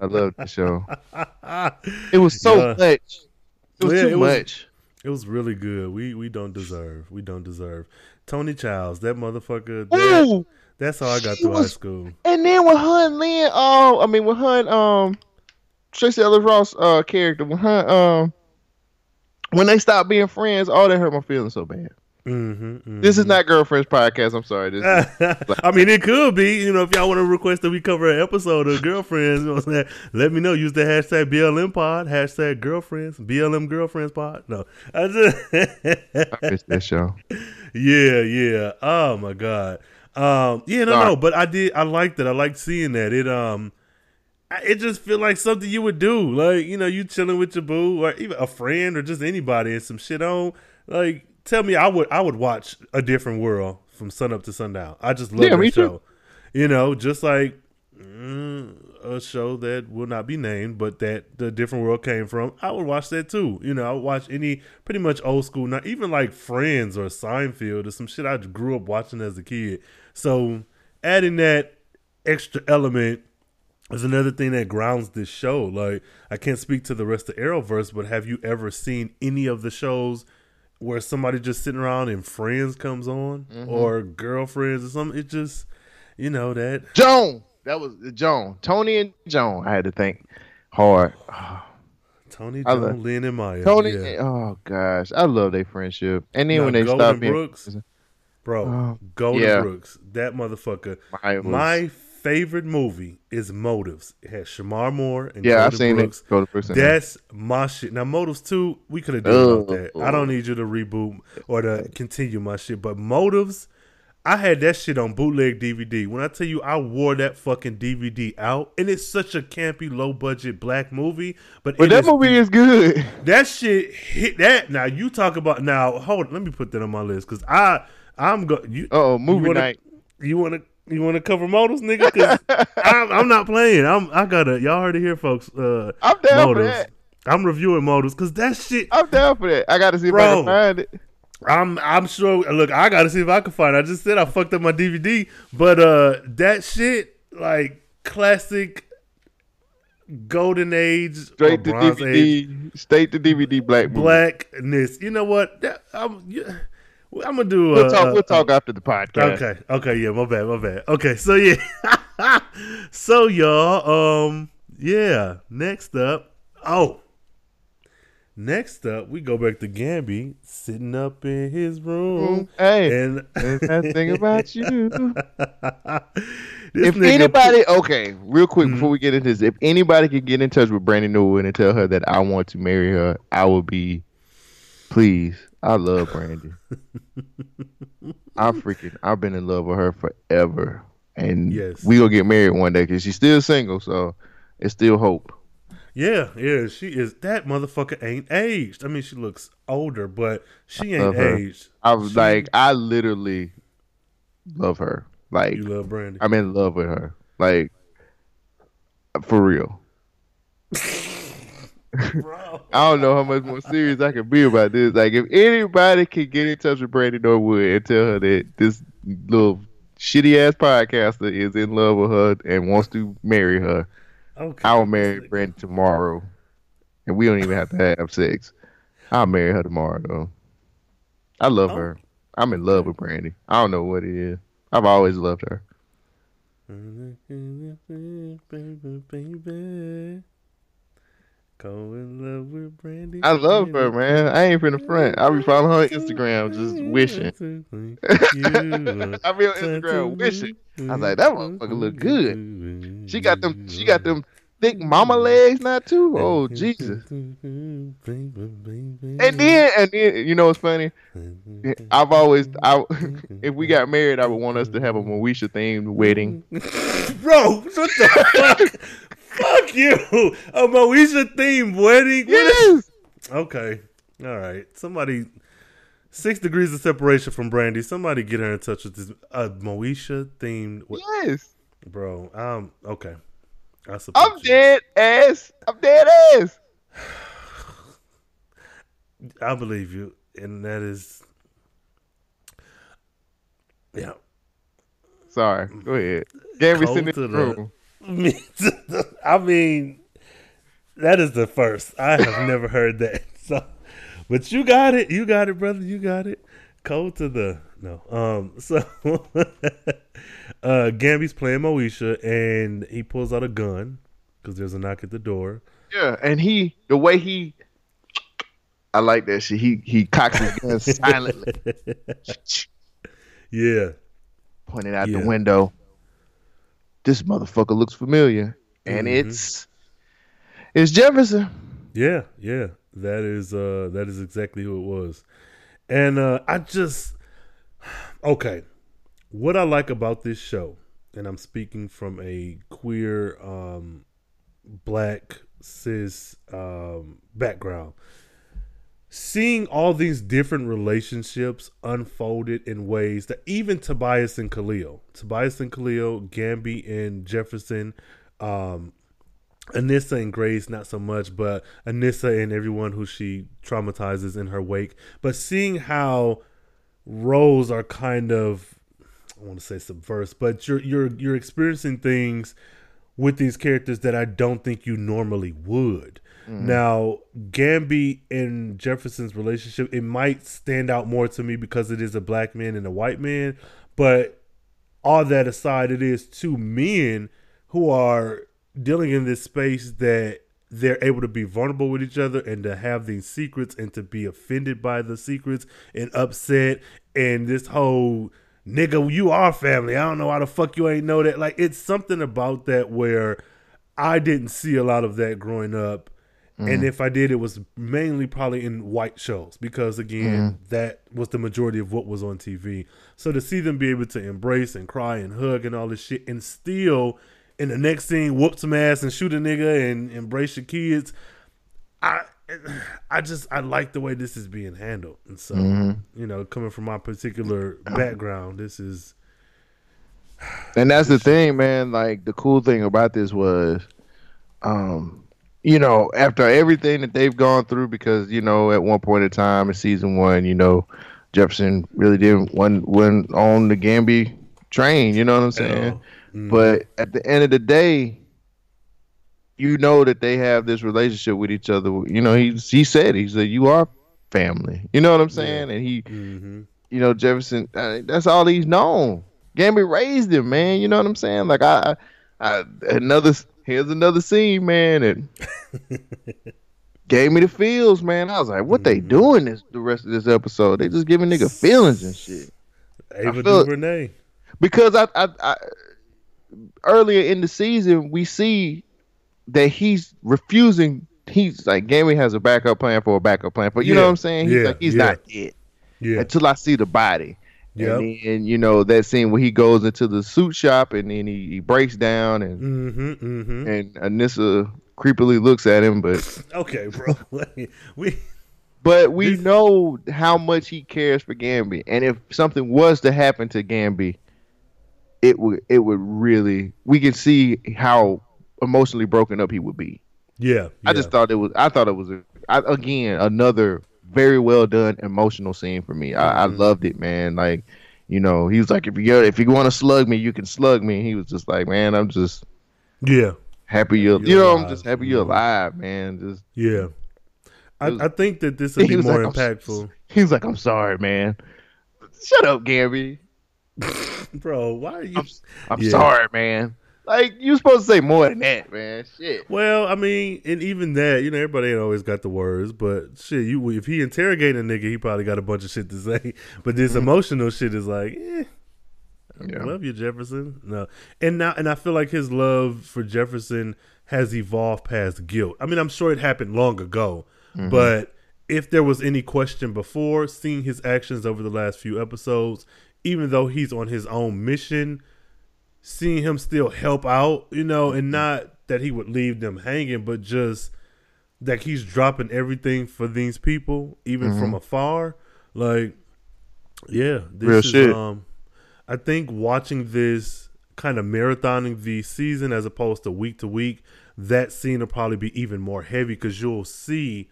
I love the show. It was so Yeah. much. It was Yeah, too it was- much. It was really good. We we don't deserve. We don't deserve. Toni Childs, that motherfucker. That, that's how I got through high school. And then with her and Lynn, oh, I mean with her and um Tracee Ellis Ross uh character, with her um when they stopped being friends, oh that hurt my feelings so bad. Mm-hmm, This is not girlfriends podcast. I'm sorry. This is, I mean, it could be. You know, if y'all want to request that we cover an episode of Girlfriends, you know what I'm saying? Let me know. Use the hashtag BLM Pod, hashtag Girlfriends, BLM Girlfriends Pod. No, I just I missed that show. yeah, yeah. Oh my god. Um, yeah, no, Sorry. no. But I did. I liked it. I liked seeing that. It um, it just feel like something you would do. Like you know, you chilling with your boo or even a friend or just anybody and some shit on. Like, tell me, I would I would watch a different world from sun up to sundown. I just love Yeah, that too. show. You know, just like mm, a show that will not be named, but that the different world came from. I would watch that too. You know, I would watch any pretty much old school, not even like Friends or Seinfeld or some shit I grew up watching as a kid. So adding that extra element is another thing that grounds this show. Like I can't speak to the rest of Arrowverse, but have you ever seen any of the shows where somebody just sitting around and friends comes on Mm-hmm. or girlfriends or something. It just you know that Joan. That was Joan. Toni and Joan. I had to think hard. Toni, Joan, love- Lynn, and Maya. Toni. yeah. Oh gosh, I love their friendship. And then Now, when they Golden stopped being Brooks, bro, Oh, Golden yeah. Brooks, that motherfucker. My favorite movie is Motives. It has Shemar Moore and yeah, I've seen Brooks. it. Golden Brooks. That's my shit. Now, Motives 2, we could have done about oh. that. Oh. I don't need you to reboot or to continue my shit. But Motives, I had that shit on bootleg DVD. When I tell you I wore that fucking DVD out, and it's such a campy, low budget black movie. But, But that is- movie is good. that shit hit that. Now you talk about now. Hold let me put that on my list because I I'm go you. Oh, movie you wanna, night. You want to you want to cover Motives, nigga? Because I'm, I'm not playing. I'm I gotta y'all heard it here, folks. Uh, I'm down for that. I'm reviewing Motives because that shit. I'm down for that. I got to see if I can find it. I'm I'm sure. Look, I gotta see if I can find. it. I just said I fucked up my DVD, but uh, that shit like classic. Golden age, Straight to Bronze Age. DVD. Straight to DVD. Black movie. blackness. You know what? That, I'm, yeah, I'm gonna do. We'll uh, talk. uh, We'll talk after the podcast. Okay. Okay. Yeah. My bad. My bad. Okay. So yeah. so y'all. Um. Yeah. Next up. Oh. Next up, we go back to Gambi sitting up in his room. Hey, And that thing about you. if anybody, okay, real quick Mm-hmm. before we get into this, if anybody could get in touch with Brandy Norwood and tell her that I want to marry her, I will be please. I love Brandy. I freaking, I've been in love with her forever, and Yes. we gonna get married one day because she's still single, so it's still hope. Yeah, yeah, she is. That motherfucker ain't aged. I mean, she looks older, but she ain't aged. I was She- like, I literally love her. Like, you love Brandy. I'm in love with her. Like, for real. Bro. I don't know how much more serious I can be about this. Like, if anybody can get in touch with Brandy Norwood and tell her that this little shitty ass podcaster is in love with her and wants to marry her, Okay. I will marry Brandy tomorrow. And we don't even have to have sex. I'll marry her tomorrow, though. I love Oh. her. I'm in love with Brandy. I don't know what it is. I've always loved her. Baby. Go in love with Brandy. I love her, man. I ain't finna front. I be following her on Instagram, just wishing. I be on Instagram wishing. I was like, that motherfucker look good. She got them. She got them thick mama legs now too. Oh Jesus! And then, and then, you know what's funny? I've always, I, if we got married, I would want us to have a Moesha themed wedding. Bro, what the fuck? Fuck you. A Moesha themed wedding? What is- Yes. Okay. All right. Somebody six degrees of separation from Brandy. Somebody get her in touch with this a Moesha themed Yes. bro. Um okay. I I'm dead ass. I'm dead ass. I believe you. And that is Yeah. Sorry. Go ahead. Gave me Cold sitting in to the the- room. Me too. I mean, that is the first. I have never heard that. So, but you got it. You got it, brother. You got it. Code to the no. Um. So, uh, Gambi's playing Moesha, and he pulls out a gun because there's a knock at the door. Yeah, and he, the way he, I like that shit. He he cocks his gun silently, Yeah. pointed out Yeah. the window. This motherfucker looks familiar, and Mhm. it's it's Jefferson. Yeah, yeah. That is uh that is exactly who it was. And uh I just okay. What I like about this show, and I'm speaking from a queer um black cis um background. Seeing all these different relationships unfolded in ways that even Tobias and Khalil, Tobias and Khalil, Gambi and Jefferson, um, Anissa and Grace, not so much, but Anissa and everyone who she traumatizes in her wake. But seeing how roles are kind of, I want to say subverse, but you're you're you're experiencing things with these characters that I don't think you normally would. Mm. Now, Gambi and Jefferson's relationship, it might stand out more to me because it is a black man and a white man, but all that aside, it is two men who are dealing in this space that they're able to be vulnerable with each other and to have these secrets and to be offended by the secrets and upset and this whole nigga you are family. I don't know how the fuck you ain't know that. Like it's something about that where i didn't see a lot of that growing up and mm. if i did it was mainly probably in white shows because again mm. that was the majority of what was on tv so to see them be able to embrace and cry and hug and all this shit and still in the next scene whoop some ass and shoot a nigga and embrace your kids i i just i like the way this is being handled. And so mm-hmm. you know coming from my particular background this is And that's the thing, man. Like the cool thing about this was, um, you know, after everything that they've gone through, because you know, at one point in time in season one, you know, Jefferson really didn't went went on the Gambi train. You know what I'm saying? But at the end of the day, you know that they have this relationship with each other. You know, he he said he said you are family. You know what I'm saying? And he, you know, Jefferson. Uh, that's all he's known. Gambi raised him, man. You know what I'm saying? Like I, I another here's another scene, man, and gave me the feels, man. I was like, what they mm-hmm. doing this the rest of this episode? They just giving nigga feelings and shit. ava duvernay Because I, I, I earlier in the season we see that he's refusing. He's like Gambi has a backup plan for a backup plan, but you know what I'm saying? He's yeah, like he's yeah. not dead yeah until I see the body. Yep. And then you know that scene where he goes into the suit shop and then he, he breaks down and mm-hmm mm-hmm and Anissa creepily looks at him, but okay bro we but we This- know how much he cares for Gambi, and if something was to happen to Gambi, it would it would really we can see how emotionally broken up he would be. yeah, I just thought it was I thought it was a, I, again another very well done emotional scene for me. I, I Mm-hmm. loved it, man. Like you know, he was like, if you if you want to slug me, you can slug me. He was just like, man, I'm just yeah happy you're, You're you know, I'm alive. just happy you're Mhm. alive, man. Just yeah I, was- I think that this would be more like, I'm impactful he was like, I'm sorry, man. Shut up, Gambi. bro why are you I'm, I'm Yeah. sorry, man. Like you supposed to say more than that, man. Shit. Well, I mean, and even that, you know, everybody ain't always got the words, but shit, you if he interrogating a nigga, he probably got a bunch of shit to say. But this emotional shit is like, eh, I Yeah. love you, Jefferson. No, and now, and I feel like his love for Jefferson has evolved past guilt. I mean, I'm sure it happened long ago, but if there was any question before, seeing his actions over the last few episodes, even though he's on his own mission, seeing him still help out, you know, and not that he would leave them hanging, but just that he's dropping everything for these people, even from afar. Like, yeah, this Real is shit. um I think watching this kind of marathoning the season as opposed to week to week, that scene will probably be even more heavy because you'll see,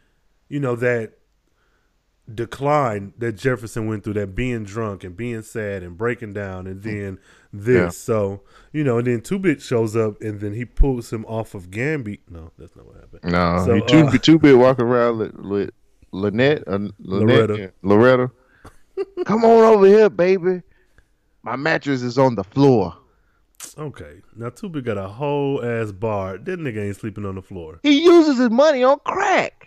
you know, that decline that Jefferson went through, that being drunk and being sad and breaking down, and then this. Yeah. So, you know, and then Two Bit shows up and then he pulls him off of Gambi. No, that's not what happened. No, So, he too uh, Two Bit walking around with, with Lynette, uh, Lynette, Loretta. Loretta. Come on over here, baby. My mattress is on the floor. Okay. Now Two Bit got a whole ass bar. That nigga ain't sleeping on the floor. He uses his money on crack.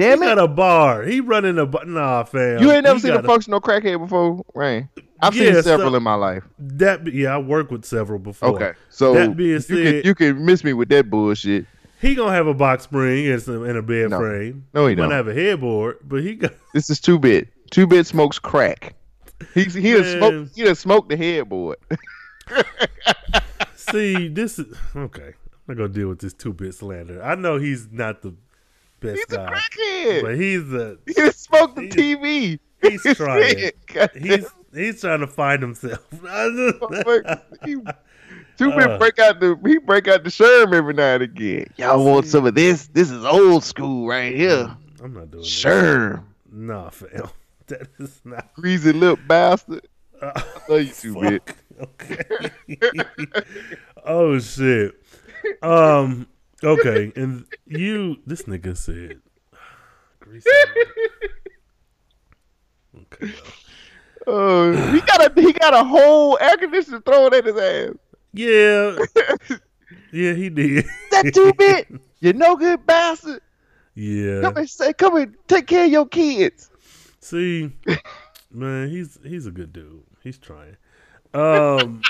He Damn got a bar. He running a bar. Nah, fam. You ain't never He seen a functional crackhead before, Rain? I've Yeah, seen several so- in my life. That yeah, I worked with several before. Okay, so that being you said, can you can miss me with that bullshit. he gonna have a box spring and some and a bed No. frame. No, he might don't. Gonna have a headboard, but he got This is two bit. Two bit smokes crack. He's he done smoked he done smoked the headboard. see this is okay. I'm not gonna deal with this two bit slander. I know he's not the best He's a crackhead. but he's a He smoked the TV. he's trying. He's he's trying to find himself. He- Two Uh. break out the he break out the sherm every now and again. Y'all want some of this? This is old school right here. I'm not doing that. Sherm. Nah, fam. That is not. Greasy lip bastard. Uh, I love you two bit. fuck. Okay. oh shit. Um. Okay, and you, this nigga said, greasy. Okay. Oh, he got a he got a whole air conditioner thrown at his ass. Yeah. Yeah, he did. That two bit, you no good bastard. Yeah. Come and say, come and take care of your kids. See, man, he's he's a good dude. He's trying. Um.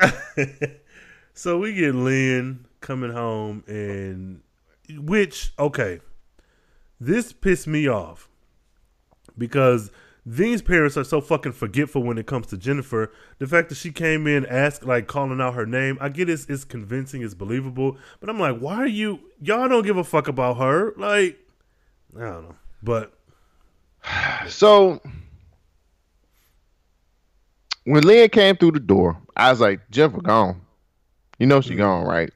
so we get Lynn coming home, and which okay, this pissed me off because these parents are so fucking forgetful when it comes to Jennifer. The fact that she came in, asked like calling out her name, I get it's, it's convincing, it's believable, but I'm like, why are you? Y'all don't give a fuck about her, like. I don't know, but So when Lynn came through the door, I was like, Jennifer gone. You know she mm. gone, right?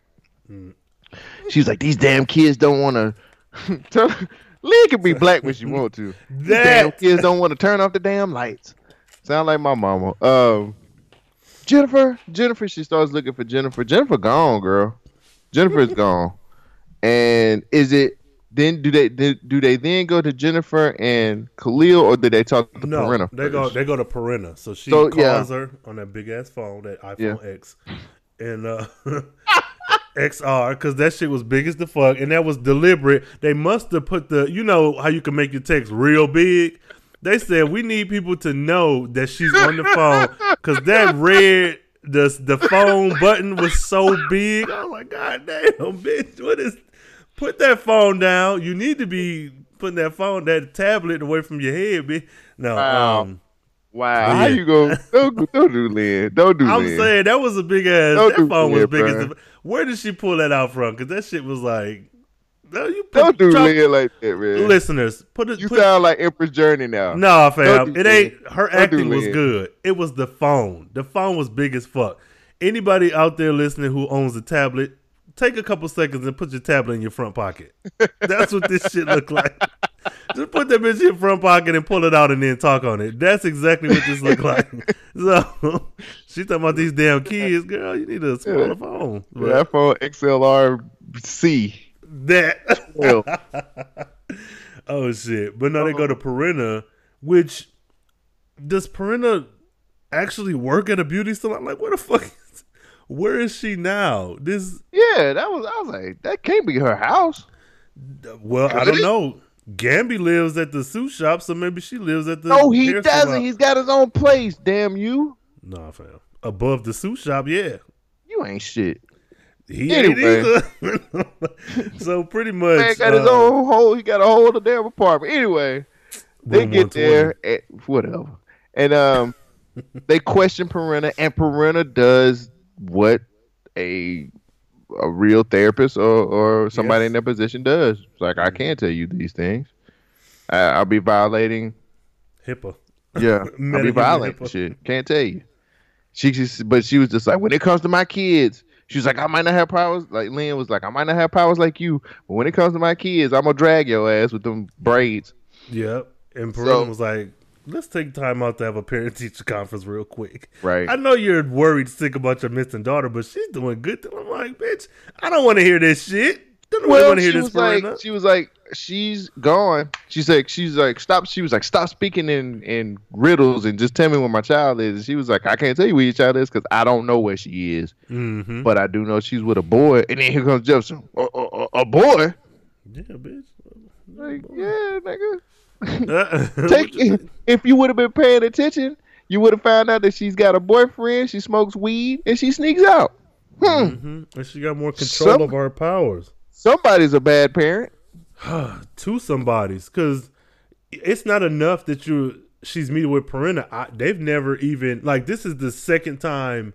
She was like, these damn kids don't want to. Lynn can be black when she want to. These damn kids don't want to turn off the damn lights. Sound like my mama. Um, Jennifer, Jennifer. She starts looking for Jennifer. Jennifer gone, girl. Jennifer is gone. And is it then? Do they do, they then go to Jennifer and Khalil, or do they talk to No, Perenna they go they go to Perenna. So she So, calls yeah. her on that big ass phone, that iPhone Yeah. X, and uh, XR, because that shit was big as the fuck, and that was deliberate. They must have put the, you know how you can make your text real big. They said we need people to know that she's on the phone because that red the the phone button was so big. I was like, God damn, bitch, what is? Put that phone down. You need to be putting that phone, that tablet away from your head, bitch. No, Wow. um, Wow, Yeah. how you go? Don't, don't do Lynn. Don't do I'm Lynn. saying that was a big ass. Don't that do phone was that, big as the. Where did she pull that out from? Because that shit was like, no, you put, don't do Lynn like that, man. Listeners, put it. you put, sound like Empress Journey now. Nah, fam. Do It ain't her Don't acting was good. It was the phone. The phone was big as fuck. Anybody out there listening who owns a tablet, take a couple seconds and put your tablet in your front pocket. That's what this shit look like. Just put that bitch in your front pocket and pull it out and then talk on it. That's exactly what this look like. So she talking about these damn kids, girl. You need a smaller phone. But That phone XLR C. that Oh shit! But no, they go uh-huh. to Perenna, which does Perenna actually work at a beauty salon? Like, where the fuck? Is, where is she now? This yeah, that was. I was like, that can't be her house. well, I don't know. Gambi lives at the suit shop, so maybe she lives at the. No, he doesn't. salon. He's got his own place. Damn you! Nah, fam. Above the suit shop, yeah. You ain't shit. He Anyway. so pretty much, Man got his uh, own hole. He got a whole other damn apartment. Anyway, they get there at whatever, and um, they question Perenna, and Perenna does what a a real therapist or or somebody Yes. in their position does. It's like I mm-hmm. can't tell you these things. I, I'll be violating. HIPAA. Yeah, I'll be violating shit. Can't tell you. She just, but she was just like, when it comes to my kids, she was like, I might not have powers. Like Lynn was like, I might not have powers like you, but when it comes to my kids, I'm gonna drag your ass with them braids. Yep. And Perenna So- was like, let's take time out to have a parent teacher conference real quick. Right. I know you're worried sick about your missing daughter, but she's doing good. I'm like, bitch, I don't want to hear this shit. Don't Well, want to hear she this was like, she was like, she's gone. She's like, she's like, stop. She was like, stop speaking in in riddles and just tell me where my child is. And she was like, I can't tell you where your child is because I don't know where she is, mm-hmm. but I do know she's with a boy. And then here comes Jefferson, a, a, a- a boy. Yeah, bitch. Like, yeah, nigga. Take if you would have been paying attention, you would have found out that she's got a boyfriend, she smokes weed, and she sneaks out. Hmm. Mhm. And she got more control Some- of her powers. Somebody's a bad parent. to somebody's because it's not enough that you she's meeting with Perenna. I, they've never even like this is the second time.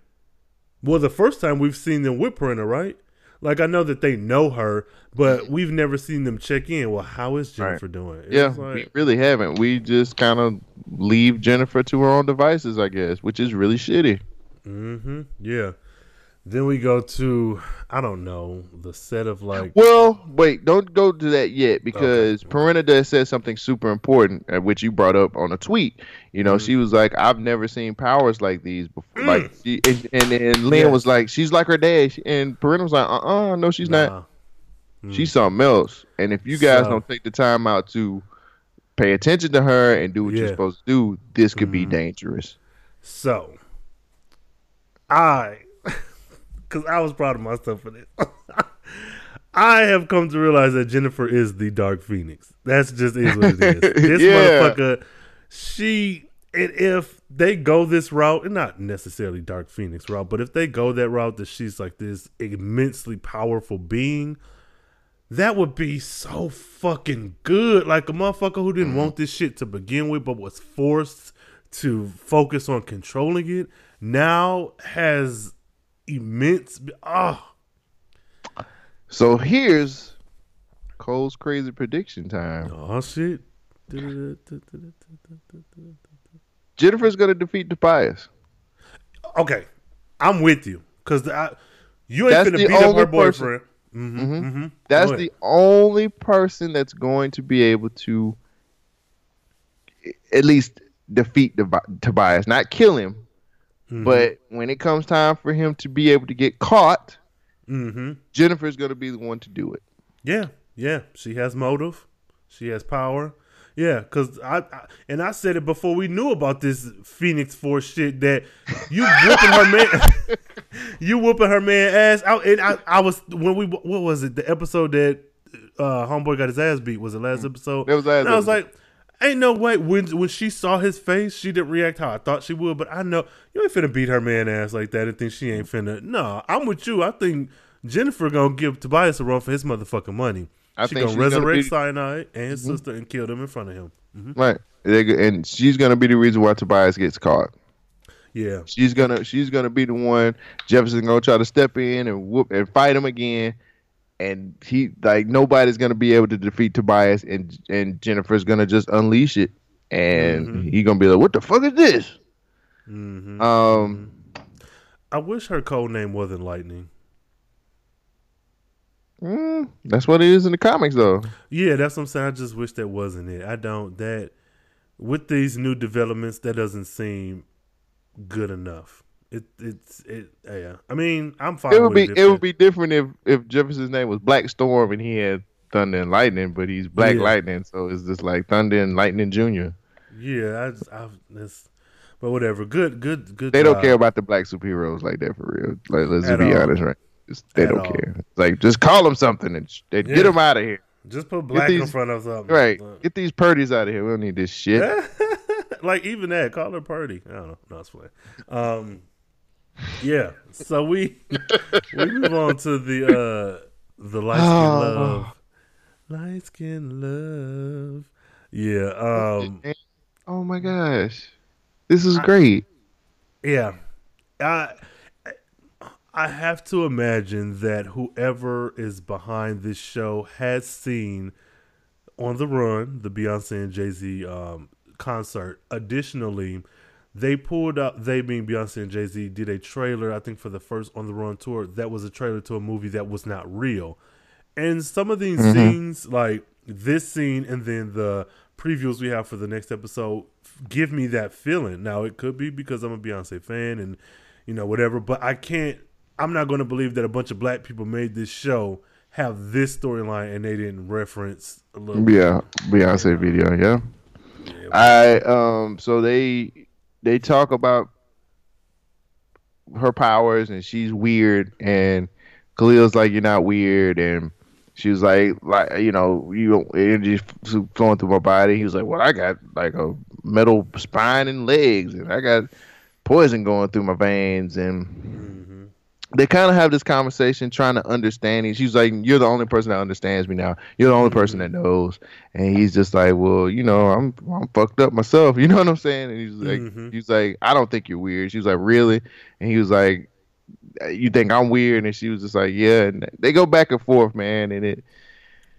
Well, the first time we've seen them with Perenna, right? Like I know that they know her, but we've never seen them check in. Well, how is Jennifer doing? It's Yeah, like- we really haven't. We just kind of leave Jennifer to her own devices, I guess, which is really shitty. Mm-hmm. Yeah. Then we go to I don't know the set of like Well, wait, don't go to that yet because okay. does said something super important, uh, which you brought up on a tweet. You know, mm. she was like, "I've never seen powers like these before." Mm. Like, she, and and, and Lynn yes. was like, "She's like her dad," and Perenna was like, "Uh, uh no, she's nah. not. Mm. She's something else." And if you guys so, don't take the time out to pay attention to her and do what yeah. you're supposed to do, this could be mm-hmm. dangerous. So, I because I was proud of myself for this. I have come to realize that Jennifer is the Dark Phoenix. That's just is what it is. This yeah. motherfucker, she and if they go this route, and not necessarily Dark Phoenix route, but if they go that route that she's like this immensely powerful being, that would be so fucking good. Like a motherfucker who didn't mm-hmm. want this shit to begin with, but was forced to focus on controlling it, now has immense. Oh. So here's Cole's crazy prediction time. Oh shit! Jennifer's gonna defeat Tobias. Okay, I'm with you because you ain't that's gonna beat up her boyfriend. Mm-hmm, mm-hmm. Mm-hmm. That's the only person that's going to be able to at least defeat Tobias, not kill him, Mm-hmm. But when it comes time for him to be able to get caught, mm-hmm. Jennifer's going to be the one to do it. Yeah, yeah. She has motive. She has power. Yeah, because I, I, and I said it before we knew about this Phoenix Force shit that you whooping her man, you whooping her man ass out. And I, I was when we what was it the episode that uh homeboy got his ass beat was the last episode. It was last. And I was like, Ain't no way when when she saw his face, she didn't react how I thought she would. But I know you ain't finna beat her man ass like that and think she ain't finna. No, I'm with you. I think Jennifer gonna give Tobias a run for his motherfucking money. I she think gonna resurrect gonna be... Syonide and his mm-hmm. sister and kill them in front of him. Mm-hmm. Right, and she's gonna be the reason why Tobias gets caught. Yeah, she's gonna she's gonna be the one Jefferson gonna try to step in and whoop and fight him again and he like nobody's gonna be able to defeat Tobias, and and Jennifer's gonna just unleash it, and mm-hmm. he's gonna be like, "What the fuck is this?" Mm-hmm. Um, I wish her code name wasn't Lightning. Mm, that's what it is in the comics, though. Yeah, that's what I'm saying. I just wish that wasn't it. I don't that with these new developments, that doesn't seem good enough. It it's it yeah. I mean, I'm fine. It would be it, it would be different if if Jefferson's name was Black Storm and he had Thunder and Lightning, but he's Black yeah. Lightning, so it's just like Thunder and Lightning Junior. Yeah, I just I this, but whatever. Good, good, good. They don't care about the black superheroes like that for real. Like let's be all. honest, right? Just, they At don't all. care. like just call them something and sh- yeah. get them out of here. Just put black these, in front of something. Right. Get these purdies out of here. We don't need this shit. like even that, call her purdy. I don't know. No, it's funny. Um, yeah. So we we move on to the uh the light skin oh. love. Light skin love. Yeah. Um Oh my gosh. This is great. Yeah. I I have to imagine that whoever is behind this show has seen on the run the Beyonce and Jay Z um, concert. Additionally, they pulled up. They being Beyonce and Jay Z did a trailer. I think for the first on the run tour that was a trailer to a movie that was not real. And some of these mm-hmm. scenes, like this scene, and then the previews we have for the next episode, give me that feeling. Now it could be because I'm a Beyonce fan and you know whatever, but I can't. I'm not going to believe that a bunch of black people made this show have this storyline and they didn't reference a little. Yeah, Beyonce video. Yeah. yeah I um. So they they talk about her powers and she's weird and Khalil's like you're not weird. And she was like like you know you energy flowing through my body. He was like well I got like a metal spine and legs and I got poison going through my veins. And they kind of have this conversation trying to understand him. She's like, You're the only person that understands me now. You're the only person that knows. And he's just like, Well, you know, I'm I'm fucked up myself. You know what I'm saying? And he's like mm-hmm. he's like, I don't think you're weird. She was like, Really? And he was like, You think I'm weird? And she was just like, Yeah. And they go back and forth, man, and it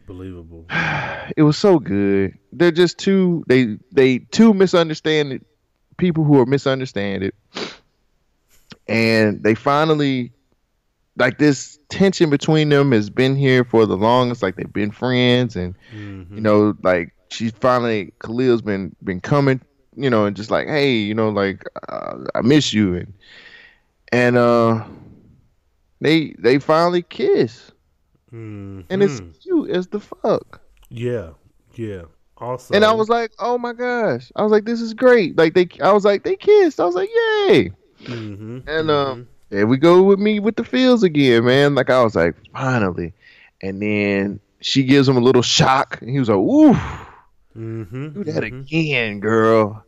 believable. It was so good. They're just two they they two misunderstand people who are misunderstood. And they finally like this tension between them has been here for the longest. Like they've been friends, and Mm-hmm. you know, like she's finally Khalil's been been coming, you know, and just like, hey, you know, like uh, I miss you, and and uh, they they finally kiss, and it's cute as the fuck. yeah, yeah. Also, And I was like, oh my gosh, I was like, this is great. Like they, I was like, they kissed. I was like, yay. Mhm, And um, there we go with me with the feels again, man. Like I was like, finally. And then she gives him a little shock, and he was like, ooh, mhm, do that mhm. again, girl,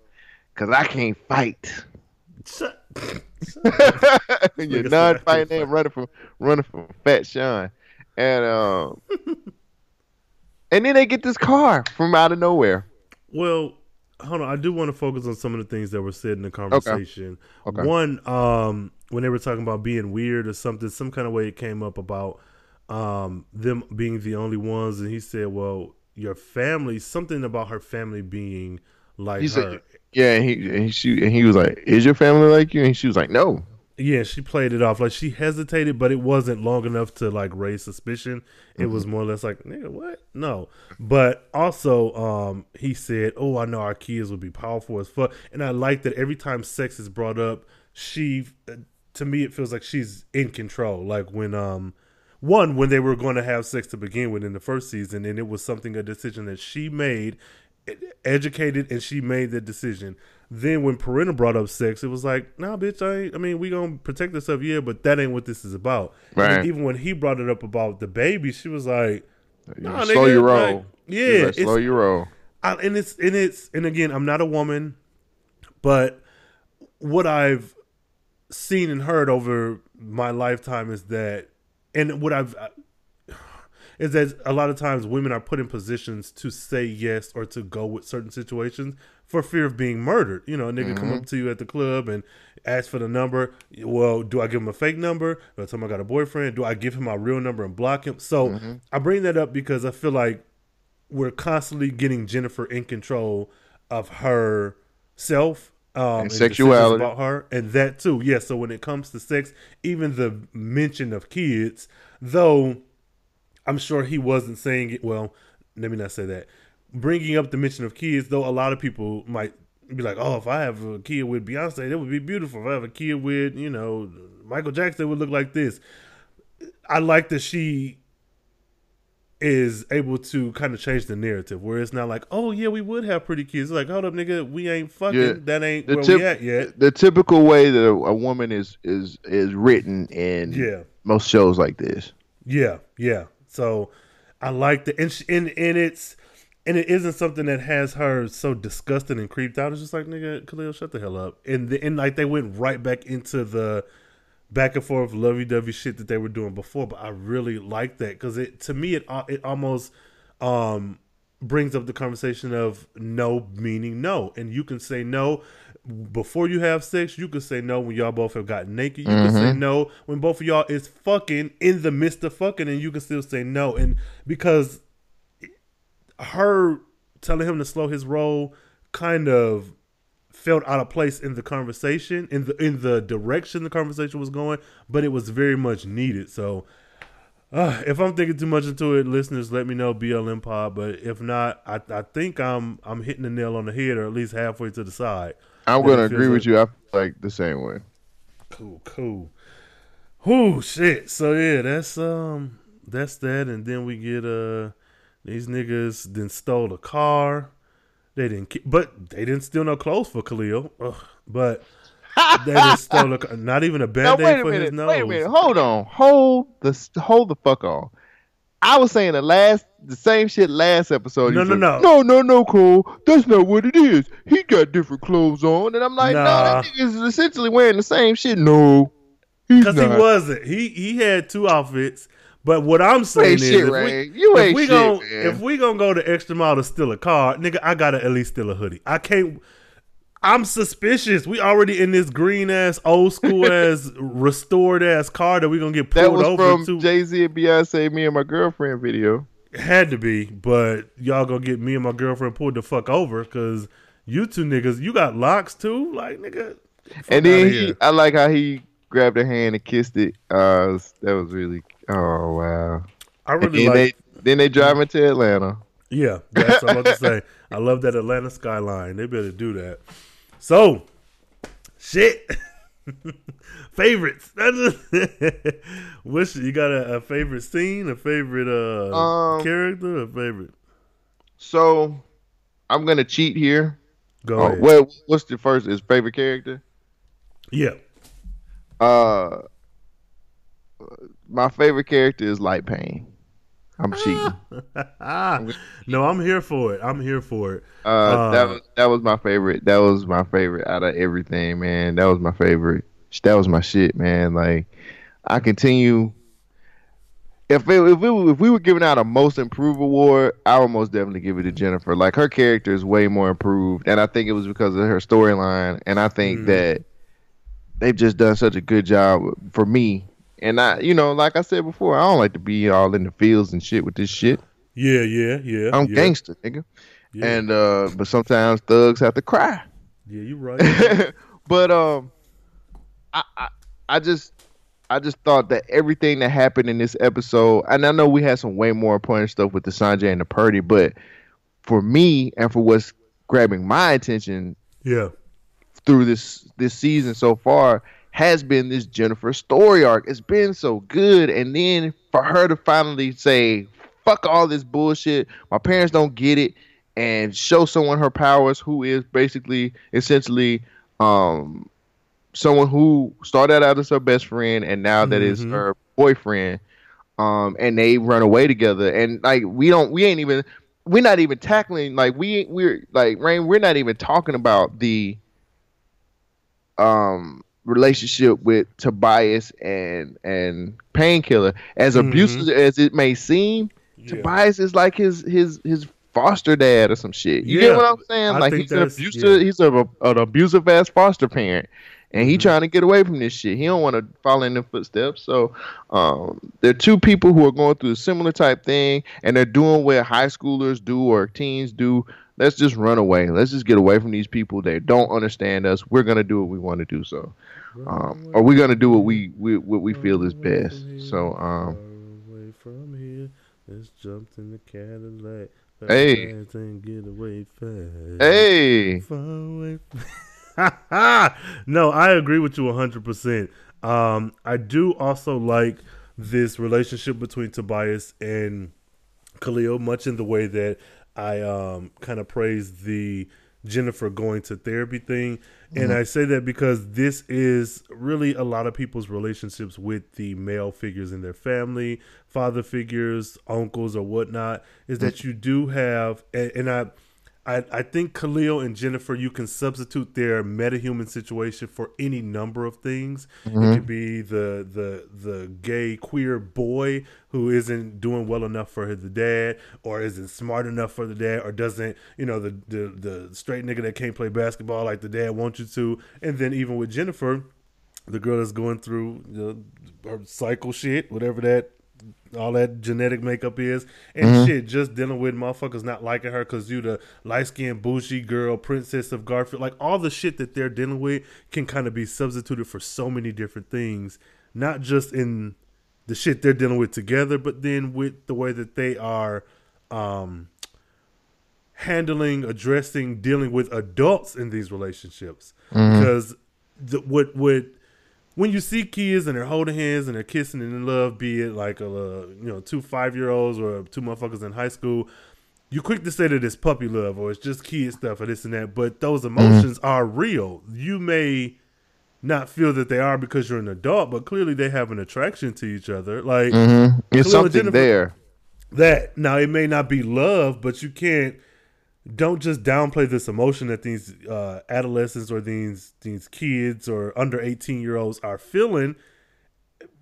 cause I can't fight. You're not "I can't fighting there, running from running from Fat Sean, and um, and then they get this car from out of nowhere. Well, hold on. I do want to focus on some of the things that were said in the conversation. Okay. One, um, when they were talking about being weird or something, some kind of way it came up about um, them being the only ones, and he said, "Well, your family, something about her family being like He her." yeah, and he and she and he was like, "Is your family like you?" And she was like, "No." Yeah, she played it off like she hesitated, but it wasn't long enough to like raise suspicion. It was more or less like, nigga, what? No. But also, um, he said, Oh, I know our kids would be powerful as fuck. And I like that every time sex is brought up, she to me it feels like she's in control. Like when um one, when they were going to have sex to begin with in the first season, and it was something a decision that she made, educated, and she made the decision. Then when Perenna brought up sex, it was like, nah, bitch, I ain't, I mean, we gonna protect ourselves, yeah, but that ain't what this is about. Right. even when he brought it up about the baby, she was like, nah, slow nigga, your roll. like, yeah, like, slow your roll. I, and it's and it's and again, I'm not a woman, but what I've seen and heard over my lifetime is that, and what I've is that a lot of times women are put in positions to say yes or to go with certain situations for fear of being murdered. You know, a nigga come mm-hmm. up to you at the club and ask for the number. Well, do I give him a fake number? Do I tell him I got a boyfriend? Do I give him my real number and block him? So mm-hmm. I bring that up because I feel like we're constantly getting Jennifer in control of her self um, decisions sexuality. about her, and that too. Yeah. So when it comes to sex, even the mention of kids, though, I'm sure he wasn't saying it. Well, let me not say that. Bringing up the mention of kids, though, a lot of people might be like, "Oh, if I have a kid with Beyonce, that would be beautiful. If I have a kid with, you know, Michael Jackson, it would look like this." I like that she is able to kind of change the narrative where it's not like, oh yeah, we would have pretty kids. It's like, hold up, nigga, we ain't fucking. Yeah. That ain't The where tip- we at yet. The typical way that a, woman is is is written in Yeah. most shows like this. Yeah, yeah. So I like the and she, and and it's and it isn't something that has her so disgusted and creeped out. It's just like nigga, Khalil, shut the hell up. And the, and like they went right back into the back and forth lovey dovey shit that they were doing before. But I really like that because it to me it it almost um brings up the conversation of no meaning no, and you can say no before you have sex. You can say no when y'all both have gotten naked. You can say no when both of y'all is fucking in the midst of fucking, and you can still say no. And because her telling him to slow his roll kind of felt out of place in the conversation in the in the direction the conversation was going but it was very much needed so uh, if I'm thinking too much into it, listeners, let me know BLM pod. But if not, I, I think I'm I'm hitting the nail on the head, or at least halfway to the side. I'm gonna agree with you. I feel like the same way. Cool, cool. Whoo, shit. So yeah, that's um, that's that, and then we get uh, these niggas then stole a car. They didn't, but they didn't steal no clothes for Khalil. Ugh. But they just stole a, not even a band aid for his nose. Wait a minute. Hold on. Hold the hold the fuck on. I was saying the last the same shit last episode. No, no, was no. no, no, no, Cole. That's not what it is. He got different clothes on, and I'm like, no, Nah. that nigga is essentially wearing the same shit. No, Because he wasn't. He he had two outfits. But what I'm saying is, shit, if Ray. we, You if ain't we shit, gon' man. if we gonna go the extra mile to steal a car, nigga, I gotta at least steal a hoodie. I can't. I'm suspicious. We already in this green ass, old school ass, restored ass car that we gonna get That pulled was over from to. Jay Z and Beyonce, me and my girlfriend video. Had to be, but y'all gonna get me and my girlfriend pulled the fuck over because you two niggas, you got locks too, like nigga. And then he. I like how he grabbed her hand and kissed it. Uh, that was really. Oh wow. I And really then like. they then they drive into Atlanta. Yeah, that's what I'm about to say. I love that Atlanta skyline. They better do that. So, shit. Favorites. Wish you got a, a favorite scene, a favorite uh Um, character, a favorite? So I'm gonna cheat here. Go Oh, ahead. well, what's the first? Is favorite character? yeah. Uh, my favorite character is Light Pain. I'm cheating. no, I'm here for it. I'm here for it. Uh, that Uh, was that was my favorite. That was my favorite out of everything, man. That was my favorite. That was my shit, man. Like I continue. If it, if it, if we were giving out a most improved award, I would most definitely give it to Jennifer. Like her character is way more improved, and I think it was because of her storyline. And I think Mhm. that they've just done such a good job for me. And I, you know, like I said before, I don't like to be all in the fields and shit with this shit. Yeah, yeah, yeah. I'm yeah, gangster, nigga. Yeah, And uh, but sometimes thugs have to cry. yeah, you're right. but um, I, I I just I just thought that everything that happened in this episode, and I know we had some way more important stuff with the Sange and the Perdi, but for me and for what's grabbing my attention yeah, through this this season so far has been this Jennifer story arc. It's been so good, and then for her to finally say, "Fuck all this bullshit," my parents don't get it, and show someone her powers, who is basically essentially um someone who started out as her best friend and now that is Mhm. her boyfriend um and they run away together and like we don't we ain't even we're not even tackling like we we're like rain we're not even talking about the um relationship with Tobias and and Painkiller as abusive as it may seem yeah. Tobias is like his his his foster dad or some shit. You Yeah, get what I'm saying? I like he's an abusive yeah. he's a, an abusive ass foster parent. And he Mhm. trying to get away from this shit. He don't want to follow in the footsteps. So um, there are two people who are going through a similar type thing, and they're doing what high schoolers do or teens do. Let's just run away. Let's just get away from these people. They don't understand us. We're gonna do what we want to do. So, um, or we're gonna do what we, we what we feel is best. So, um, away from here. Let's jump in the Cadillac. Hey. And get away fast. hey, Far away. no, I agree with you 100%. Um, I do also like this relationship between Tobias and Khalil, much in the way that I um, kind of praise the Jennifer going to therapy thing. And I say that because this is really a lot of people's relationships with the male figures in their family, father figures, uncles, or whatnot, is that you do have, and, and I. I, I think Khalil and Jennifer, you can substitute their metahuman situation for any number of things. It mm-hmm. could be the the the gay queer boy who isn't doing well enough for the dad, or isn't smart enough for the dad, or doesn't you know the the the straight nigga that can't play basketball like the dad wants you to. And then even with Jennifer, the girl that's going through know, her cycle shit, whatever that all that genetic makeup is, and shit, just dealing with motherfuckers not liking her because you the light skinned bougie girl, princess of Garfield, like all the shit that they're dealing with can kind of be substituted for so many different things, not just in the shit they're dealing with together, but then with the way that they are um handling, addressing, dealing with adults in these relationships. Because the, what what when you see kids and they're holding hands and they're kissing and in love, be it like a you know two five year olds or two motherfuckers in high school, you quick to say that it's puppy love or it's just kid stuff or this and that. But those emotions are real. You may not feel that they are because you're an adult, but clearly they have an attraction to each other. Like mm-hmm. it's something Jennifer- there. that now it may not be love but you can't don't just downplay this emotion that these uh, adolescents or these these kids or under 18 year olds are feeling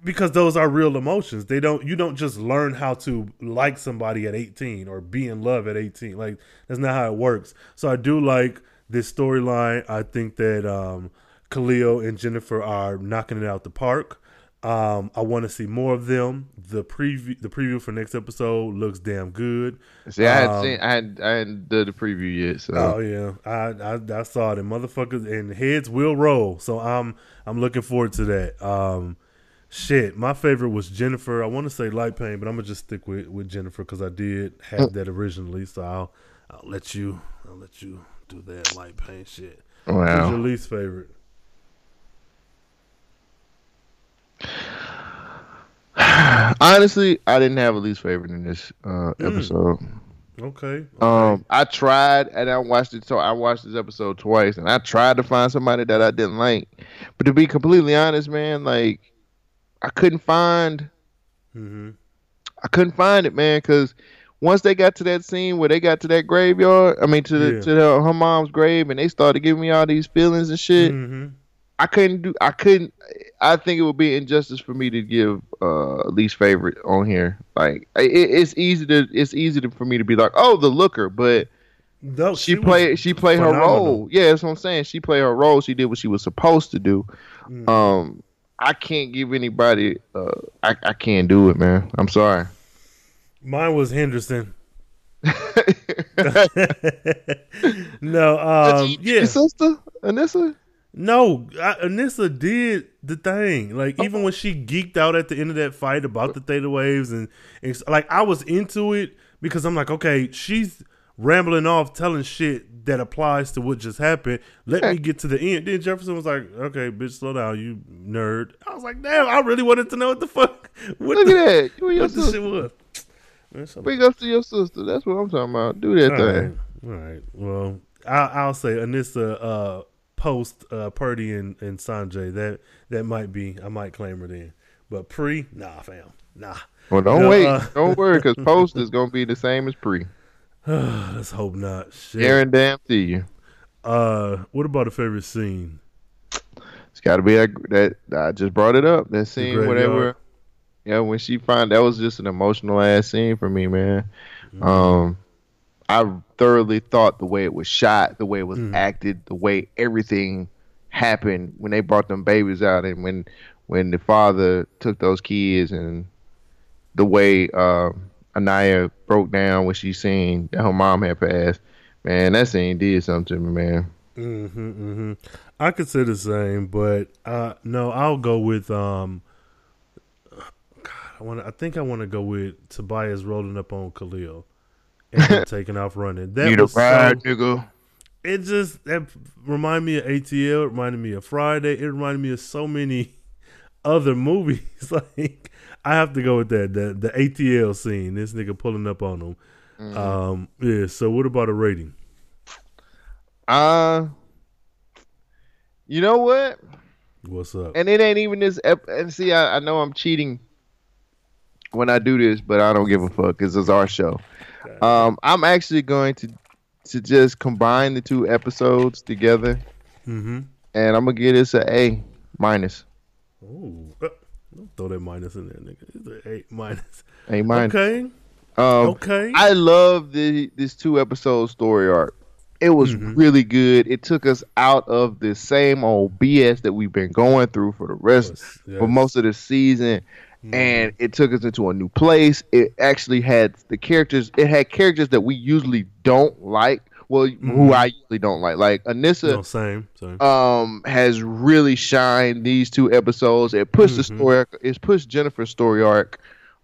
because those are real emotions. They don't you don't just learn how to like somebody at 18 or be in love at 18 like that's not how it works. So i do like this storyline. I think that um Khalil and Jennifer are knocking it out the park Um, I want to see more of them. The preview, the preview for next episode looks damn good. See, I hadn't Um, seen, I hadn't, I hadn't done the preview yet. So Oh yeah, I, I I saw it. And motherfuckers and heads will roll. So I'm I'm looking forward to that. Um, shit, my favorite was Jennifer. I want to say Light Pain, but I'm gonna just stick with with Jennifer because I did have that originally. So I'll I'll let you I'll let you do that Light Pain shit. Who's wow. your least favorite? Honestly, I didn't have a least favorite in this uh, Mm. episode. Okay. Um, I tried and I watched it. So I watched this episode twice, and I tried to find somebody that I didn't like. But to be completely honest, man, like I couldn't find, hmm I couldn't find it, man, because once they got to that scene where they got to that graveyard, I mean to the, Yeah. to the, her mom's grave, and they started giving me all these feelings and shit. hmm I couldn't do. I couldn't. I think it would be injustice for me to give uh least favorite on here. Like it, it's easy to. It's easy to, for me to be like, oh, the looker, but No, she, was played. She played her role. Yeah, that's what I'm saying. She played her role. She did what she was supposed to do. Mm. Um, I can't give anybody. Uh, I I can't do it, man. I'm sorry. Mine was Henderson. no, um, yeah, sister, Anissa. No. I, Anissa did the thing. Like even when she geeked out at the end of that fight about the theta waves, and, and like I was into it because I'm like, okay, she's rambling off, telling shit that applies to what just happened. Let me get to the end. Then Jefferson was like, okay, bitch, slow down, you nerd. I was like, damn, I really wanted to know what the fuck, what Look the, at that. You and your what the shit was. Man, Big ups to your sister. That's what I'm talking about. Do that All thing. right. All right. Well, I'll, I'll say Anissa uh, post uh, Perdi and, and Sange. That that might be. I might claim her then. But pre, nah, fam, nah. Well, don't No, wait. uh, don't worry, because post is gonna be the same as pre. Let's hope not. Shit. Aaron, damn to you. Uh, what about a favorite scene? It's got to be that, that. I just brought it up. That scene, whatever. Yeah, when she find that was just an emotional ass scene for me, man. Um, I thoroughly thought the way it was shot, the way it was acted, the way everything happened when they brought them babies out, and when when the father took those kids, and the way um, Anaya broke down when she seen that her mom had passed. Man, that scene did something to me, man. Mm-hmm, mm-hmm. I could say the same, but uh, no, I'll go with um. God, I want. I think I want to go with Tobias rolling up on Khalil and taking off running. That Need was so- nigga. it just that reminded me of ATL. It reminded me of Friday. It reminded me of so many other movies. like I have to go with that. The the ATL scene. This nigga pulling up on him. Um. Yeah. So what about a rating? Uh, you know what? What's up? And it ain't even this. Ep- and see, I, I know I'm cheating when I do this, but I don't give a fuck because it's our show. Um, I'm actually going to to just combine the two episodes together, Mm-hmm. and I'm gonna give this a A minus. Ooh. Uh, don't throw that minus in there, nigga. It's an eight minus. A minus. Okay. Um, Okay. I love the this two episode story arc. It was Mm-hmm. really good. It took us out of the same old BS that we've been going through for the rest Yes, for most of the season. Mm-hmm. And it took us into a new place. It actually had the characters. It had characters that we usually don't like. Well, who I usually don't like, like Anissa Mm-hmm. No, same. Same. um has really shined these two episodes. It pushed the Mhm. story it's pushed Jennifer's story arc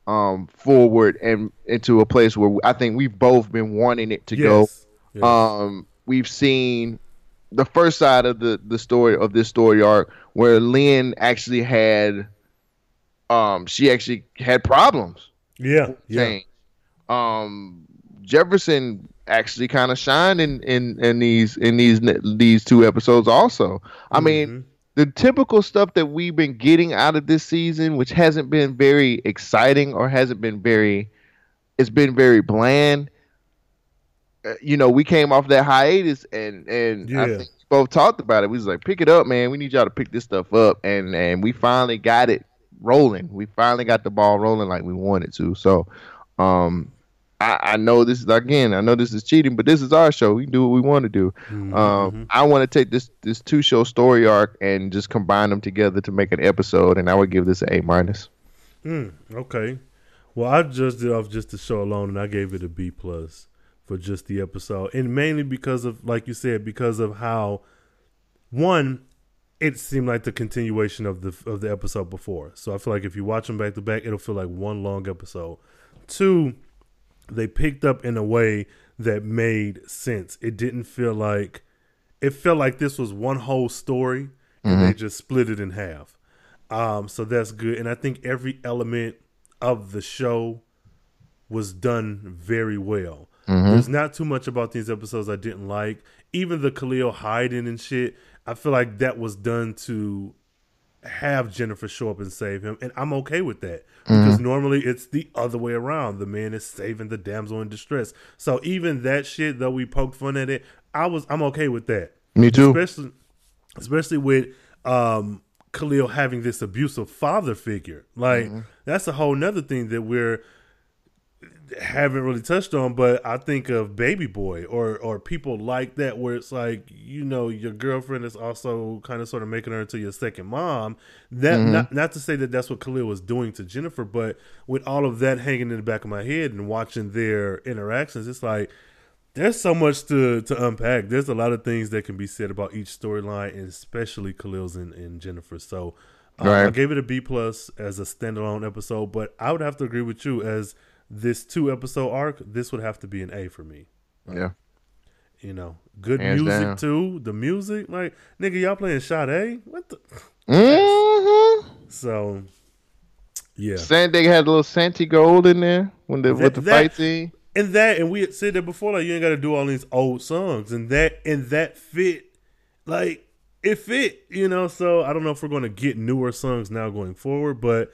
um forward and into a place where I think we've both been wanting it to go. yes. Yes. Um we've seen the first side of the the story of this story arc where Lynn actually had um she actually had problems yeah. Yeah. Um, Jefferson actually kind of shined in, in in these in these these two episodes. Also, I mean, Mhm. the typical stuff that we've been getting out of this season, which hasn't been very exciting or hasn't been very, it's been very bland. Uh, you know, we came off that hiatus, and and I think we both talked about it. We was like, pick it up, man. We need y'all to pick this stuff up, and and we finally got it rolling. We finally got the ball rolling like we wanted to. So, um, I, I know this is again. I know this is cheating, but this is our show. We can do what we want to do. Mm-hmm. Um, I want to take this this two show story arc and just combine them together to make an episode, and I would give this an A minus. Hmm, okay. Well, I judged it off just the show alone, and I gave it a B plus for just the episode, and mainly because of, like you said, because of how one, it seemed like the continuation of the of the episode before. So I feel like if you watch them back to back, it'll feel like one long episode. Two, they picked up in a way that made sense. It didn't feel like it felt like this was one whole story, and they just split it in half. Um, so that's good, and I think every element of the show was done very well. There's not too much about these episodes I didn't like. Even the Khalil hiding and shit, I feel like that was done to have Jennifer show up and save him, and I'm okay with that because normally it's the other way around. The man is saving the damsel in distress. So even that shit, though we poked fun at it, I was I'm okay with that. Me too. Especially, especially with um, Khalil having this abusive father figure. Like that's a whole nother thing that we're haven't really touched on, but I think of Baby Boy or or people like that where it's like you know your girlfriend is also kind of sort of making her into your second mom. That not not to say that that's what Khalil was doing to Jennifer, but with all of that hanging in the back of my head and watching their interactions, it's like there's so much to to unpack. There's a lot of things that can be said about each storyline, and especially Khalil's and, and Jennifer. So. um, I gave it a B plus as a standalone episode, but I would have to agree with you as this two episode arc. This would have to be an A for me. Yeah. You know, good Hands music down. too. The music, like nigga, y'all playing shot A. What the? Mm-hmm. So, yeah, San they had a little Santigold in there when the, That- with the that- fight scene. and that, and we had said that before. Like you ain't got to do all these old songs, and that, and that fit. Like it fit, you know. So I don't know if we're going to get newer songs now going forward, but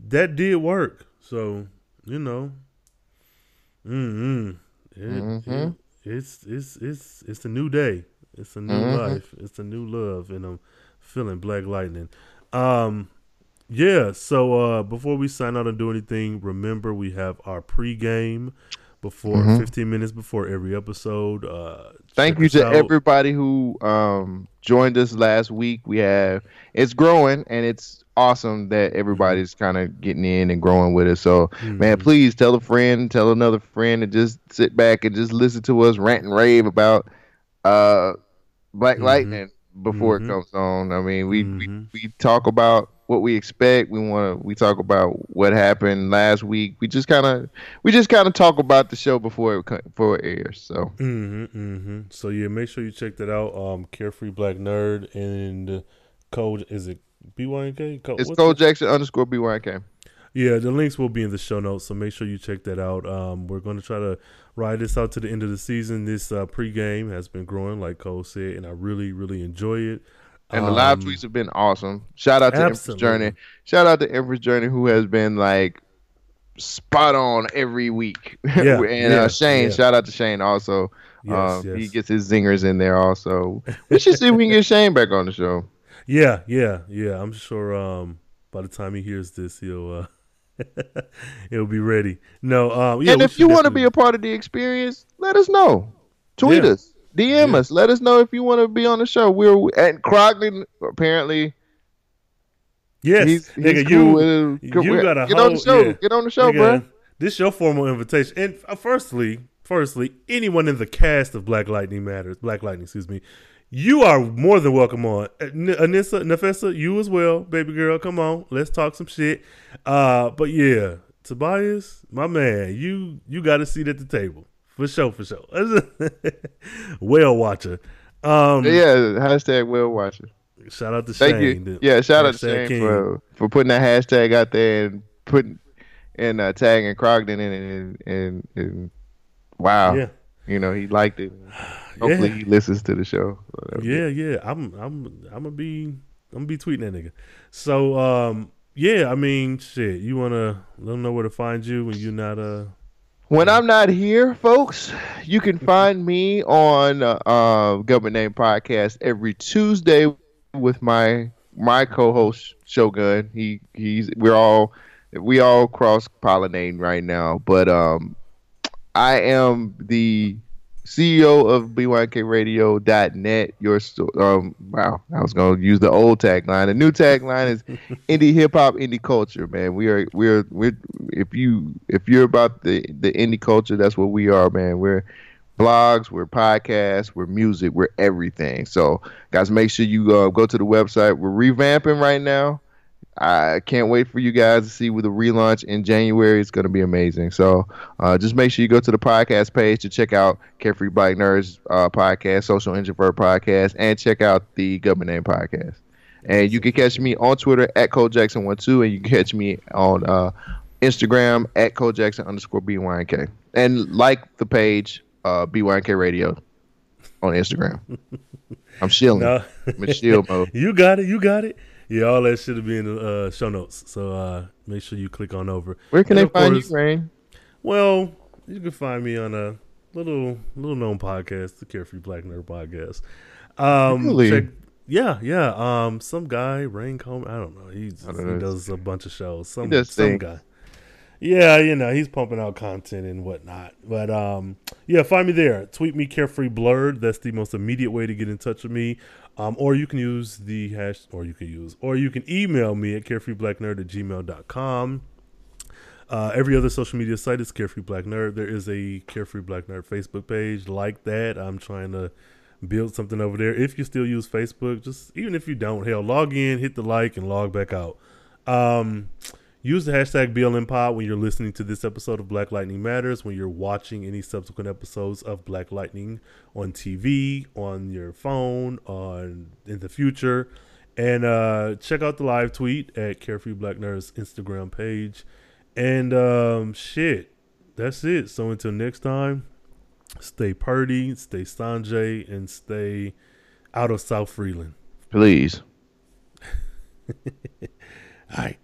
that did work. So you know, mm it, it, it's it's it's it's a new day. It's a new life. It's a new love, and I'm feeling Black Lightning. Um, yeah. So uh, before we sign out and do anything, remember we have our pregame before 15 minutes before every episode. Uh, Thank you to out. everybody who um, joined us last week. We have it's growing and it's awesome that everybody's kind of getting in and growing with us. So, man, please tell a friend, tell another friend, and just sit back and just listen to us rant and rave about uh, Black Lightning before it comes on. I mean, we, we we talk about what we expect. We want to we talk about what happened last week. We just kind of we just kind of talk about the show before it before it airs. So. Mm-hmm, mm-hmm. So yeah, make sure you check that out. Um, Carefree Black Nerd and code is it BYNK? Code, It's Cole Jackson underscore BYNK. Yeah, the links will be in the show notes, so make sure you check that out. Um, we're going to try to ride this out to the end of the season. This uh, pregame has been growing, like Cole said, and I really, really enjoy it. And the live Um, tweets have been awesome. Shout out to Empress. Journey. Shout out to Empress Journey who has been like spot on every week. Yeah, and yeah, uh, Shane, yeah. shout out to Shane also. Yes, um, He gets his zingers in there also. we should see if we can get Shane back on the show. Yeah, yeah, yeah. I'm sure um, by the time he hears this, he'll uh, he'll be ready. No, um, yeah, and if you want to be a part of the experience, let us know. Tweet us. DM Yeah. us. Let us know if you want to be on the show. We're and Krondon apparently yes, he's, he's nigga, cool you you got a get on the show. yeah. Get on the show, Nigga, bro. This your formal invitation. And uh, firstly, firstly, anyone in the cast of Black Lightning Matters, Black Lightning, excuse me, you are more than welcome on. Uh, Anissa, Nafessa, you as well, baby girl. Come on, let's talk some shit. Uh, but yeah, Tobias, my man, you you got a seat at the table for sure, for sure. Whale watcher. Um, Yeah, hashtag whale watcher. Shout out to Thank Shane. you. Yeah, shout out to Shane king. for for putting that hashtag out there and putting and uh, tagging Krondon in it and, and and wow, Yeah. you know he liked it. Hopefully Yeah. he listens to the show. Yeah, yeah. I'm I'm I'm gonna be I'm gonna be tweeting that nigga. So um yeah, I mean shit, you wanna let them know where to find you when you're not uh When I'm not here, folks, you can find me on uh, uh, Government Name Podcast every Tuesday with my my co-host Shogun. He he's we're all we all cross pollinating right now, but um I am the CEO of BYKRadio.net. Your um, wow, I was gonna use the old tagline. The new tagline is indie hip hop, indie culture. Man, we are we're we're if you if you're about the the indie culture, that's what we are, man. We're blogs, we're podcasts, we're music, we're everything. So, guys, make sure you uh, go to the website. We're revamping right now. I can't wait for you guys to see with the relaunch in January. It's going to be amazing. So uh, just make sure you go to the podcast page to check out Carefree Black Nerds uh, podcast, Social Introvert podcast, and check out the Government Name podcast. And you can catch me on Twitter at Cole Jackson one two, and you can catch me on uh, Instagram at Cole Jackson underscore BYNK. And like the page uh, BYNK Radio on Instagram. I'm shilling. No. I'm in shield mode. you got it. You got it. Yeah, all that should be in the uh, show notes. So uh, make sure you click on over. Where can And they find course- you, Rain? Well, you can find me on a little little known podcast, the Carefree Black Nerd Podcast. Um, Really? check- yeah, yeah. Um, some guy, Rain Coleman. I don't know. He's, I don't know. he does a bunch of shows. Some does some sing. guy. Yeah, you know, he's pumping out content and whatnot. But um, yeah, find me there. Tweet me carefree blurred. That's the most immediate way to get in touch with me. Um, or you can use the hash, or you can use, or you can email me at carefreeblacknerd at gmail.com. Uh, every other social media site is Carefree Black Nerd. There is a Carefree Black Nerd Facebook page like that. I'm trying to build something over there. If you still use Facebook, just even if you don't, hell, log in, hit the like, and log back out. Um, use the hashtag BLMPod when you're listening to this episode of Black Lightning Matters, when you're watching any subsequent episodes of Black Lightning on TV, on your phone, on in the future. And uh, check out the live tweet at Carefree Black Nerds Instagram page. And um, shit, that's it. So until next time, stay perdi, stay Sange, and stay out of South Freeland. Please. All right.